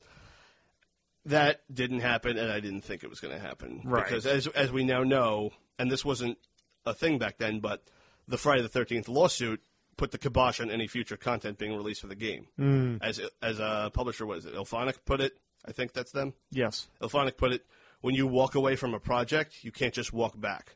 That didn't happen, and I didn't think it was going to happen Right. because, as as we now know, and this wasn't a thing back then, but the Friday the Thirteenth lawsuit put the kibosh on any future content being released for the game. Mm. As as a publisher, was it? IllFonic put it. I think that's them. Yes. IllFonic put it. When you walk away from a project, you can't just walk back.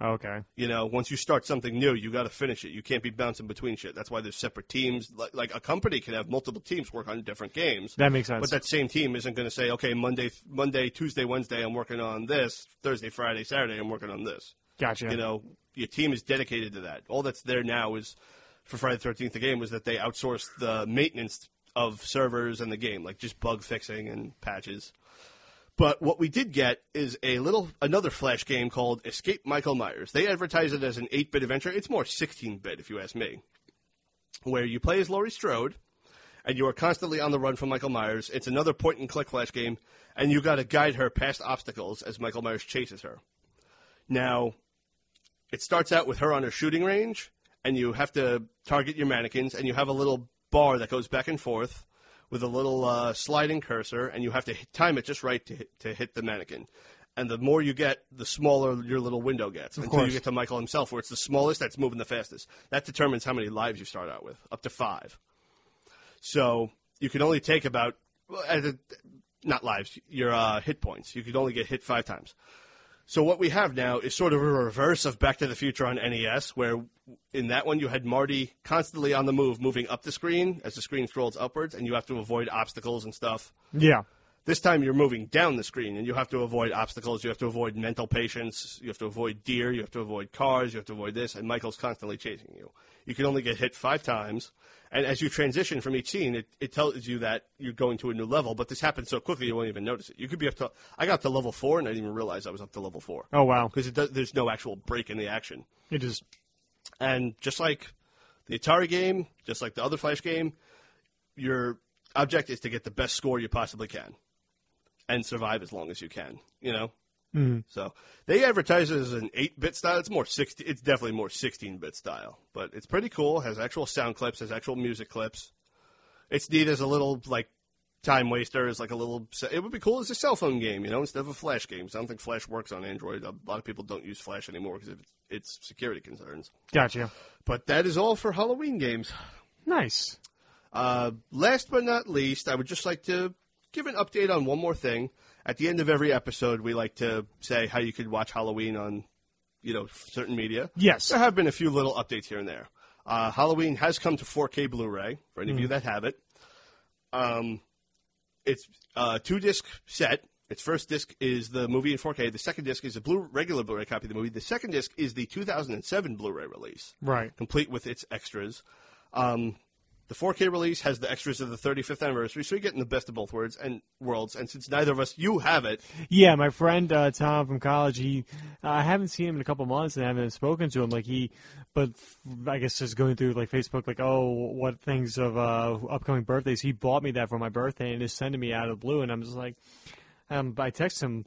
Okay. You know, once you start something new, you got to finish it. You can't be bouncing between shit. That's why there's separate teams. Like, like a company can have multiple teams work on different games. That makes sense. But that same team isn't going to say, okay, Monday, Monday, Tuesday, Wednesday, I'm working on this. Thursday, Friday, Saturday, I'm working on this. Gotcha. You know, your team is dedicated to that. All that's there now is for Friday the Thirteenth. The game was that they outsourced the maintenance of servers and the game, like just bug fixing and patches. But what we did get is a little another flash game called Escape Michael Myers. They advertise it as an 8-bit adventure. It's more 16-bit, if you ask me. Where you play as Laurie Strode, and you are constantly on the run from Michael Myers. It's another point-and-click flash game, and you got to guide her past obstacles as Michael Myers chases her. Now, it starts out with her on her shooting range, and you have to target your mannequins, and you have a little bar that goes back and forth with a little uh, sliding cursor, and you have to hit, time it just right to hit, to hit the mannequin. And the more you get, the smaller your little window gets until course. you get to Michael himself, where it's the smallest that's moving the fastest. That determines how many lives you start out with, up to five. So you can only take about, well, as a, not lives, your uh, hit points. You could only get hit five times. So what we have now is sort of a reverse of Back to the Future on NES, where in that one you had Marty constantly on the move, moving up the screen as the screen scrolls upwards, and you have to avoid obstacles and stuff. Yeah. This time you're moving down the screen, and you have to avoid obstacles. You have to avoid mental patients. You have to avoid deer. You have to avoid cars. You have to avoid this, and Michael's constantly chasing you. You can only get hit five times, and as you transition from each scene, it, it tells you that you're going to a new level. But this happens so quickly you won't even notice it. You could be up to. I got to level four, and I didn't even realize I was up to level four. Oh wow. because there's no actual break in the action. It just And just like the Atari game, just like the other Flash game, your object is to get the best score you possibly can and survive as long as you can, you know? Mm-hmm. So they advertise it as an 8 bit style. It's more 60, it's definitely more 16 bit style, but it's pretty cool. Has actual sound clips, has actual music clips. It's neat as a little, like, time waster, as like a little, it would be cool as a cell phone game, you know, instead of a Flash game. So I don't think Flash works on Android. A lot of people don't use Flash anymore because of its, its security concerns. gotcha. But that is all for Halloween games. Nice. Uh, last but not least, I would just like to give an update on one more thing. At the end of every episode, we like to say how you could watch Halloween on, you know, certain media. Yes. There have been a few little updates here and there. Uh, Halloween has come to 4K Blu-ray for any of you that have it. Um, it's a two disc set Its first disc is the movie in 4K. The second disc is a blue regular Blu-ray copy of the movie. The second disc is the 2007 Blu-ray release, Right. complete with its extras. Um, the 4K release has the extras of the 35th anniversary, so you're getting the best of both worlds and worlds. And since neither of us, you have it, Yeah, my friend uh, Tom from college. He, uh, I haven't seen him in a couple months and I haven't spoken to him. Like he, but I guess just going through like Facebook, like oh, what things of uh, upcoming birthdays. He bought me that for my birthday and just sending me out of the blue. And I'm just like, um, I text him.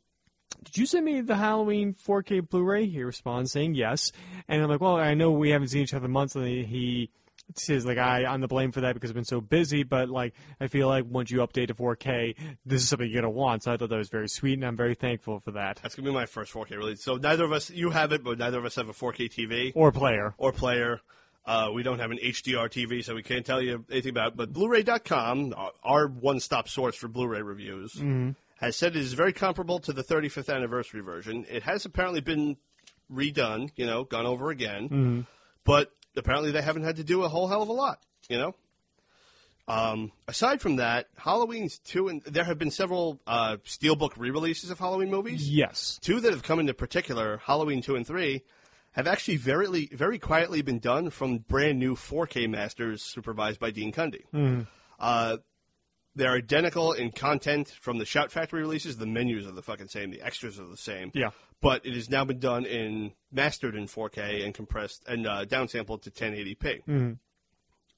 Did you send me the Halloween 4K Blu-ray? He responds saying yes, and I'm like, well, I know we haven't seen each other months, and he says like I I'm the blame for that because I've been so busy, but like I feel like once you update to 4K, this is something you're gonna want. So I thought that was very sweet, and I'm very thankful for that. that's going to be my first 4K release. So neither of us, you have it, but neither of us have a 4K TV. Or player. or player. Uh, we don't have an HDR TV, so we can't tell you anything about it. But Blu-ray.com, our- our one-stop source for Blu-ray reviews, has said it is very comparable to the 35th anniversary version. It has apparently been redone, you know, gone over again, but apparently they haven't had to do a whole hell of a lot, you know. Um, aside from that, Halloween's two, and there have been several uh, steelbook re-releases of Halloween movies Yes. two that have come into particular, Halloween two and three, have actually very very quietly been done from brand new 4K masters supervised by Dean Cundey. Uh, they're identical in content from the Shout Factory releases. The menus are the fucking same. The extras are the same. Yeah. But it has now been done in mastered in 4K and compressed and uh, downsampled to 1080p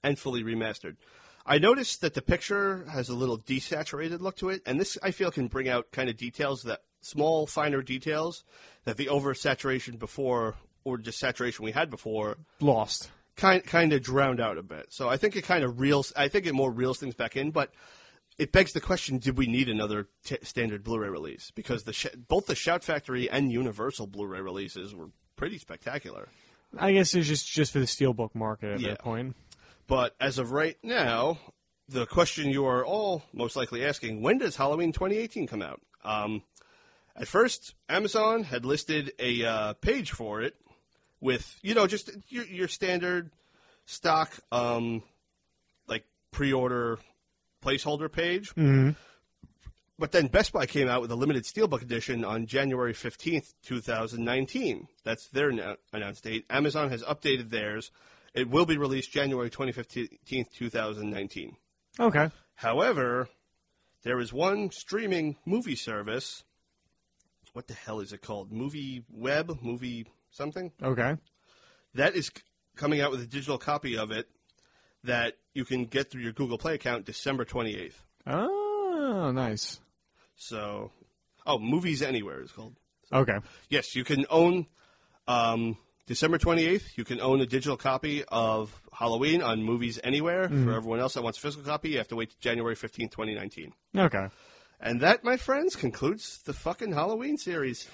and fully remastered. I noticed that the picture has a little desaturated look to it, and this I feel can bring out kind of details that small, finer details that the oversaturation before or just saturation we had before Lost. kind kind of drowned out a bit. So I think it kind of reels. I think it more reels things back in, but it begs the question: Did we need another t- standard Blu-ray release? Because the sh- both the Shout Factory and Universal Blu-ray releases were pretty spectacular. I guess it's just just for the steelbook market at Yeah. that point. But as of right now, the question you are all most likely asking: When does Halloween 2018 come out? Um, at first, Amazon had listed a uh, page for it with you know just your, your standard stock um, like pre-order placeholder page. Mm-hmm. But then Best Buy came out with a limited steelbook edition on January 15th, 2019. That's their annou- announced date. Amazon has updated theirs. It will be released January 25th, 2019. Okay. However, there is one streaming movie service. What the hell is it called? Movie Web? Movie something? Okay. That is c- coming out with a digital copy of it that you can get through your Google Play account December 28th. Oh, nice. So, oh, Movies Anywhere is called. Okay. Yes, you can own um, December 28th. You can own a digital copy of Halloween on Movies Anywhere. For everyone else that wants a physical copy, you have to wait to January 15th, 2019. Okay. And that, my friends, concludes the fucking Halloween series.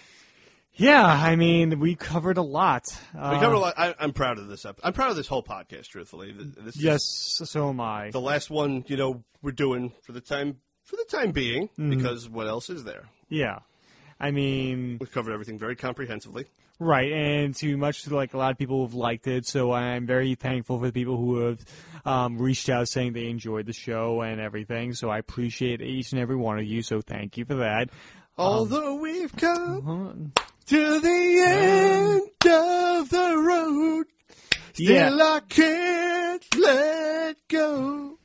Yeah, I mean, we covered a lot. Uh, We covered a lot. I, I'm proud of this. Ep- I'm proud of this whole podcast. Truthfully, Th- this is Yes, so am I. the last one. You know, we're doing for the time for the time being because what else is there? Yeah. I mean, We've covered everything very comprehensively. right, and to much to like a lot of people have liked it, so I'm very thankful for the people who have um, reached out saying they enjoyed the show and everything. So I appreciate each and every one of you. So thank you for that. Although we've come Uh, to the end of the road, still Yeah. I can't let go.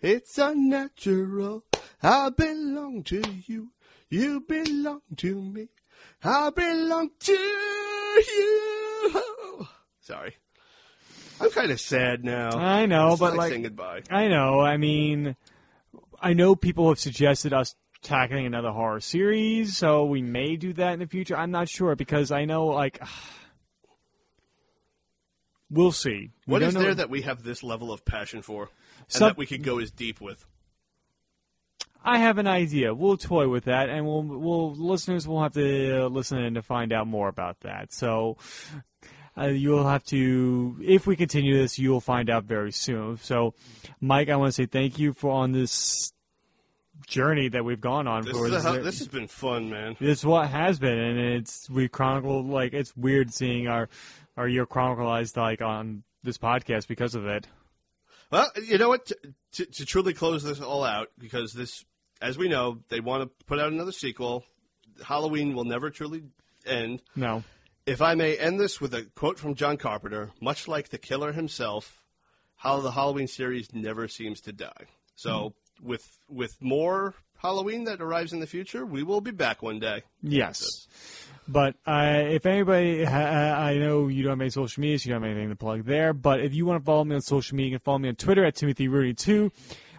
It's unnatural. I belong to you. You belong to me. I belong to you. Sorry. I'm kind of sad now. I know, but like saying goodbye. I know. I mean, I know people have suggested us tackling another horror series, so we may do that in the future. I'm not sure because I know, like, (sighs) we'll see. We What is there that we have this level of passion for, and Some- that we could go as deep with? I have an idea. We'll toy with that, and we'll, we'll listeners will have to listen in to find out more about that. So. Uh, you'll have to, if we continue this, you'll find out very soon. So, Mike, I want to say thank you for on this journey that we've gone on. This, for is a, this has been fun, man. It's what has been, and it's we chronicled like it's weird seeing our our year chronicled like on this podcast because of it. Well, you know what? To, to, to truly close this all out, because this as we know, they want to put out another sequel. Halloween will never truly end. No. If I may end this with a quote from John Carpenter, much like the killer himself, how the Halloween series never seems to die. So with with more Halloween that arrives in the future, we will be back one day. Yes. But uh, if anybody, uh, I know you don't have any social media, so you don't have anything to plug there. But if you want to follow me on social media, you can follow me on Twitter at Timothy Rooney 2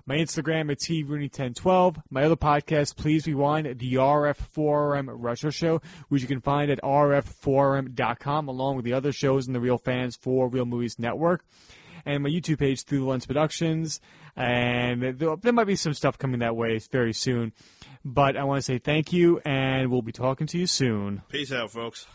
my Instagram at trooney1012. My other podcast, Please Rewind, the RF4RM Retro Show, which you can find at rf4rm.com, along with the other shows in the Real Fans for Real Movies Network. And my YouTube page, Through the Lens Productions. And there, might be some stuff coming that way very soon. But I want to say thank you, and we'll be talking to you soon. Peace out, folks.